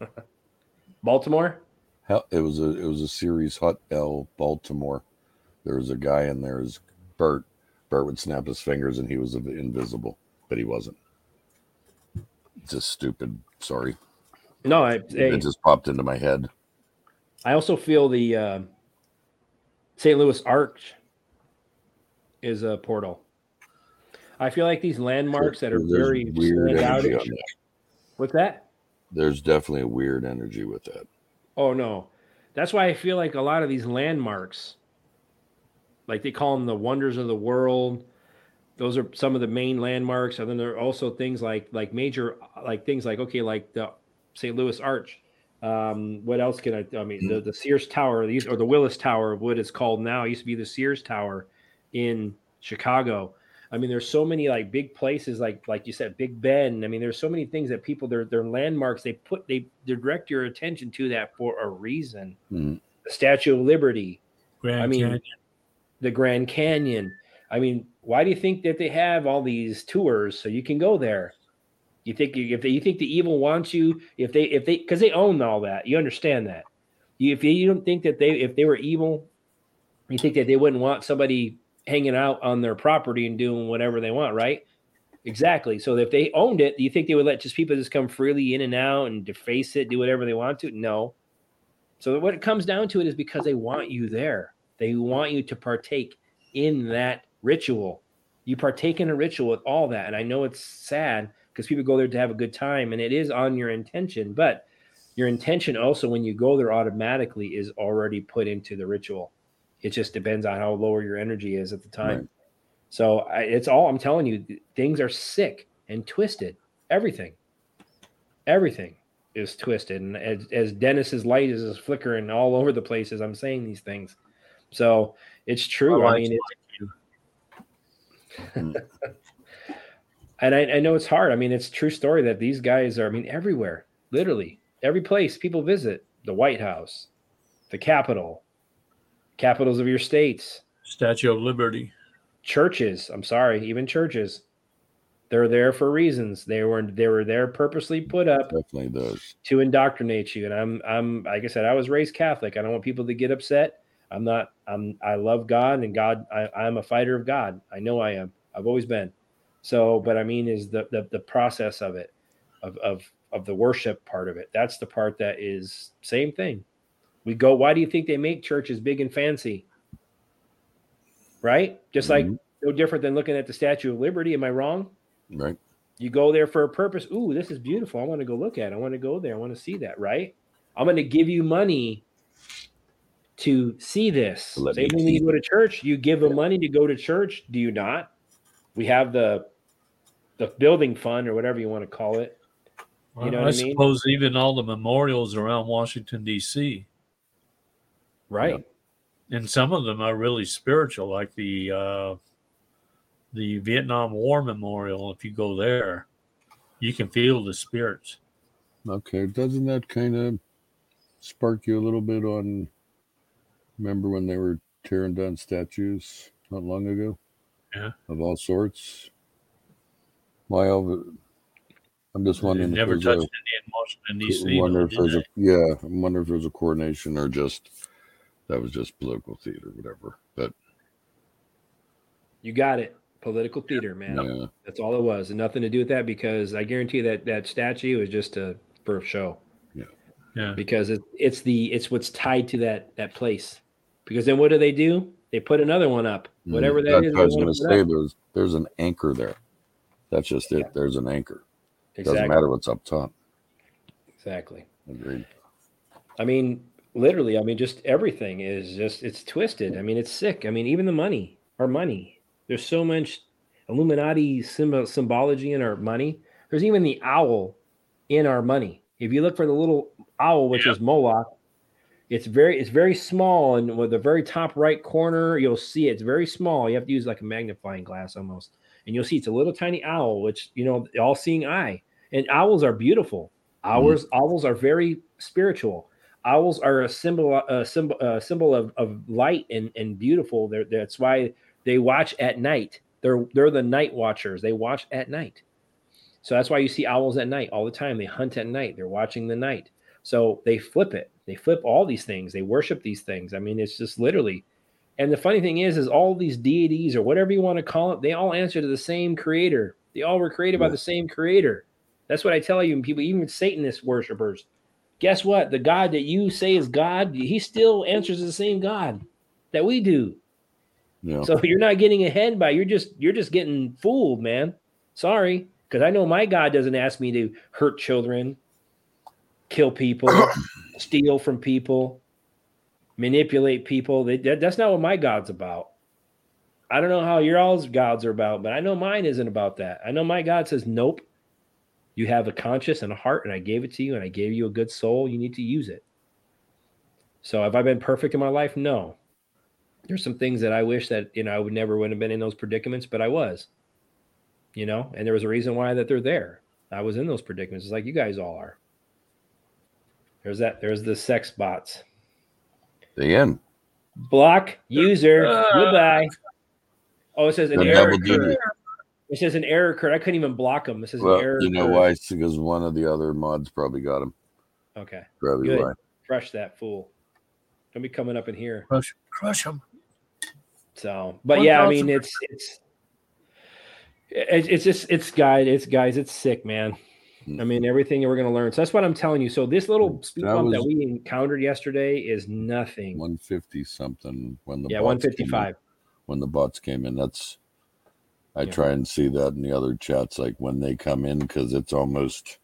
A: Baltimore.
B: Hell, it was a it was a series Hot L Baltimore. There was a guy in there, is Bert. Bert would snap his fingers and he was invisible, but he wasn't. Just stupid. Sorry,
A: No, I,
B: it just popped into my head.
A: I also feel the uh, St. Louis Arch is a portal. I feel like these landmarks that are
B: There's
A: very
B: weird energy
A: out. What's that?
B: There's definitely a weird energy with that.
A: Oh no, that's why I feel like a lot of these landmarks, like they call them the wonders of the world. Those are some of the main landmarks, and then there are also things like like major like things like okay, like the St. Louis Arch. Um, what else can I? I mean, the, the Sears Tower, these or the Willis Tower, what it's called now, used to be the Sears Tower in Chicago. I mean, there's so many like big places, like like you said, Big Ben. I mean, there's so many things that people they're they're landmarks. They put they, they direct your attention to that for a reason.
B: Mm.
A: The Statue of Liberty,
C: Grand
A: I mean,
C: Canyon.
A: the Grand Canyon. I mean, why do you think that they have all these tours so you can go there? You think if they, you think the evil wants you, if they if they because they own all that, you understand that. You, if you don't think that they if they were evil, you think that they wouldn't want somebody hanging out on their property and doing whatever they want, right? Exactly. So if they owned it, do you think they would let just people just come freely in and out and deface it, do whatever they want to? No. So what it comes down to it is because they want you there. They want you to partake in that ritual. You partake in a ritual with all that. And I know it's sad because people go there to have a good time and it is on your intention, but your intention also when you go there automatically is already put into the ritual. It just depends on how lower your energy is at the time.
B: Right.
A: So I, it's all I'm telling you. Things are sick and twisted. Everything, everything is twisted. And as, as Dennis's light is, is flickering all over the place as I'm saying these things. So it's true. I mean, it's.
B: Mm.
A: and I, I know it's hard. I mean, it's a true story that these guys are. I mean, everywhere, literally every place people visit, the White House, the Capitol, capitals of your states,
C: Statue of Liberty.
A: churches. I'm sorry, even churches. They're there for reasons. They were they were there purposely put up
B: Definitely does.
A: to indoctrinate you. And I'm I'm like I said, I was raised Catholic. I don't want people to get upset. I'm not. I'm. I love God and God. I, I'm a fighter of God. I know I am. I've always been. So, but I mean, is the the, the process of it, of of of the worship part of it. That's the part that is same thing. We go. Why do you think they make churches big and fancy? Right. Just like
B: Mhm.
A: no different than looking at the Statue of Liberty. Am I wrong?
B: Right.
A: You go there for a purpose. Ooh, this is beautiful. I want to go look at it. I want to go there. I want to see that, right? I'm going to give you money to see this.
B: Let
A: Same
B: me
A: when you go to church, you give them money to go to church. Do you not? We have the the building fund or whatever you want to call it. You know
C: I
A: what I mean?
C: suppose even all the memorials around Washington D.C.
A: Right.
C: and some of them are really spiritual, like the uh, the Vietnam War Memorial. If you go there, you can feel the spirits.
B: Okay. Doesn't that kind of spark you a little bit on? Remember when they were tearing down statues not long ago?
C: Yeah.
B: Of all sorts. Why? all- I'm just wondering. if
C: never
B: there's
C: touched
B: a-
C: any in Washington D.C.
B: wonder if
C: did
B: there's
C: they?
B: a yeah. I wonder if there's a coordination or just that was just political theater, whatever. But
A: You got it. Political theater, man.
B: yeah,
A: That's all it was. And nothing to do with that because I guarantee you that that statue is just a for a show.
C: yeah, Yeah.
A: because it, it's the it's what's tied to that that place. Because then what do they do? They put another one up, whatever that
B: Mm, That's I was going
A: wanna
B: say there's there's an anchor there. That's just it. There's an anchor. It
A: doesn't
B: matter what's up top.
A: Exactly.
B: Agreed.
A: I mean, literally. I mean, just everything is just it's twisted. I mean, it's sick. I mean, even the money, our money. There's so much Illuminati symbol, symbology in our money. There's even the owl in our money. If you look for the little owl, which is Moloch, it's very it's very small, and with the very top right corner, you'll see it. it's very small. You have to use like a magnifying glass almost, and you'll see it's a little tiny owl, which you know, all-seeing eye. And owls are beautiful. Mm-hmm. Owls owls are very spiritual. Owls are a symbol a symbol a symbol of, of light and and beautiful. They're, that's why they watch at night. They're they're the night watchers. They watch at night. So that's why you see owls at night all the time. They hunt at night. They're watching the night. So they flip it. They flip all these things. They worship these things. I mean, it's just literally. And the funny thing is, is all these deities or whatever you want to call it, they all answer to the same creator. They all were created by the same creator. That's what I tell you, and people, even Satanist worshipers. Guess what? The God that you say is God, he still answers to the same God that we do.
B: Yeah.
A: So you're not getting ahead by you're just you're just getting fooled, man. Sorry, because I know my God doesn't ask me to hurt children, kill people, steal from people, manipulate people. They, that, that's not what my God's about. I don't know how your all's gods are about, but I know mine isn't about that. I know my God says, "Nope, You have a conscience and a heart, and I gave it to you, and I gave you a good soul. You need to use it. So have I been perfect in my life? No. There's some things that I wish that you know I would never would have been in those predicaments, but I was. You know, and there was a reason why that they're there. I was in those predicaments, it's like you guys all are. There's that. There's the sex bots.
B: The end.
A: Block user.
C: Uh,
A: Goodbye. Oh, it says an error.
B: double duty.
A: It says an error occurred. I couldn't even block them. It says
B: Well,
A: an error.
B: you know
A: occurred.
B: why? It's because one of the other mods probably got him.
A: Okay.
B: Probably
A: Good.
B: why.
A: Crush that fool. Don't be coming up in here.
C: Crush, crush them.
A: So, but yeah, I mean, it's it's it's it's just it's guys, it's guys, it's sick, man. I mean, everything that we're gonna learn. So that's what I'm telling you. So this little mm, speed
B: That
A: bump that we encountered yesterday is nothing.
B: 150 something when the
A: yeah,
B: bots came in-
A: 155.
B: when the bots came in. That's I
A: Yeah.
B: try and see that in the other chats, like when they come in, because it's almost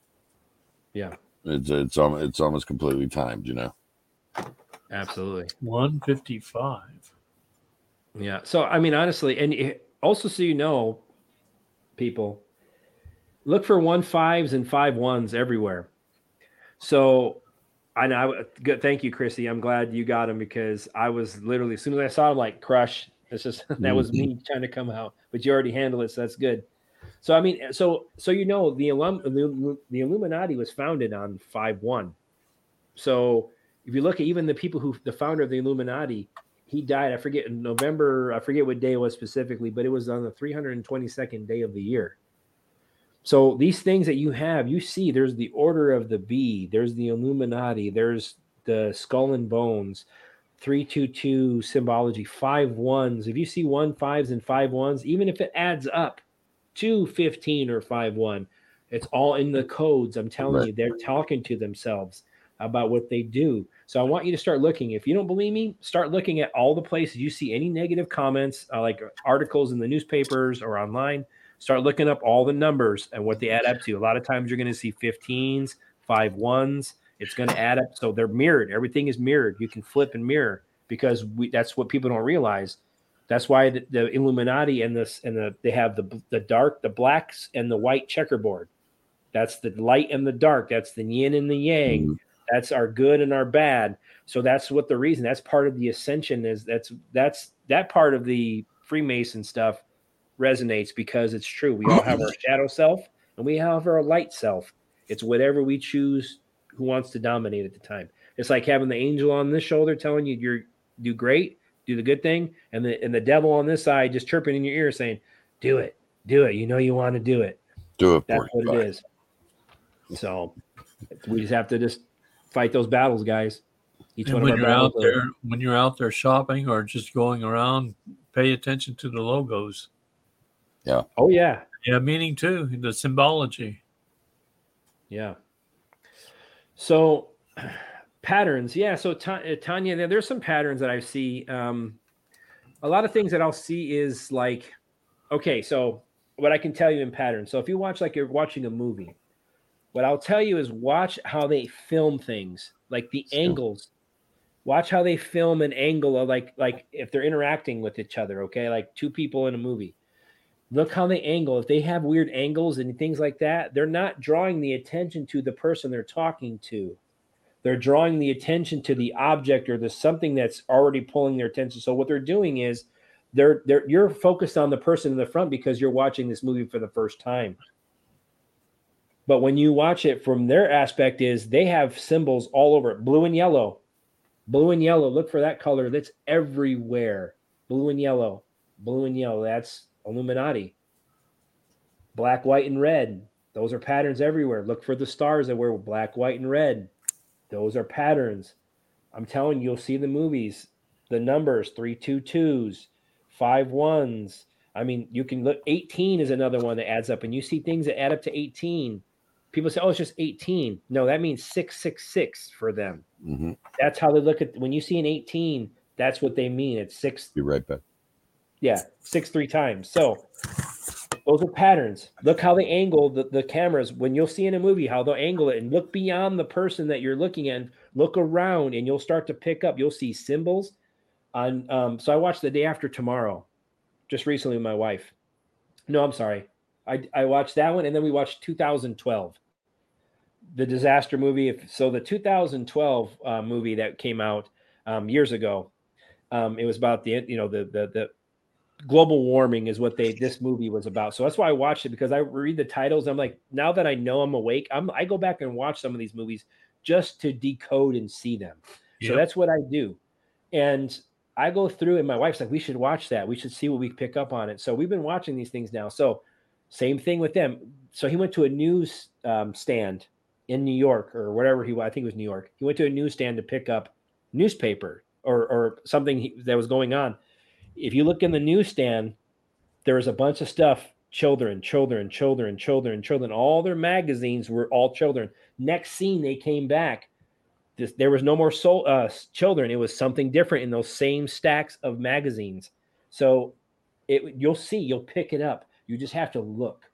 A: Yeah,
B: it's it's almost it's almost completely timed, you know.
A: absolutely.
C: 155.
A: Yeah. So I mean, honestly, and it- also so you know, people look for one fives and five ones everywhere. So I know. Good. Thank you, Chrissy. I'm glad you got him because I was literally as soon as I saw him, like crush. This is that was me mm-hmm. trying to come out, but you already handled it, so that's good. So I mean, so so you know, the alum the, the Illuminati was founded on five one. So if you look at even the people who the founder of the Illuminati, he died. I forget in November. I forget what day it was specifically, but it was on the 322nd day of the year. So these things that you have, you see, there's the Order of the Bee, there's the Illuminati, there's the Skull and Bones, 322 symbology, five ones. If you see one fives and five ones, even if it adds up to 15 or five one, it's all in the codes. I'm telling
B: Right.
A: you, they're talking to themselves about what they do. So I want you to start looking. If you don't believe me, start looking at all the places you see any negative comments, uh, like articles in the newspapers or online. Start looking up all the numbers and what they add up to. A lot of times you're going to see 15s, five ones. It's going to add up. So they're mirrored. Everything is mirrored. You can flip and mirror because we, that's what people don't realize. That's why the, the Illuminati and this and the they have the the dark, the blacks and the white checkerboard. That's the light and the dark. That's the yin and the yang.
B: Mhm.
A: That's our good and our bad. So that's what the reason. That's part of the ascension is. That's that's that part of the Freemason stuff resonates because it's true. We all have our shadow self and we have our light self. It's whatever we choose who wants to dominate at the time. It's like having the angel on this shoulder telling you you're do great, do the good thing, and the and the devil on this side just chirping in your ear saying, "Do it, do it. You know you want to do it."
B: Do it
A: That's
B: for
A: what
B: you.
A: it is. So we just have to just fight those battles, guys. Each
C: And
A: one
C: when
A: of
C: you're out
A: battles. are-
C: there, when you're out there shopping or just going around, pay attention to the logos.
A: Oh yeah,
C: Yeah, meaning too the symbology.
A: Yeah. So patterns, yeah. So Ta- uh, Tanya, there, there's some patterns that I see. Um, a lot of things that I'll see is like, okay, so what I can tell you in patterns. So if you watch like you're watching a movie, what I'll tell you is watch how they film things, like the
B: Sure.
A: angles. Watch how they film an angle of like like if they're interacting with each other. Okay, like two people in a movie look how they angle. If they have weird angles and things like that, they're not drawing the attention to the person they're talking to. They're drawing the attention to the object or the something that's already pulling their attention. So what they're doing is they're they're you're focused on the person in the front because you're watching this movie for the first time. But when you watch it from their aspect is they have symbols all over it, blue and yellow. Blue and yellow. Look for that color. That's everywhere. Blue and yellow. Blue and yellow. That's Illuminati. Black, white, and red. Those are patterns everywhere. Look for the stars that were black, white, and red. Those are patterns. I'm telling you, you'll see the movies, the numbers, three two twos, five ones. I mean, you can look 18 is another one that adds up, and you see things that add up to 18. People say, Oh, it's just 18. No, that means 666 for them.
B: hmm
A: That's how they look at when you see an 18, that's what they mean. It's six
B: Be right back.
A: Yeah, six three times. So those are patterns. Look how they angle the, the cameras when you'll see in a movie how they'll angle it and look beyond the person that you're looking at. Look around and you'll start to pick up. You'll see symbols on. Um, so I watched the day after tomorrow, just recently with my wife. No, I'm sorry. I I watched that one and then we watched 2012. the disaster movie. If so, the 2012 uh, movie that came out um, years ago, um, it was about the you know the the the global warming is what they this movie was about. So that's why I watched it because I read the titles. I'm like, now that I know I'm awake, I'm I go back and watch some of these movies just to decode and see them.
C: Yep.
A: So that's what I do. And I go through and my wife's like, we should watch that. We should see what we pick up on it. So we've been watching these things now. So same thing with them. So he went to a news um, stand in New York or whatever he I think it was New York. He went to a newsstand to pick up newspaper or or something he, that was going on. If you look in the newsstand, there was a bunch of stuff children, children, children, children, children. All their magazines were all children. Next scene, they came back. This, there was no more soul, uh, children. It was something different in those same stacks of magazines. So it, you'll see, you'll pick it up. You just have to look.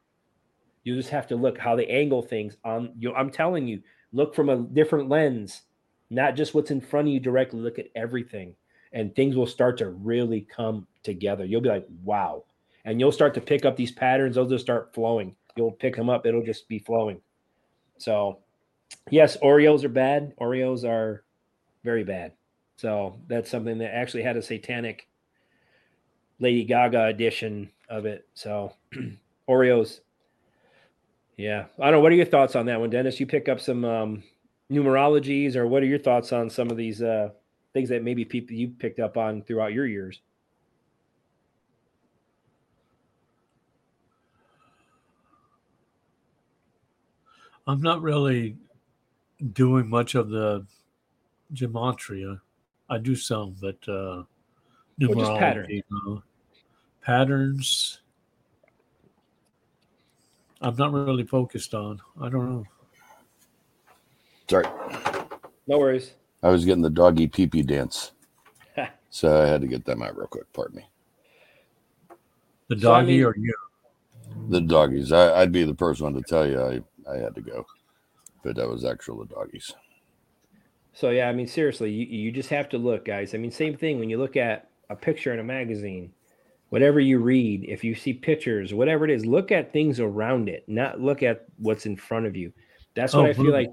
A: You just have to look how they angle things on you. I'm telling you, look from a different lens, not just what's in front of you directly. Look at everything, and things will start to really come together. You'll be like, wow. And you'll start to pick up these patterns. They'll just start flowing. You'll pick them up. It'll just be flowing. So, yes, Oreos are bad. Oreos are very bad. So that's something that actually had a satanic Lady Gaga edition of it. So Oreos. Yeah. I don't know. What are your thoughts on that one, Dennis? You pick up some um, numerologies or what are your thoughts on some of these uh, things that maybe people you picked up on throughout your years?
C: I'm not really doing much of the gematria. I do some, but uh,
A: Well, just pattern.
C: numerology, no. patterns. I'm not really focused on. I don't know.
B: Sorry.
A: No worries.
B: I was getting the doggy pee pee dance. so I had to get them out real quick. Pardon me.
C: The
A: So, I
C: doggy
A: mean-
C: or you?
B: The doggies. I, I'd be the first one to tell you I, I had to go. But that was actual the doggies.
A: So yeah, I mean seriously, you, you just have to look, guys. I mean, same thing when you look at a picture in a magazine, whatever you read, if you see pictures, whatever it is, look at things around it, not look at what's in front of you. That's what
C: Oh,
A: I feel like.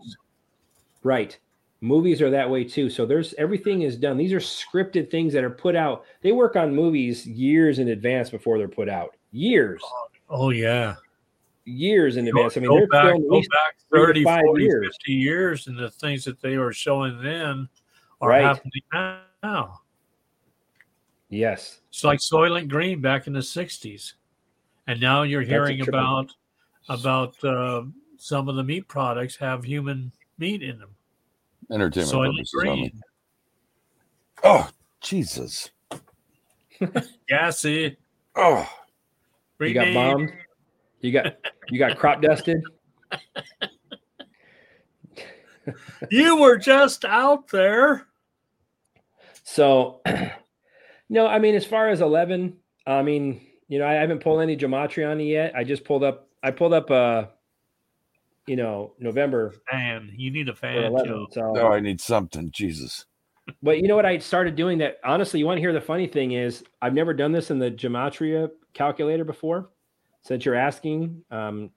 A: Right. Movies are that way too. So there's everything is done. These are scripted things that are put out. They work on movies years in advance before they're put out. Years,
C: Oh yeah.
A: years in
C: Go,
A: advance. I mean,
C: go
A: they're
C: back, go back 30, 40,
A: years.
C: 50 years, and the things that they were showing then are
A: Right.
C: happening now.
A: yes.
C: It's like Soylent Green back in the '60s, and now you're hearing about about uh, some of the meat products have human meat in them.
B: Entertainment
C: Soylent
B: purposes only. Oh, Jesus.
C: gassy.
B: Oh,
A: You got
C: rename.
A: bombed. You got you got crop dusted.
C: You were just out there.
A: So, no, I mean, as far as 11, I mean, you know, I haven't pulled any gematria on it yet. I just pulled up, I pulled up, uh, you know, November
C: Fan, you need a fan.
A: 11.
C: Joe.
A: So,
B: oh, I need something. Jesus.
A: but you know what? I started doing that. Honestly, you want to hear the funny thing is I've never done this in the gematria calculator before. Since you're asking, um,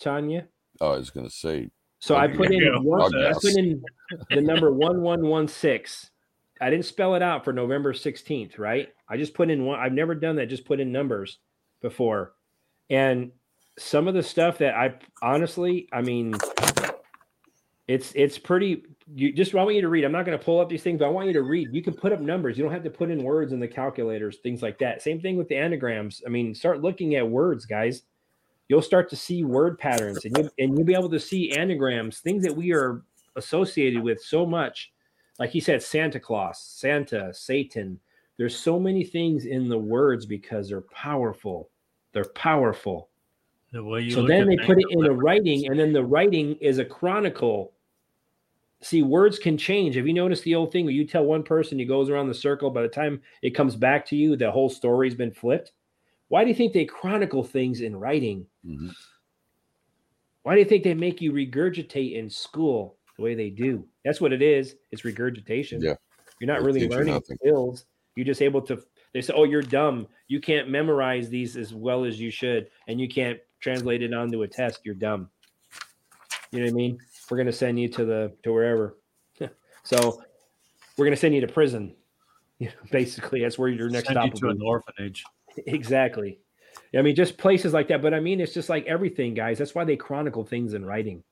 A: Tanya.
B: Oh, I was going to say,
A: So I put in one, I put in the number one one one six. I didn't spell it out for November sixteenth, right? I just put in one. I've never done that. Just put in numbers before, and some of the stuff that I honestly, I mean, it's it's pretty. You just I want you to read. I'm not going to pull up these things, but I want you to read. You can put up numbers. You don't have to put in words in the calculators, things like that. Same thing with the anagrams. I mean, start looking at words, guys you'll start to see word patterns and you and you'll be able to see anagrams, things that we are associated with so much. Like he said, Santa Claus, Santa, Satan. There's so many things in the words because they're powerful. They're powerful.
C: The way you
A: so
C: look
A: then
C: at
A: they put it in a writing, and then the writing is a chronicle. See, words can change. Have you noticed the old thing where you tell one person, he goes around the circle, by the time it comes back to you, the whole story's been flipped? Why do you think they chronicle things in writing?
B: Mhm.
A: Why do you think they make you regurgitate in school the way they do? That's what it is. It's regurgitation.
B: Yeah.
A: You're not
B: They
A: really
B: teach you
A: learning skills. You're just able to. They say, "Oh, you're dumb. You can't memorize these as well as you should, and you can't translate it onto a test. You're dumb." You know what I mean? We're going to send you to the to wherever. so we're going to send you to prison. You know, basically, that's where your next
C: Send
A: stop
C: you to an orphanage.
A: Exactly. I mean, just places like that. But I mean, it's just like everything, guys. That's why they chronicle things in writing.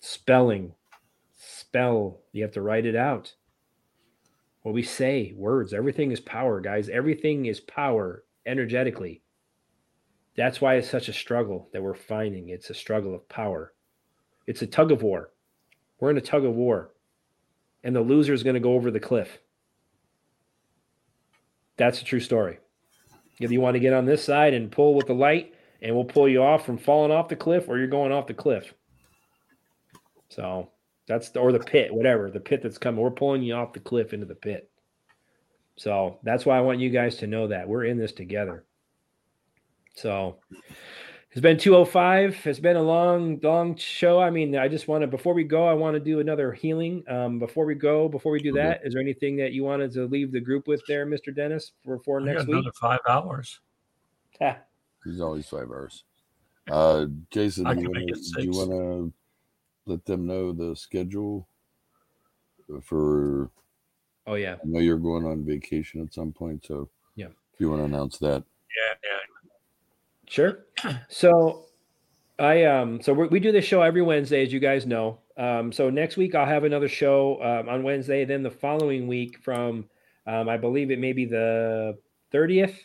A: Spelling, spell. You have to write it out. What we say, words, everything is power, guys. Everything is power energetically. That's why it's such a struggle that we're finding. It's a struggle of power. It's a tug of war. We're in a tug of war. And the loser is going to go over the cliff. That's a true story. If you want to get on this side and pull with the light, and we'll pull you off from falling off the cliff, or you're going off the cliff. So that's the, or the pit, whatever the pit that's coming. We're pulling you off the cliff into the pit. So that's why I want you guys to know that we're in this together. So it's been 205. It's been a long, long show. I mean, I just want to, before we go, I want to do another healing. Um, before we go, before we do that, is there anything that you wanted to leave the group with there, Mr. Dennis, for, for next
C: got
A: week?
C: another five hours.
A: Ha,
B: He's always five hours. Uh, Jason, do you wanna-
C: it
B: do you
C: six.
B: want to let them know the schedule for?
A: Oh, yeah.
B: I know you're going on vacation at some point, so
A: Yeah.
B: if you want to announce that,
C: Yeah, yeah.
A: Sure. So I um so we we do this show every Wednesday, as you guys know. Um, so next week I'll have another show um, on Wednesday. Then the following week, from um, I believe it may be the thirtieth,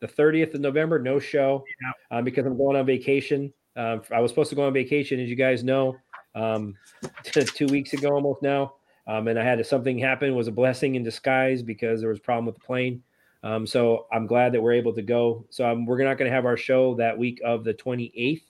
A: the thirtieth of November, no show um, because I'm going on vacation. Um, I was supposed to go on vacation, as you guys know, um, two weeks ago almost now, um, and I had something happen. Was a blessing in disguise because there was a problem with the plane. Um, so I'm glad that we're able to go. So um, we're not going to have our show that week of the 28th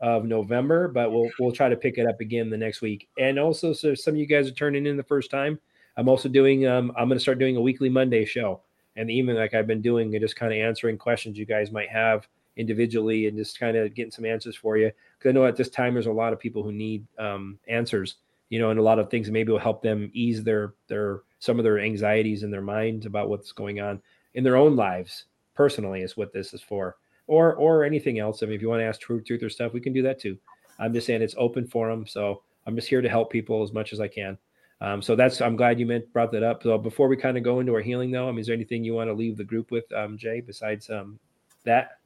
A: of November, but we'll we'll try to pick it up again the next week. And also, so some of you guys are turning in the first time. I'm also doing. Um, I'm going to start doing a weekly Monday show, and even like I've been doing, just kind of answering questions you guys might have individually, and just kind of getting some answers for you. Because I know at this time there's a lot of people who need um, answers, you know, and a lot of things maybe will help them ease their their some of their anxieties in their minds about what's going on in their own lives personally is what this is for or or anything else i mean if you want to ask truth truth or stuff we can do that too i'm just saying it's open for them so i'm just here to help people as much as i can um, so that's i'm glad you meant brought that up so before we kind of go into our healing though i mean is there anything you want to leave the group with um, jay besides um, that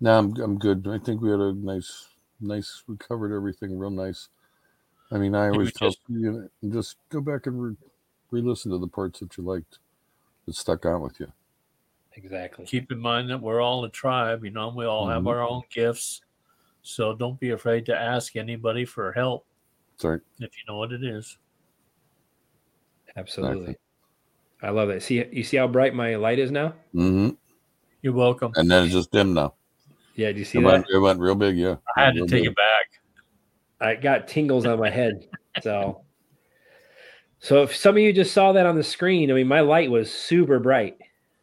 B: no, I'm I'm good. I think we had a nice, nice. We covered everything real nice. I mean, I always tell
C: just-
B: you know, just go back and re- re-listen to the parts that you liked that stuck out with you.
A: exactly
C: Keep in mind that we're all a tribe. You know, we all have
B: Mhm.
C: our own gifts. So don't be afraid to ask anybody for help
B: Sorry.
C: if you know what it is.
A: absolutely i love it see you see how bright my light is now
B: Mm-hmm.
C: You're welcome.
B: And then it's just dim now.
A: yeah do you see
B: It
A: that
B: went, it went real big. Yeah.
C: I had to take
B: big.
C: it back.
A: I got tingles on my head. So, so if some of you just saw that on the screen, I mean, my light was super bright,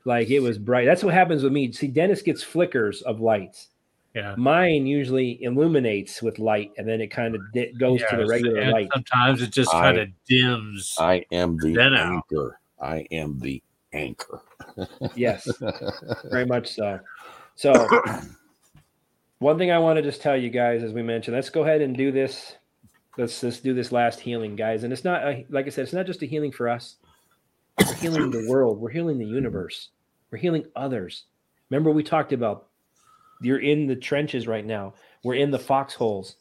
A: like it was bright. That's what happens with me. See, Dennis gets flickers of lights.
C: Yeah.
A: Mine usually illuminates with light, and then it kind of di- goes to the regular light.
C: Sometimes it just
B: I-
C: kind of dims.
B: I am the
C: Then out.
B: anchor. I am the anchor.
A: Yes, very much so. So, one thing I want to just tell you guys, as we mentioned, let's go ahead and do this. Let's let's do this last healing, guys. And it's not a, like I said, it's not just a healing for us. We're healing the world. We're healing the universe. We're healing others. Remember, we talked about you're in the trenches right now. We're in the foxholes.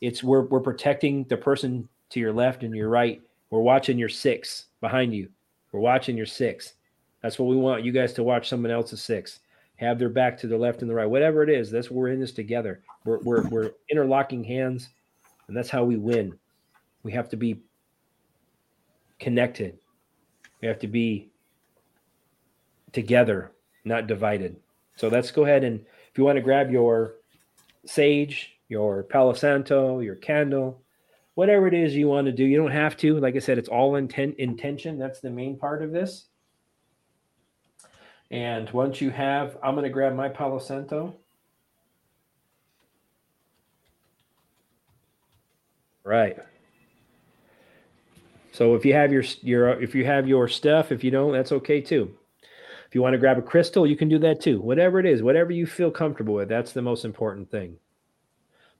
A: It's we're we're protecting the person to your left and your right. We're watching your six behind you. We're watching your six. That's what we want you guys to watch someone else's six. Have their back to the left and the right. Whatever it is, that's we're in this together. We're we're we're interlocking hands, and that's how we win. We have to be connected. We have to be together, not divided. So let's go ahead and if you want to grab your sage, your Palo Santo, your candle, whatever it is you want to do, you don't have to. Like I said, it's all intent intention. That's the main part of this. And once you have, I'm going to grab my Palo Santo. Right. So if you have your your if you have your stuff, if you don't, that's okay too. If you want to grab a crystal, you can do that too. Whatever it is, whatever you feel comfortable with, that's the most important thing.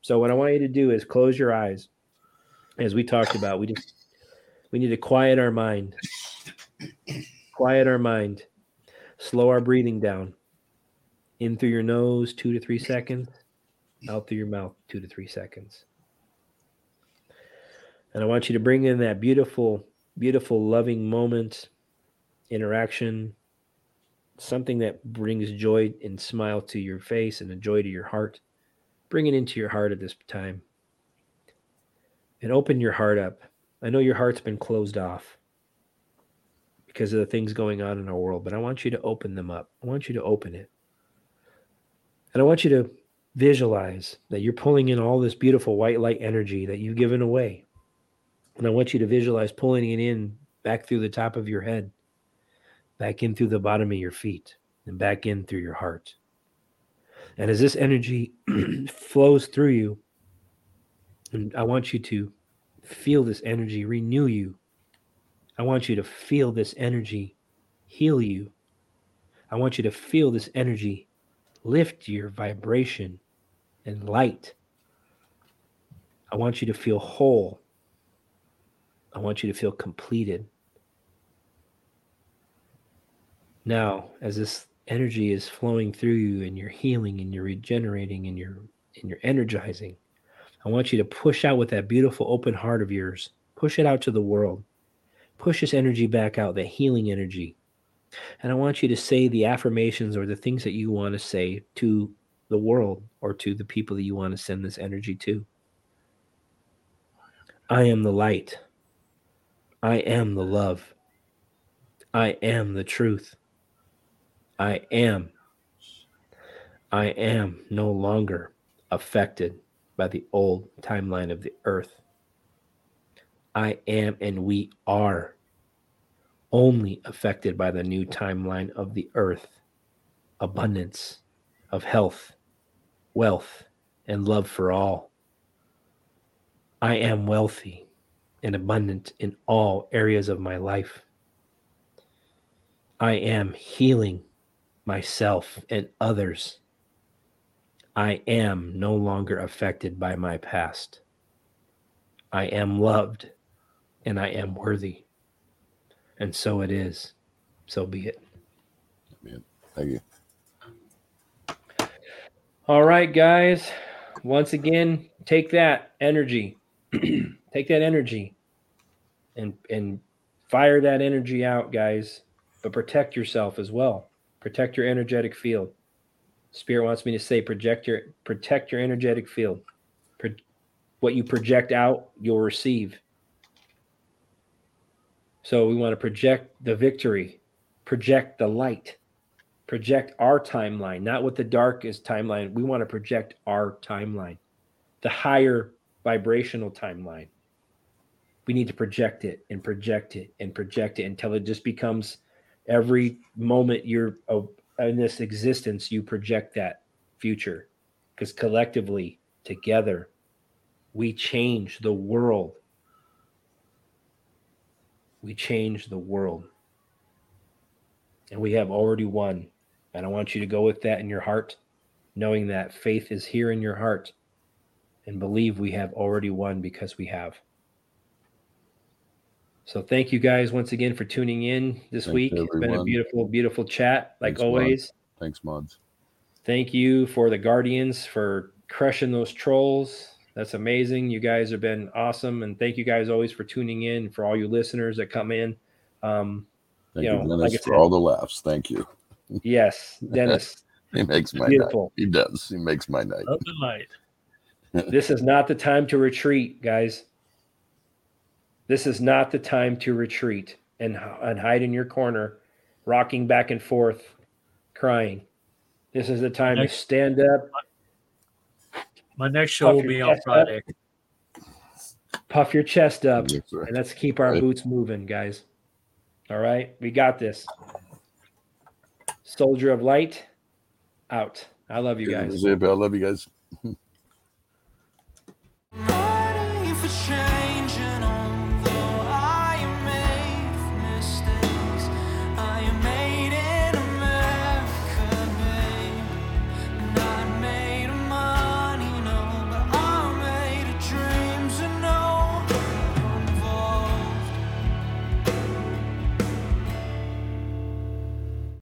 A: So what I want you to do is close your eyes. As we talked about, we just we need to quiet our mind. Quiet our mind. Slow our breathing down. In through your nose, two to three seconds. Out through your mouth, two to three seconds. And I want you to bring in that beautiful, beautiful, loving moment, interaction, something that brings joy and smile to your face and a joy to your heart. Bring it into your heart at this time. And open your heart up. I know your heart's been closed off because of the things going on in our world, but I want you to open them up. I want you to open it. And I want you to visualize that you're pulling in all this beautiful white light energy that you've given away. And I want you to visualize pulling it in back through the top of your head, back in through the bottom of your feet, and back in through your heart. And as this energy flows through you, and I want you to feel this energy renew you. I want you to feel this energy heal you. I want you to feel this energy lift your vibration and light. I want you to feel whole. I want you to feel completed. Now, as this energy is flowing through you and you're healing and you're regenerating and you're and you're energizing, I want you to push out with that beautiful open heart of yours. Push it out to the world. Push this energy back out, the healing energy. And I want you to say the affirmations or the things that you want to say to the world or to the people that you want to send this energy to. I am the light. I am the love. I am the truth. I am. I am no longer affected by the old timeline of the earth. I am and we are only affected by the new timeline of the earth abundance of health, wealth, and love for all. I am wealthy and abundant in all areas of my life. I am healing myself and others. I am no longer affected by my past. I am loved and I am worthy. And so it is. So be it.
B: Man, thank you.
A: All right, guys. Once again, take that energy. take that energy and and fire that energy out, guys. But protect yourself as well. Protect your energetic field. Spirit wants me to say project your protect your energetic field. Pro, what you project out, you'll receive. So we want to project the victory, project the light, project our timeline, not what the dark is timeline. We want to project our timeline, the higher vibrational timeline. We need to project it and project it and project it until it just becomes every moment you're uh, in this existence, you project that future because collectively, together, we change the world we change the world. And we have already won. And I want you to go with that in your heart, knowing that faith is here in your heart and believe we have already won because we have. So thank you guys once again for tuning in this Thanks week. It's been a beautiful, beautiful chat, like Thanks, always.
B: Mod. Thanks, mods.
A: Thank you for the Guardians for crushing those trolls. That's amazing. You guys have been awesome, and thank you guys always for tuning in. For all you listeners that come in, um,
B: thank you, know, Dennis, like for all the laughs. Thank you.
A: Yes, Dennis.
B: he makes my beautiful. night. He does. He makes my night.
C: Love the light.
A: This is not the time to retreat, guys. This is not the time to retreat and and hide in your corner, rocking back and forth, crying. This is the time Next. to stand up
C: my next show will be on Friday. Up.
A: Puff your chest up, yes, and let's keep our right. boots moving, guys. All right, we got this. Soldier of Light, out. I love you guys.
B: I love you guys. Oh.